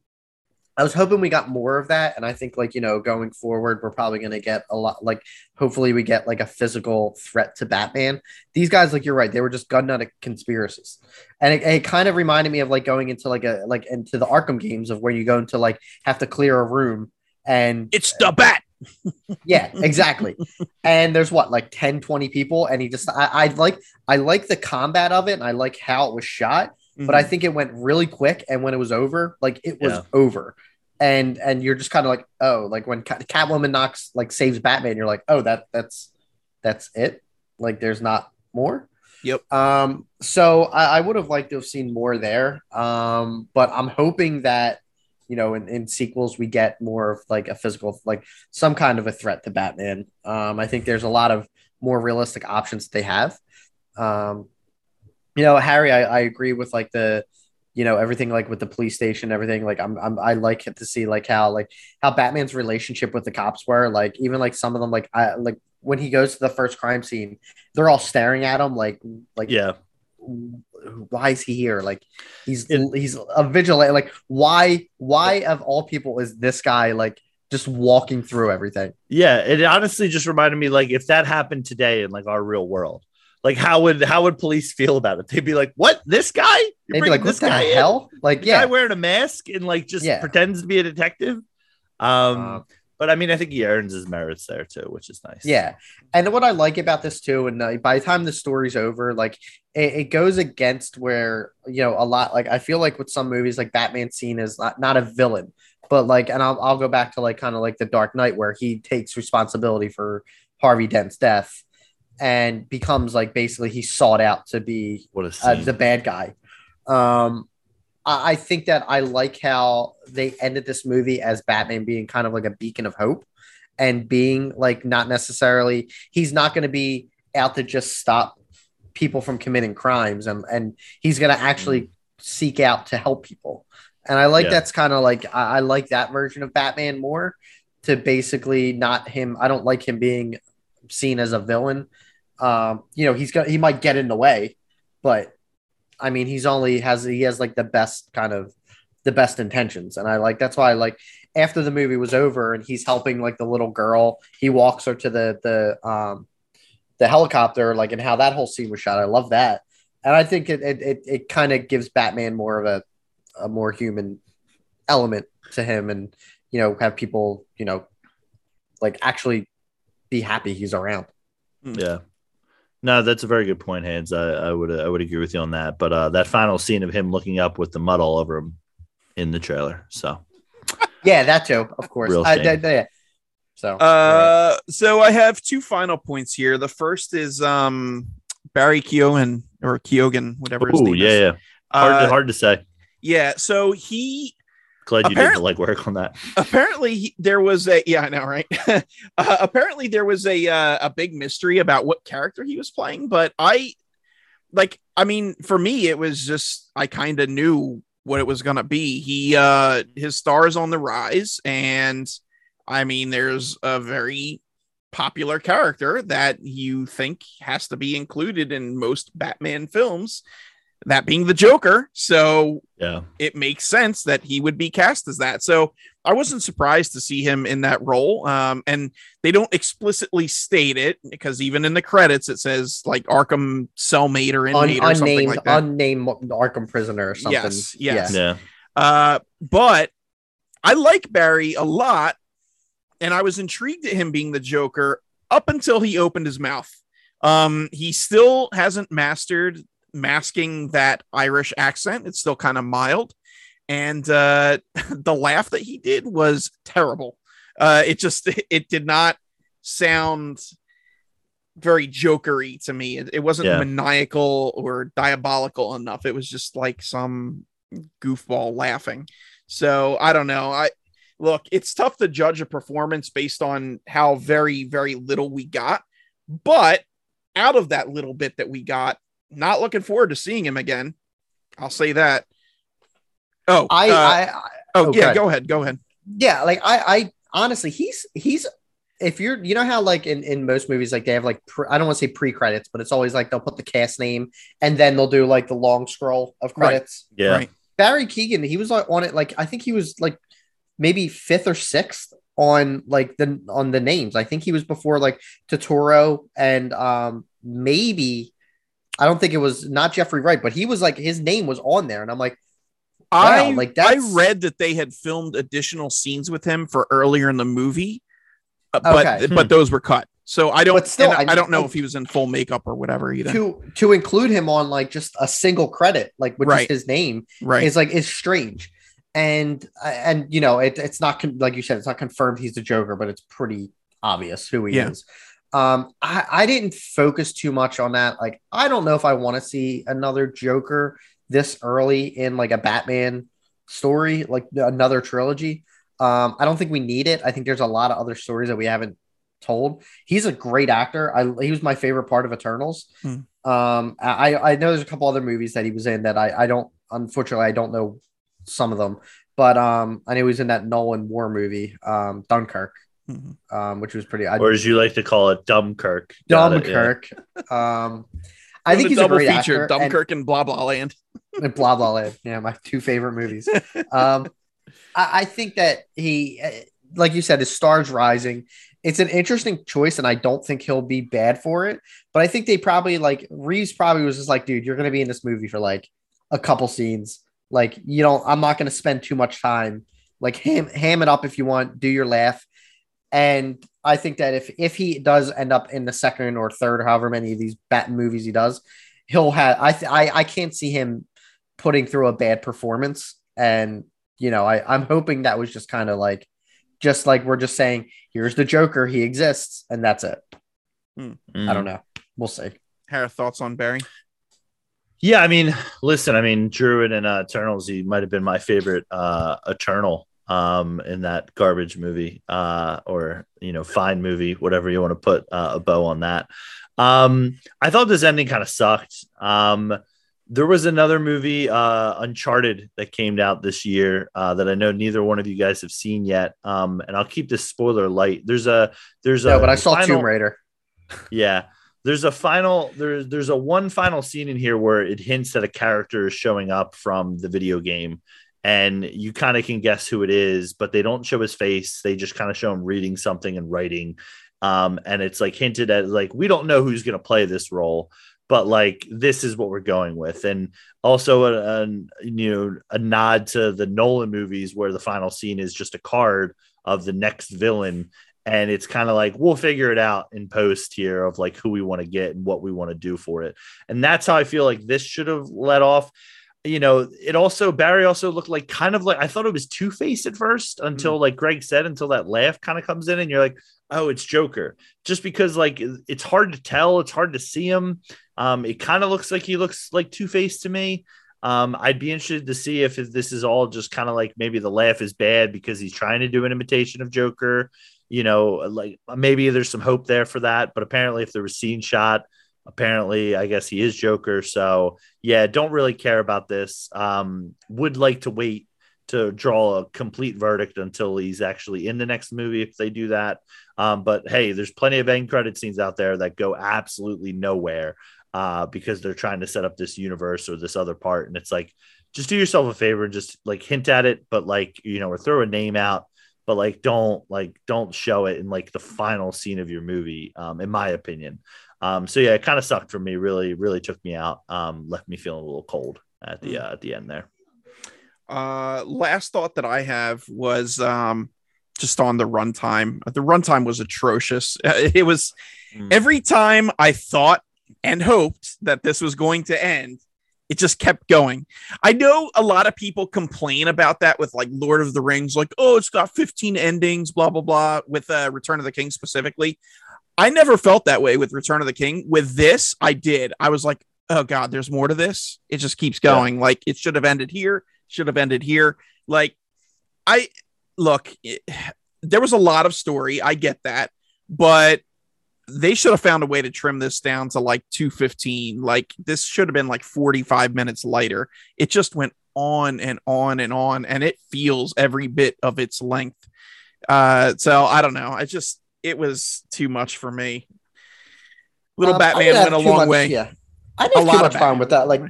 I was hoping we got more of that. And I think, like, you know, going forward, we're probably going to get a lot, like, hopefully we get like a physical threat to Batman. These guys, like, you're right, they were just gun nut conspiracies. And it, it kind of reminded me of like going into like a, like, into the Arkham games of where you go into like have to clear a room and It's the bat. yeah, exactly. and there's what, like 10, 20 people. And he just, I, I like, I like the combat of it and I like how it was shot but I think it went really quick. And when it was over, like it was Yeah. over. And and you're just kind of like, oh, like when Cat- Catwoman knocks like saves Batman, you're like, oh, that that's that's it. Like there's not more. Yep. Um. So I, I would have liked to have seen more there. Um. But I'm hoping that you know in, in sequels we get more of like a physical like some kind of a threat to Batman. Um. I think there's a lot of more realistic options that they have. Um you know, Harry, I, I agree with like the, you know, everything like with the police station, everything. Like I'm, I'm I like it to see like how like how Batman's relationship with the cops were. Like even like some of them, like I like when he goes to the first crime scene, they're all staring at him like like Yeah, why is he here? Like he's It- he's a vigilante. Like why why of all people is this guy like just walking through everything? yeah. It honestly just reminded me like if that happened today in like our real world, like how would how would police feel about it? They'd be like, "What? This guy? You're They'd be like, what this the guy in? hell? Like The guy yeah, wearing a mask and like just Yeah. pretends to be a detective." Um, Uh, but I mean, I think he earns his merits there too, which is nice. Yeah. And what I like about this too, and uh, by the time the story's over, like it, it goes against where, you know, a lot, like I feel like with some movies, like Batman seen as not, not a villain, but like, and I'll, I'll go back to like kind of like the Dark Knight where he takes responsibility for Harvey Dent's death and becomes like basically he's sought out to be What a uh, the bad guy. Um, I, I think that I like how they ended this movie as Batman being kind of like a beacon of hope and being like not necessarily he's not going to be out to just stop people from committing crimes and and he's going to actually seek out to help people. And I like Yeah. that's kind of like I, I like that version of Batman more to basically not him. I don't like him being seen as a villain. Um, you know, he's got he might get in the way, but I mean, he's only has he has like the best kind of the best intentions, and I like that's why I like after the movie was over and he's helping like the little girl, he walks her to the the um the helicopter, like and how that whole scene was shot. I love that, and I think it it it, it kind of gives Batman more of a a more human element to him, and you know have people you know like actually be happy he's around. Yeah. No, that's a very good point, Hans. I, I would I would agree with you on that. But uh, that final scene of him looking up with the mud all over him in the trailer. So Yeah, that too, of course. Real I, shame. I- yeah. So Uh, so I have two final points here. The first is um Barry Keoghan or Keoghan, whatever his Ooh, name yeah, is. yeah. Hard, Uh, to, hard to say. yeah. So he Glad you did apparently- the legwork on that. apparently there was a yeah I know right. uh, apparently there was a uh, a big mystery about what character he was playing, but I like I mean for me it was just I kind of knew what it was gonna be. He uh his star is on the rise, and I mean there's a very popular character that you think has to be included in most Batman films, that being the Joker. So Yeah. it makes sense that he would be cast as that. So I wasn't surprised to see him in that role. Um, and they don't explicitly state it because even in the credits it says like Arkham cellmate or Un- inmate or something unnamed, like that. unnamed Arkham prisoner or something. Yes, yes. Yeah. Uh, but I like Barry a lot, and I was intrigued at him being the Joker up until he opened his mouth. Um, he still hasn't mastered masking that Irish accent. It's still kind of mild, and uh, the laugh that he did was terrible. Uh, it just it did not sound very jokery to me. It, it wasn't Yeah. maniacal or diabolical enough. It was just like some goofball laughing. So I don't know. I look, it's tough to judge a performance based on how very, very little we got. But out of that little bit that we got, not looking forward to seeing him again. I'll say that. Oh, I, uh, I, I oh, yeah, okay. go ahead, go ahead. yeah, like I, I honestly, he's he's if you're you know how like in in most movies like they have like pre, I don't want to say pre credits, but it's always like they'll put the cast name and then they'll do like the long scroll of Right. credits. Yeah. Right. Barry Keoghan, he was like on it like I think he was like maybe fifth or sixth on like the on the names. I think he was before like Turturro and um maybe I don't think it was not Jeffrey Wright, but he was like his name was on there, and I'm like, I Wow, like, I read that they had filmed additional scenes with him for earlier in the movie, uh, but Okay. but those were cut. So I don't. Still, I, I- don't know I- if he was in full makeup or whatever either. to to include him on like just a single credit, like which Right. is his name, right. is like is strange. And and you know it, it's not con- like you said it's not confirmed he's the Joker, but it's pretty obvious who he Yeah. is. Um, I I didn't focus too much on that. Like I don't know if I want to see another Joker this early in like a Batman story, like another trilogy. Um, I don't think we need it. I think there's a lot of other stories that we haven't told. He's a great actor. I he was my favorite part of Eternals. Hmm. Um, I I know there's a couple other movies that he was in that I I don't unfortunately I don't know some of them, but um I know he was in that Nolan War movie, um Dunkirk, Mhm. um which was pretty. I, Or as you like to call it, Dumbkirk. Got it, yeah. Um, I think The he's a double great feature, actor. and- Dunkirk and, blah blah land. and blah blah land. Yeah, my two favorite movies. Um, I, I think that he, uh, like you said, his stars rising. It's an interesting choice, and I don't think he'll be bad for it. But I think they probably like Reeves probably was just like, dude, you're gonna be in this movie for like a couple scenes. Like, you know, I'm not gonna spend too much time. Like, ham ham it up if you want, do your laugh. And I think that if if he does end up in the second or third, however many of these bat movies he does, he'll have. I th- I I can't see him putting through a bad performance. And you know, I I'm hoping that was just kind of like, just like we're just saying, here's the Joker, he exists, and that's it. I Mm. don't know. We'll see. Her thoughts on Barry? Yeah, I mean, listen, I mean, Druig and uh, Eternals, he might have been my favorite uh, Eternal um, in that garbage movie uh, or, you know, fine movie, whatever you want to put uh, a bow on that. Um, I thought this ending kind of sucked. Um, there was another movie, uh, Uncharted, that came out this year uh, that I know neither one of you guys have seen yet. Um, and I'll keep this spoiler light. There's a, there's a, but I saw final- Tomb Raider. yeah. There's a final there's there's a one final scene in here where it hints that a character is showing up from the video game and you kind of can guess who it is, but they don't show his face. They just kind of show him reading something and writing. Um, and it's like hinted at like we don't know who's gonna play this role, but like this is what we're going with. And also a, a you know a nod to the Nolan movies where the final scene is just a card of the next villain and it's kind of like we'll figure it out in post here of like who we want to get and what we want to do for it and that's how i feel like this should have let off you know it also barry also looked like kind of like i thought it was two-faced at first until like greg said until that laugh kind of comes in and you're like oh it's joker. Just because like it's hard to tell it's hard to see him. Um it kind of looks like he looks like two-faced to me. Um, I'd be interested to see if this is all just kind of like maybe the laugh is bad because he's trying to do an imitation of Joker you know, like maybe there's some hope there for that. But apparently, if there was scene shot, apparently, I guess he is Joker. So yeah, don't really care about this. Um, would like to wait to draw a complete verdict until he's actually in the next movie if they do that. Um, but hey, there's plenty of end credit scenes out there that go absolutely nowhere uh, because they're trying to set up this universe or this other part, and it's like just do yourself a favor, and just like hint at it, but like you know, or throw a name out, but like don't like don't show it in like the final scene of your movie. Um, in my opinion. Um, so yeah, it kind of sucked for me. Really, really took me out. Um, left me feeling a little cold at the uh, at the end there. Uh, last thought that I have was um, just on the runtime. The runtime was atrocious. It was Mm. every time I thought and hoped that this was going to end, it just kept going. I know a lot of people complain about that with like Lord of the Rings, like, oh, it's got 15 endings, blah, blah, blah, with uh, Return of the King specifically. I never felt that way with Return of the King. With this, I did. I was like, oh God, there's more to this. It just keeps Yeah. going. Like, it should have ended here, should have ended here. Like, I look, it, there was a lot of story. I get that, but they should have found a way to trim this down to like 215. Like, this should have been like 45 minutes lighter. It just went on and on and on, and it feels every bit of its length. Uh, so I don't know. I just, it was too much for me. Little Um, Batman went a long much- way. Yeah, I have lot too of much fun with that. Like,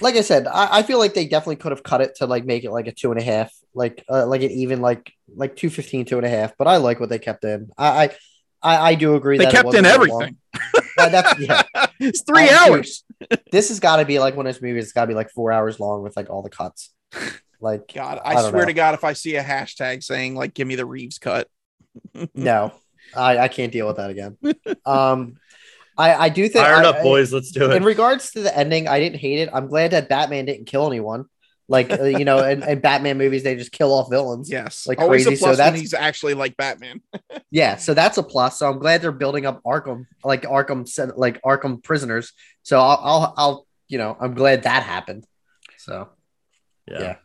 like I said, I, I feel like they definitely could have cut it to like make it like a two and a half, like uh, like an even like like 215, two and a half. But I like what they kept in. I I, I, I do agree They that kept in everything. That's yeah. it's three dude, hours. this has got to be like one of those movies. It's got to be like four hours long with like all the cuts. Like God, I I, swear know. to God, if I see a hashtag saying like "Give me the Reeves cut," no, I I can't deal with that again. Um, I I do think Fire it I- up, boys. Let's do it. in regards to the ending, I didn't hate it. I'm glad that Batman didn't kill anyone. Like uh, you know, in, in Batman movies, they just kill off villains. yes, Like always crazy, a so plus when that's- he's actually like Batman. Yeah, so that's a plus. So I'm glad they're building up Arkham, like Arkham, sen- like Arkham prisoners. So I'll, I'll, I'll, you know, I'm glad that happened. So Yeah. yeah.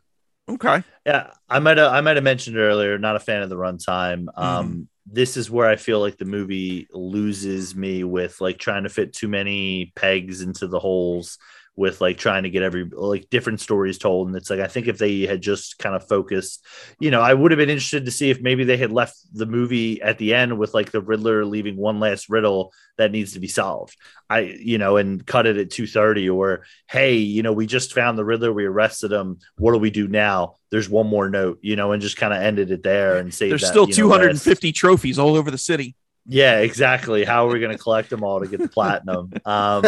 Okay, Yeah, I might have I might have mentioned earlier, not a fan of the runtime. Um, this is where I feel like the movie loses me with like trying to fit too many pegs into the holes with like trying to get every like different stories told. And it's like I think if they had just kind of focused, you know, I would have been interested to see if maybe they had left the movie at the end with like the Riddler leaving one last riddle that needs to be solved. I, you know, and cut it at 2:30 or hey, you know, we just found the Riddler, we arrested him. What do we do now? There's one more note, you know, and just kind of ended it there and say there's still 250 trophies all over the city. Yeah, exactly. How are we going to collect them all to get the platinum? Um,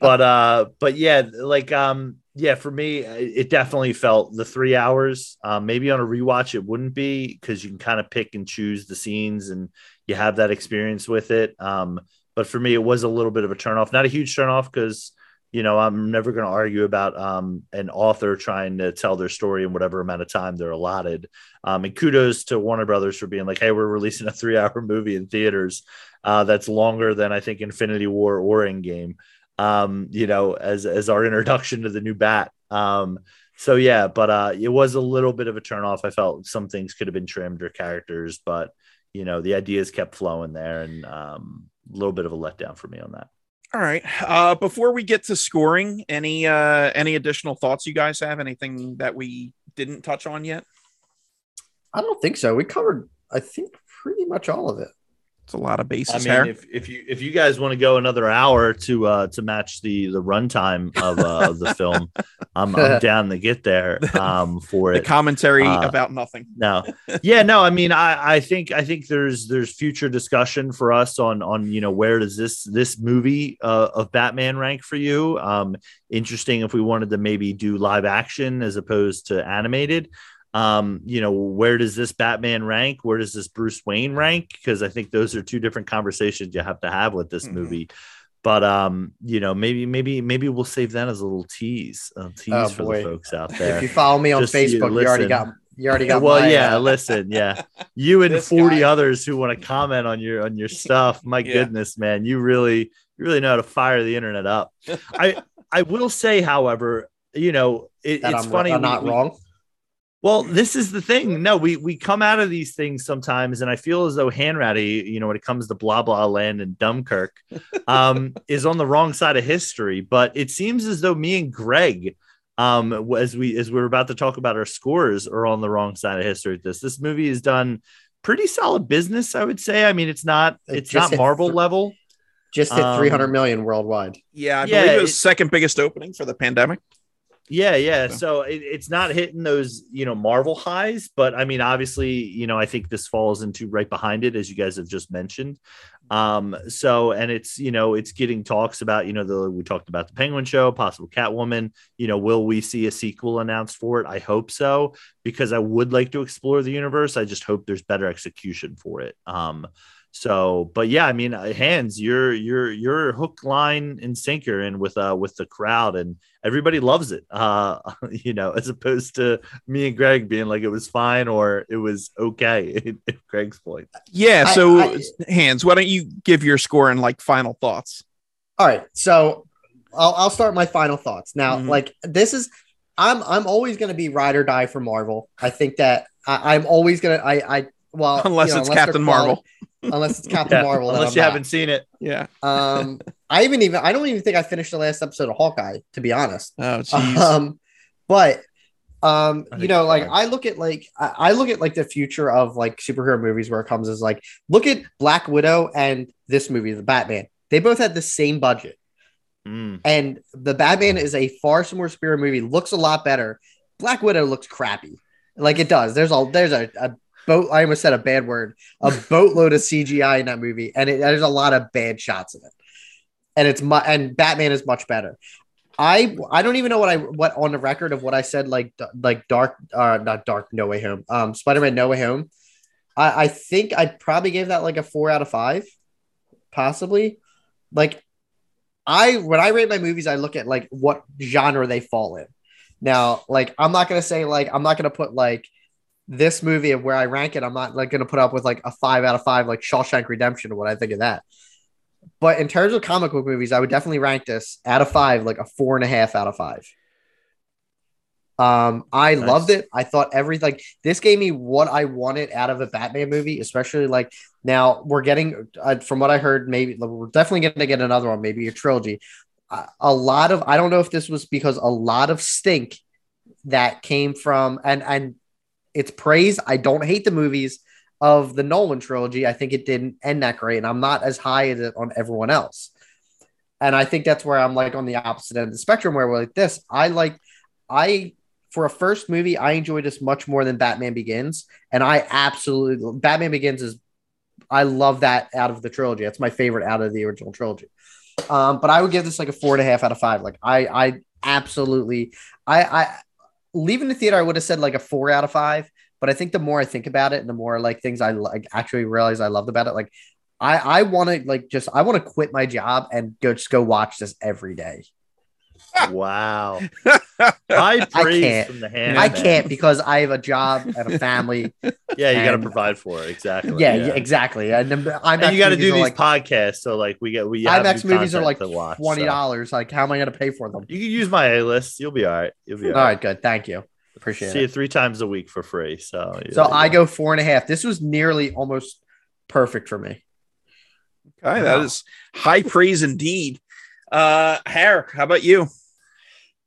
but uh, but yeah, like um, yeah, for me, it definitely felt the three hours. Um, maybe on a rewatch, it wouldn't be because you can kind of pick and choose the scenes and you have that experience with it. Um, but for me, it was a little bit of a turnoff. Not a huge turnoff because you know I'm never going to argue about um, an author trying to tell their story in whatever amount of time they're allotted. Um, and kudos to Warner Brothers for being like, hey, we're releasing a three-hour movie in theaters uh, that's longer than I think Infinity War or Endgame. Um, you know, as as our introduction to the new Bat. Um, so yeah, but uh, it was a little bit of a turnoff. I felt some things could have been trimmed or characters, but you know, the ideas kept flowing there, and um, a little bit of a letdown for me on that. All right. Uh, before we get to scoring, any uh, any additional thoughts you guys have? Anything that we didn't touch on yet? I don't think so. We covered, I think, pretty much all of it. It's a lot of bases I mean, there. if, if you if you guys want to go another hour to uh to match the the runtime of uh of the film, I'm I'm down to get there um for the it. commentary uh, about nothing. no yeah no i mean i i think i think there's there's future discussion for us on on you know where does this this movie uh, of batman rank for you um interesting if we wanted to maybe do live action as opposed to animated um you know where does this batman rank where does this bruce wayne rank because i think those are two different conversations you have to have with this Mhm. movie but um you know maybe maybe maybe we'll save that as a little tease a tease Oh, for boy. the folks out there If you follow me on Just you Facebook, you, already got you already got. well yeah uh, listen yeah you and 40 guy. others who want to comment on your on your stuff my Yeah. goodness man you really you really know how to fire the internet up i i will say however you know it, it's I'm, funny I'm not we- wrong. Well this is the thing. No we we come out of these things sometimes and i feel as though hanratty you know when it comes to blah blah land and dunkirk um is on the wrong side of history. But it seems as though me and greg um as we as we're about to talk about our scores are on the wrong side of history this. This movie has done pretty solid business i would say. I mean it's not it's just not marvel th- level. Just hit um, 300 million worldwide. Yeah, I Yeah, believe it was it- second biggest opening for the pandemic. Yeah, yeah. So- So it, it's not hitting those, you know, Marvel highs, but I mean, obviously, you know, I think this falls into right behind it, as you guys have just mentioned. Um, so and it's you know, it's getting talks about, you know, the we talked about the Penguin show, possible Catwoman. You know, will we see a sequel announced for it? I hope so, because I would like to explore the universe. I just hope there's better execution for it. Um, so, but yeah, I mean, uh, Hans, you're you're you're hook, line, and sinker, and with uh with the crowd, and everybody loves it. Uh, you know, as opposed to me and Greg being like it was fine or it was okay. At Greg's point, Yeah. So, I- Hans, why don't you give your score and like final thoughts? All right, so I'll, I'll start my final thoughts now. Mhm. Like this is, I'm I'm always going to be ride or die for Marvel. I think that I, I'm always gonna I I well Unless you know, it's they're Captain Marvel. Unless it's Captain Yeah, Marvel. unless you not. haven't seen it. Yeah. Um, I even even I don't even think I finished the last episode of Hawkeye to be honest. Oh, jeez. Um, but um, you know, like. I look at like I, I look at like the future of like superhero movies where it comes as like look at Black Widow and this movie, the Batman. They both had the same budget, Mm. and the Batman is a far more superior movie. Looks a lot better. Black Widow looks crappy, like it does. There's a there's a, a boat. I almost said a bad word. A boatload of CGI in that movie, and it, there's a lot of bad shots in it. And it's mu- and Batman is much better. I I don't even know what I what on the record of what I said like like dark uh not dark no way home um Spider Man no way home. I I think I probably gave that like a four out of five, possibly. Like I when I rate my movies, I look at like what genre they fall in. Now, like I'm not gonna say like I'm not gonna put like this movie of where I rank it. I'm not like gonna put up with like a five out of five like Shawshank Redemption or what I think of that. But in terms of comic book movies, I would definitely rank this out of five, like a four and a half out of five. Um, I Nice. loved it. I thought everything like this gave me what I wanted out of a Batman movie, especially like now we're getting uh, from what I heard, maybe we're definitely going to get another one, maybe a trilogy. Uh, a lot of I don't know if this was because a lot of stink that came from and and it's praise. I don't hate the movies of the Nolan trilogy. I think it didn't end that great, and I'm not as high as it on everyone else. And I think that's where I'm like on the opposite end of the spectrum, where we're like this. I like I for a first movie, I enjoyed this much more than Batman Begins, and I absolutely Batman Begins is I love that out of the trilogy. That's my favorite out of the original trilogy. Um, but I would give this like a four and a half out of five. Like I, I absolutely, I, I leaving the theater, I would have said like a four out of five. But I think the more I think about it, and the more like things I like actually realize I loved about it, like I, I want to like just I want to quit my job and go just go watch this every day. Wow. High praise can't. from the hand. I man. can't because I have a job and a family. Yeah, you got to provide for it. Exactly. yeah, yeah, exactly. And then IMAX And you got to do these like podcasts. So like we get we have IMAX new movies are like watch, twenty so. dollars. Like, how am I going to pay for them? You can use my A list. You'll be all right. You'll be All all right. right, good. Thank you. Appreciate it. See you three times a week for free. So So there you I go four and a half. This was nearly almost perfect for me. Okay, that is high praise indeed. Uh, Harry, how about you?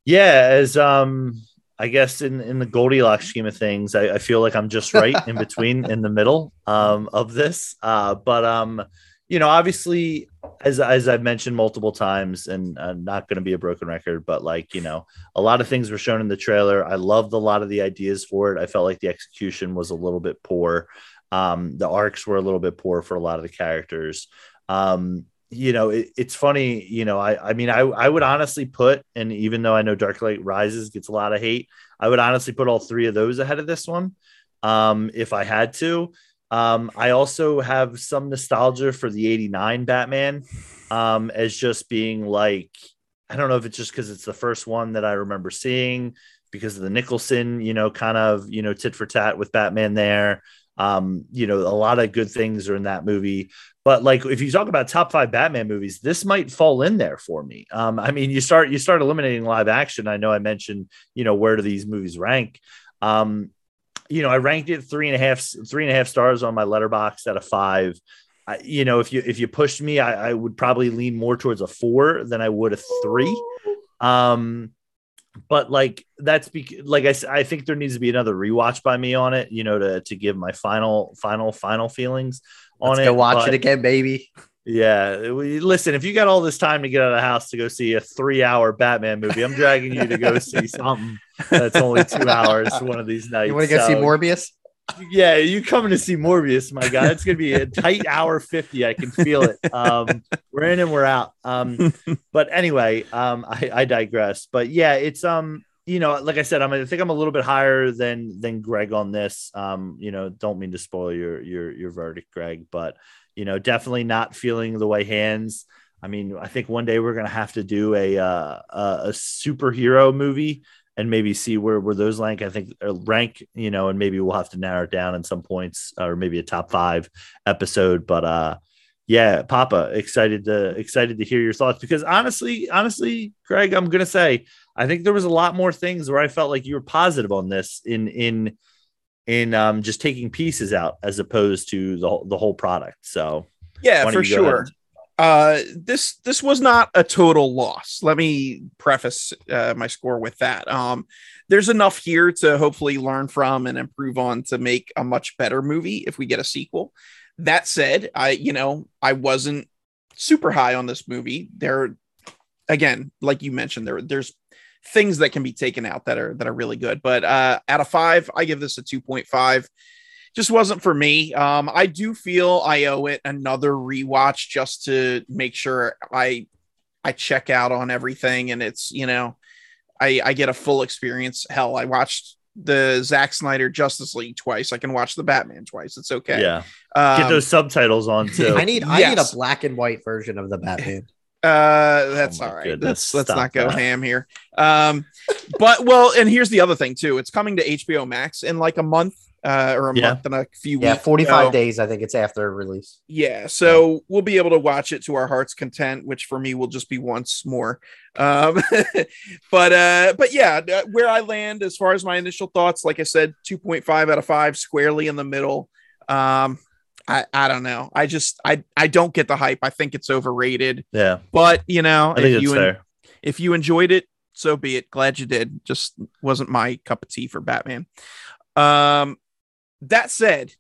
Yeah, as um, I guess in in the Goldilocks scheme of things, I, I feel like I'm just right in between, in the middle um of this. Uh, but um, you know, obviously, as as I've mentioned multiple times, and uh, not going to be a broken record, but like you know, a lot of things were shown in the trailer. I loved a lot of the ideas for it. I felt like the execution was a little bit poor. Um, the arcs were a little bit poor for a lot of the characters. Um, you know, it, it's funny, you know, I, I mean, I, I would honestly put, and even though I know Dark Knight Rises gets a lot of hate, I would honestly put all three of those ahead of this one. Um, if I had to, um, I also have some nostalgia for the 89 Batman, um, as just being like, I don't know if it's just because it's the first one that I remember seeing because of the Nicholson, you know, kind of, you know, tit for tat with Batman there. Um, you know, a lot of good things are in that movie. But like if you talk about top five Batman movies, this might fall in there for me. Um, I mean, you start you start eliminating live action. I know I mentioned, you know, where do these movies rank? Um, you know, I ranked it three and a half, three and a half stars on my Letterboxd out of five. I, you know, if you if you pushed me, I, I would probably lean more towards a four than I would a three. Um, but like that's be- like I, I think there needs to be another rewatch by me on it, you know, to to give my final final final feelings on Let's it. go watch but- it again, baby. Yeah, we, listen. If you got all this time to get out of the house to go see a three-hour Batman movie, I'm dragging you to go see something that's only two hours one of these nights. You want to go So, see Morbius? Yeah, you coming to see Morbius, my God. It's gonna be a tight hour fifty. I can feel it. Um, we're in and we're out. Um, but anyway, um, I, I digress. But yeah, it's um, you know, like I said, I'm I think I'm a little bit higher than than Greg on this. Um, you know, don't mean to spoil your your your verdict, Greg, but you know, definitely not feeling the way Hans. I mean, I think one day we're gonna have to do a uh, a, superhero movie and maybe see where where those rank. I think uh, rank, you know, and maybe we'll have to narrow it down in some points or maybe a top five episode. But uh, yeah, Papa, excited to excited to hear your thoughts because honestly, honestly, Craig, I'm gonna say I think there was a lot more things where I felt like you were positive on this in in in um, just taking pieces out as opposed to the the whole product. So Yeah, for sure. Uh, this this was not a total loss. Let me preface uh, my score with that. Um, there's enough here to hopefully learn from and improve on to make a much better movie if we get a sequel. That said, I you know I wasn't super high on this movie. There, again, like you mentioned, there there's things that can be taken out that are that are really good. But uh, out of five, I give this a two point five just wasn't for me. Um, I do feel I owe it another rewatch just to make sure I I check out on everything and it's you know I I get a full experience. Hell, I watched the Zack Snyder Justice League twice. I can watch the Batman twice. It's okay. yeah, Um, get those subtitles on too. I need I need a black and white version of the Batman. Uh, that's Oh all right. goodness, Let's let's stop not go that. ham here. Um, but well, and here's the other thing too. It's coming to HBO Max in like a month, uh, or a Yeah. month and a few Yeah, 45 So- days I think it's after release. Yeah, so we'll be able to watch it to our heart's content, which for me will just be once more. Um, but uh, but yeah, uh, where I land as far as my initial thoughts, like I said, two point five out of five, squarely in the middle. Um, I I don't know. I just I I don't get the hype. I think it's overrated. yeah, But you know, I if you en- if you enjoyed it, so be it. Glad you did. Just wasn't my cup of tea for Batman. Um, that said,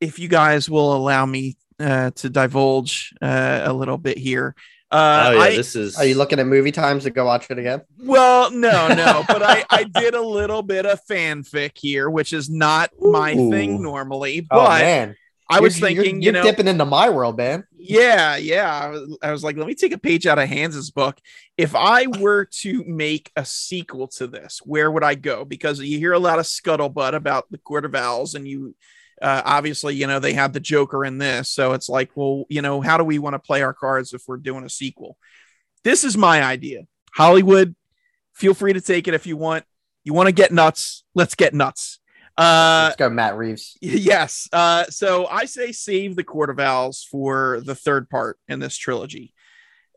if you guys will allow me uh, to divulge uh, a little bit here, uh, oh yeah, I, this is. Are you looking at movie times to go watch it again? well, no, no, but I, I did a little bit of fanfic here, which is not my thing normally. Oh But man. I was You're- you're- thinking, you're, you know, dipping into my world, man. Yeah, yeah. I was, I was like, let me take a page out of Hans's book. If I were to make a sequel to this, where would I go? Because you hear a lot of scuttlebutt about the Court of Owls, and you uh, obviously, you know, they have the Joker in this. So it's like, well, you know, how do we want to play our cards if we're doing a sequel? This is my idea. Hollywood, feel free to take it if you want. You want to get nuts? Let's get nuts. Uh, Let's go, Matt Reeves. Yes. Uh, so I say save the Court of Owls for the third part in this trilogy.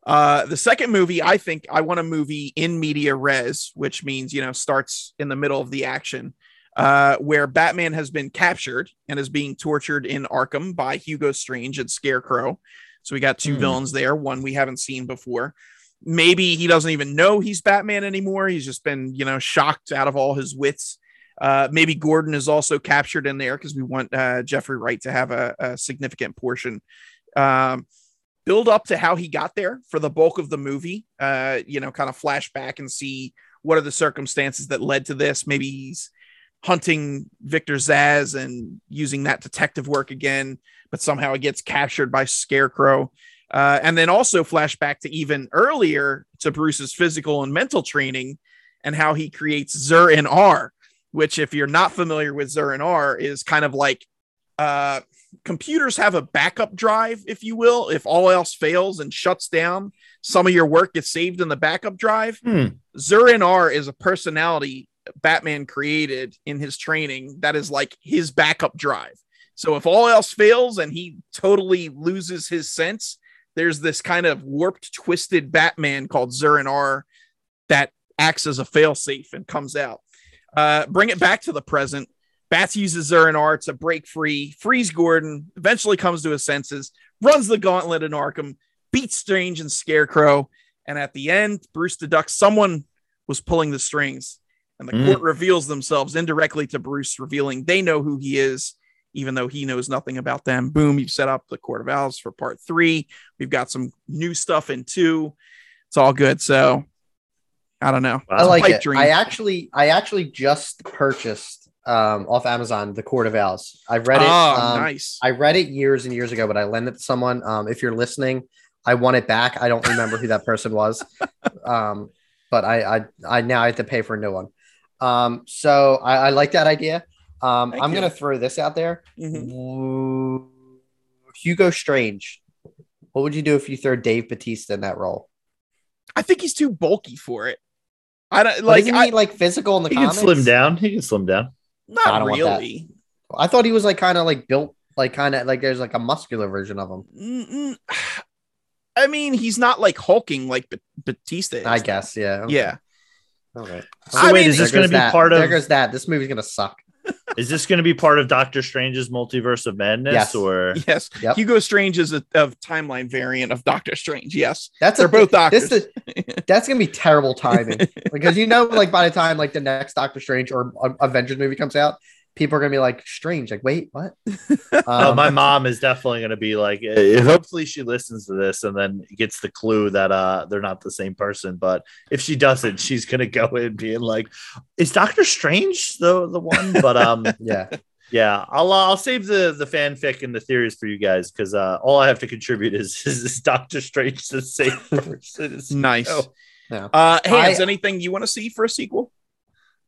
Uh, the second movie, I think I want a movie in media res, which means, you know, starts in the middle of the action, uh, where Batman has been captured and is being tortured in Arkham by Hugo Strange and Scarecrow. So we got two Hmm. villains there, one we haven't seen before. Maybe he doesn't even know he's Batman anymore. He's just been, you know, shocked out of all his wits. Uh, maybe Gordon is also captured in there because we want uh, Jeffrey Wright to have a, a significant portion. Um, build up to how he got there for the bulk of the movie. Uh, you know, kind of flashback and see what are the circumstances that led to this. Maybe he's hunting Victor Zsasz and using that detective work again, but somehow it gets captured by Scarecrow. Uh, and then also flashback to even earlier to Bruce's physical and mental training and how he creates Zur-En-Arrh, which, if you're not familiar with Zur-En-Arrh, is kind of like uh, computers have a backup drive, if you will. If all else fails and shuts down, some of your work gets saved in the backup drive. Hmm. Zur R is a personality Batman created in his training that is like his backup drive. So if all else fails and he totally loses his sense, there's this kind of warped, twisted Batman called Zur R that acts as a failsafe and comes out. Uh, bring it back to the present. Bats uses Zur R to break free, frees Gordon, eventually comes to his senses, runs the gauntlet in Arkham, beats Strange and Scarecrow, and at the end, Bruce deducts someone was pulling the strings, and the Mm. court reveals themselves indirectly to Bruce, revealing they know who he is, even though he knows nothing about them. Boom, you've set up the Court of Owls for part three. We've got some new stuff in two. It's all good. So I don't know. I like it. dream. I actually, I actually just purchased um, off Amazon the Court of Owls. I read it. Oh, um, nice. I read it years and years ago, but I lent it to someone. Um, if you're listening, I want it back. I don't remember who that person was. Um, but I, I, I now have to pay for a new one. Um, so I, I like that idea. Um, Thank I'm you. gonna throw this out there. Mhm. Hugo Strange. What would you do if you throw Dave Bautista in that role? I think he's too bulky for it. I don't Like, like. isn't I, he like physical in the He can comics? slim down. He can slim down. not I don't want that. really. I thought he was like kind of like built, like kind of like there's like a muscular version of him. Mm-mm. I mean, he's not like hulking like Ba- Bautista. Is. I guess, yeah. Okay. Yeah. All right. So I wait, mean, is this going to be that. part of? There goes that. This movie's gonna suck. Is this going to be part of Doctor Strange's multiverse of madness? Yes. Or Yes. Yep. Hugo Strange is a, a timeline variant of Doctor Strange. Yes. That's They're a, both doctors. This is, that's gonna be terrible timing because you know, like by the time like the next Doctor Strange or uh, Avengers movie comes out, people are gonna be like, "Strange." Like, wait, what? Oh, Um, my mom is definitely going to be like, hopefully she listens to this and then gets the clue that uh they're not the same person. But if she doesn't, she's going to go in being like, is Doctor Strange the the one? But um, yeah. yeah, I'll uh, I'll save the the fanfic and the theories for you guys because uh, all I have to contribute is is, is Doctor Strange the same person. nice. Oh. Yeah. Uh, Hans, I- anything you want to see for a sequel?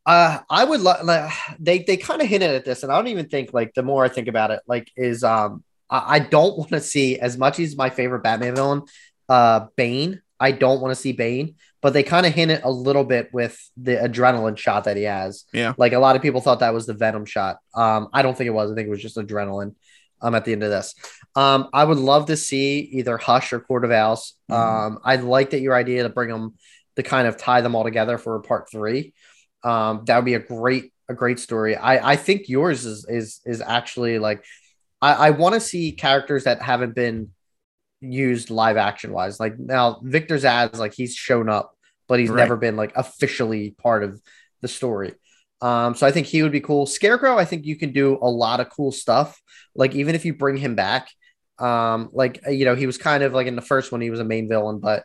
Uh, I would like they they kind of hinted at this, and I don't even think like the more I think about it, like is um I, I don't want to see as much as my favorite Batman villain, uh Bane. I don't want to see Bane, but they kind of hinted a little bit with the adrenaline shot that he has. Yeah. like a lot of people thought that was the Venom shot. Um, I don't think it was. I think it was just adrenaline. Um, at the end of this, um, I would love to see either Hush or Court of Owls. Mhm. Um, I like that your idea to bring them to kind of tie them all together for part three. Um, that would be a great a great story. I I think yours is is is actually like I I want to see characters that haven't been used live action wise. Like now Victor's Zsasz like he's shown up, but he's Right. never been like officially part of the story. Um, so I think he would be cool. Scarecrow, I think you can do a lot of cool stuff. Like even if you bring him back, um, like you know, he was kind of like in the first one, he was a main villain, but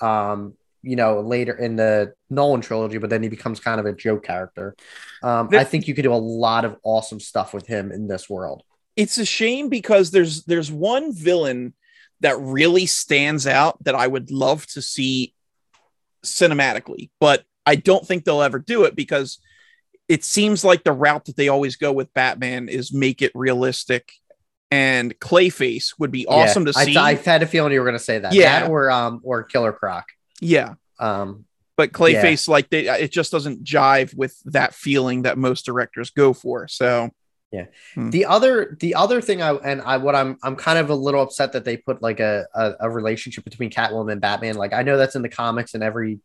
um, you know, later in the Nolan trilogy, but then he becomes kind of a joke character. Um, I think you could do a lot of awesome stuff with him in this world. It's a shame because there's there's one villain that really stands out that I would love to see cinematically, but I don't think they'll ever do it because it seems like the route that they always go with Batman is make it realistic. And Clayface would be awesome Yeah, to see. I, I had a feeling you were going to say that. Yeah. That or um or Killer Croc. Yeah, Um, but Clayface, like they, it just doesn't jive with that feeling that most directors go for. So yeah. The other the other thing I and I what I'm I'm kind of a little upset that they put like a, a a relationship between Catwoman and Batman. Like I know that's in the comics and every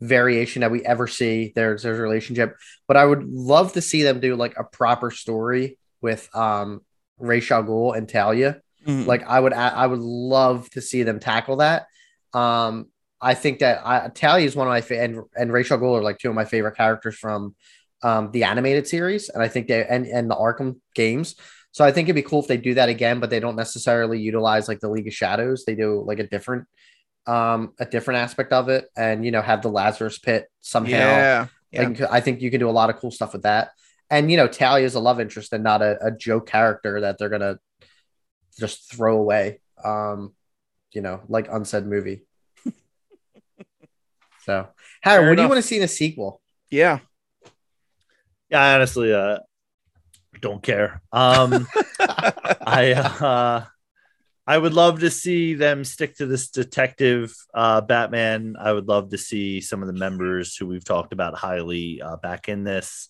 variation that we ever see there's there's a relationship, but I would love to see them do like a proper story with um Ra's al Ghul and Talia. mm, Like I would I would love to see them tackle that. Um I think that I, Talia is one of my fa- and and Ra's al Ghul are like two of my favorite characters from um, the animated series, and I think they and and the Arkham games. So I think it'd be cool if they do that again, but they don't necessarily utilize like the League of Shadows. They do like a different um a different aspect of it, and you know have the Lazarus Pit somehow. yeah, yeah. I think you can do a lot of cool stuff with that. And you know, Talia is a love interest and not a, a joke character that they're gonna just throw away. Um, you know, like unsaid movie. So, Harry, Fair what do you want to see in a sequel? yeah. Yeah, I honestly, uh, don't care. Um, I uh, I would love to see them stick to this detective uh, Batman. I would love to see some of the members who we've talked about highly uh, back in this.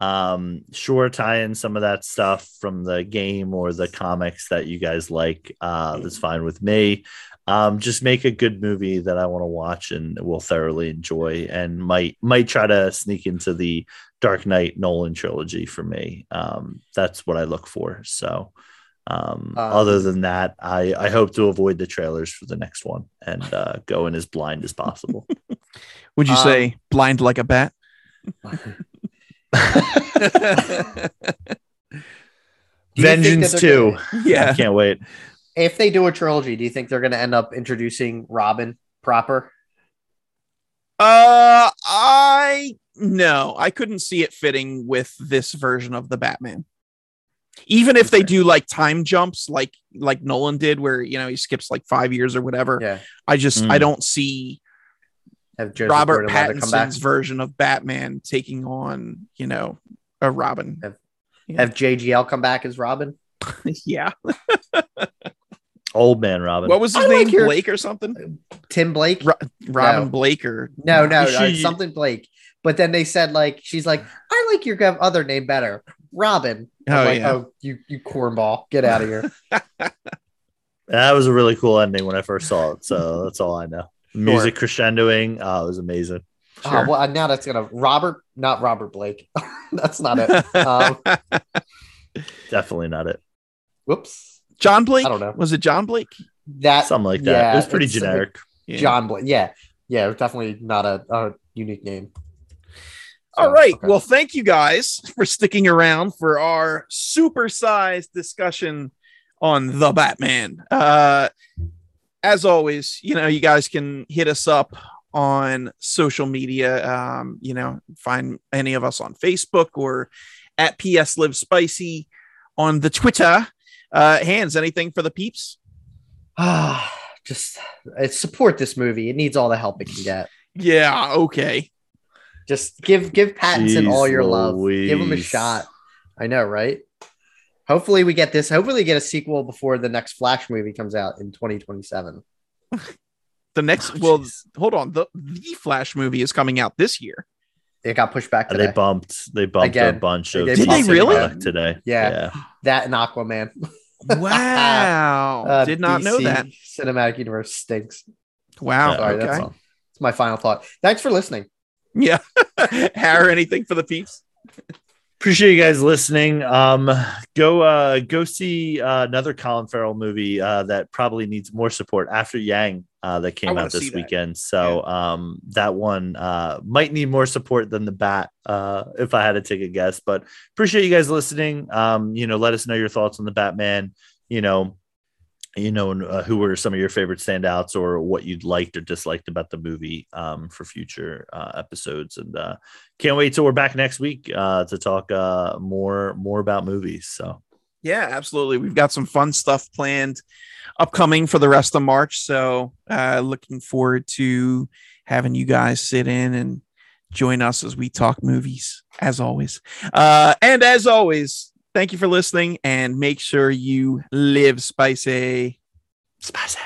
Um, sure, tie in some of that stuff from the game or the comics that you guys like. Uh, that's fine with me. Um, just make a good movie that I want to watch and will thoroughly enjoy, and might might try to sneak into the Dark Knight Nolan trilogy for me. Um, that's what I look for. So, um, Um, other than that, I, I hope to avoid the trailers for the next one and uh, go in as blind as possible. Would you Um, say blind like a bat? Do you think that Vengeance they're two. gonna- I Yeah. can't wait. if they do a trilogy, do you think they're going to end up introducing Robin proper? Uh, I no, I couldn't see it fitting with this version of the Batman. Even if they do like time jumps, like like Nolan did, where you know he skips like five years or whatever. Yeah. I just I Mm. don't see Have Joseph Robert Gordon-Levitt come back? Pattinson's version of Batman taking on you know a Robin. Have JGL come back as Robin? yeah. Old man Robin. What was his I like name? your- Blake or something? Tim Blake? Ro- Robin No. Blake or No, no, You no, should- something Blake. But then they said like she's like, I like your other name better, Robin. I'm Oh, like, yeah. oh, you you cornball, get out of here. That was a really cool ending when I first saw it. So that's all I know. Music crescendoing. Oh, it was amazing. Oh, well, now that's gonna Robert, not Robert Blake. that's not it. Um, Definitely not it. whoops, John Blake? I don't know. Was it John Blake? that Something like that. yeah, it was pretty it's- generic. Yeah. John Blake. Yeah, yeah, definitely not a, a unique name. All So, right. okay. Well, thank you guys for sticking around for our supersized discussion on the Batman. Uh, as always, you know, you guys can hit us up on social media. Um, you know, find any of us on Facebook or at PS Live Spicy on the Twitter. Uh, Hans, anything for the peeps? Ah, just uh, support this movie. It needs all the help it can get. Yeah. Okay. Just give give Pattinson all Jeez your love. Give him a shot. I know, right? Hopefully we get this. Hopefully we get a sequel before the next Flash movie comes out in 2027. The next, Oh, well, hold on. The the Flash movie is coming out this year. It got pushed back today. They bumped. They bumped Again. a bunch of. Did they really? today? Yeah. that and Aquaman. Wow. Uh, Did not know that. Cinematic universe stinks. Wow. Sorry, okay. that's all. It's my final thought. Thanks for listening. Yeah. Harry, anything for the peeps? Appreciate you guys listening. Um, go uh, go see uh, another Colin Farrell movie uh, that probably needs more support after Yang uh, that came out this weekend. So um, that one uh, might need more support than the Bat, uh, if I had to take a guess. But appreciate you guys listening. Um, you know, let us know your thoughts on the Batman. You know, you know, uh, who were some of your favorite standouts or what you'd liked or disliked about the movie um, for future uh, episodes. And uh, can't wait till we're back next week uh, to talk uh, more more about movies. So Yeah, absolutely. We've got some fun stuff planned upcoming for the rest of March. So uh looking forward to having you guys sit in and join us as we talk movies, as always. And as always, Thank you for listening and make sure you live spicy. Spicy.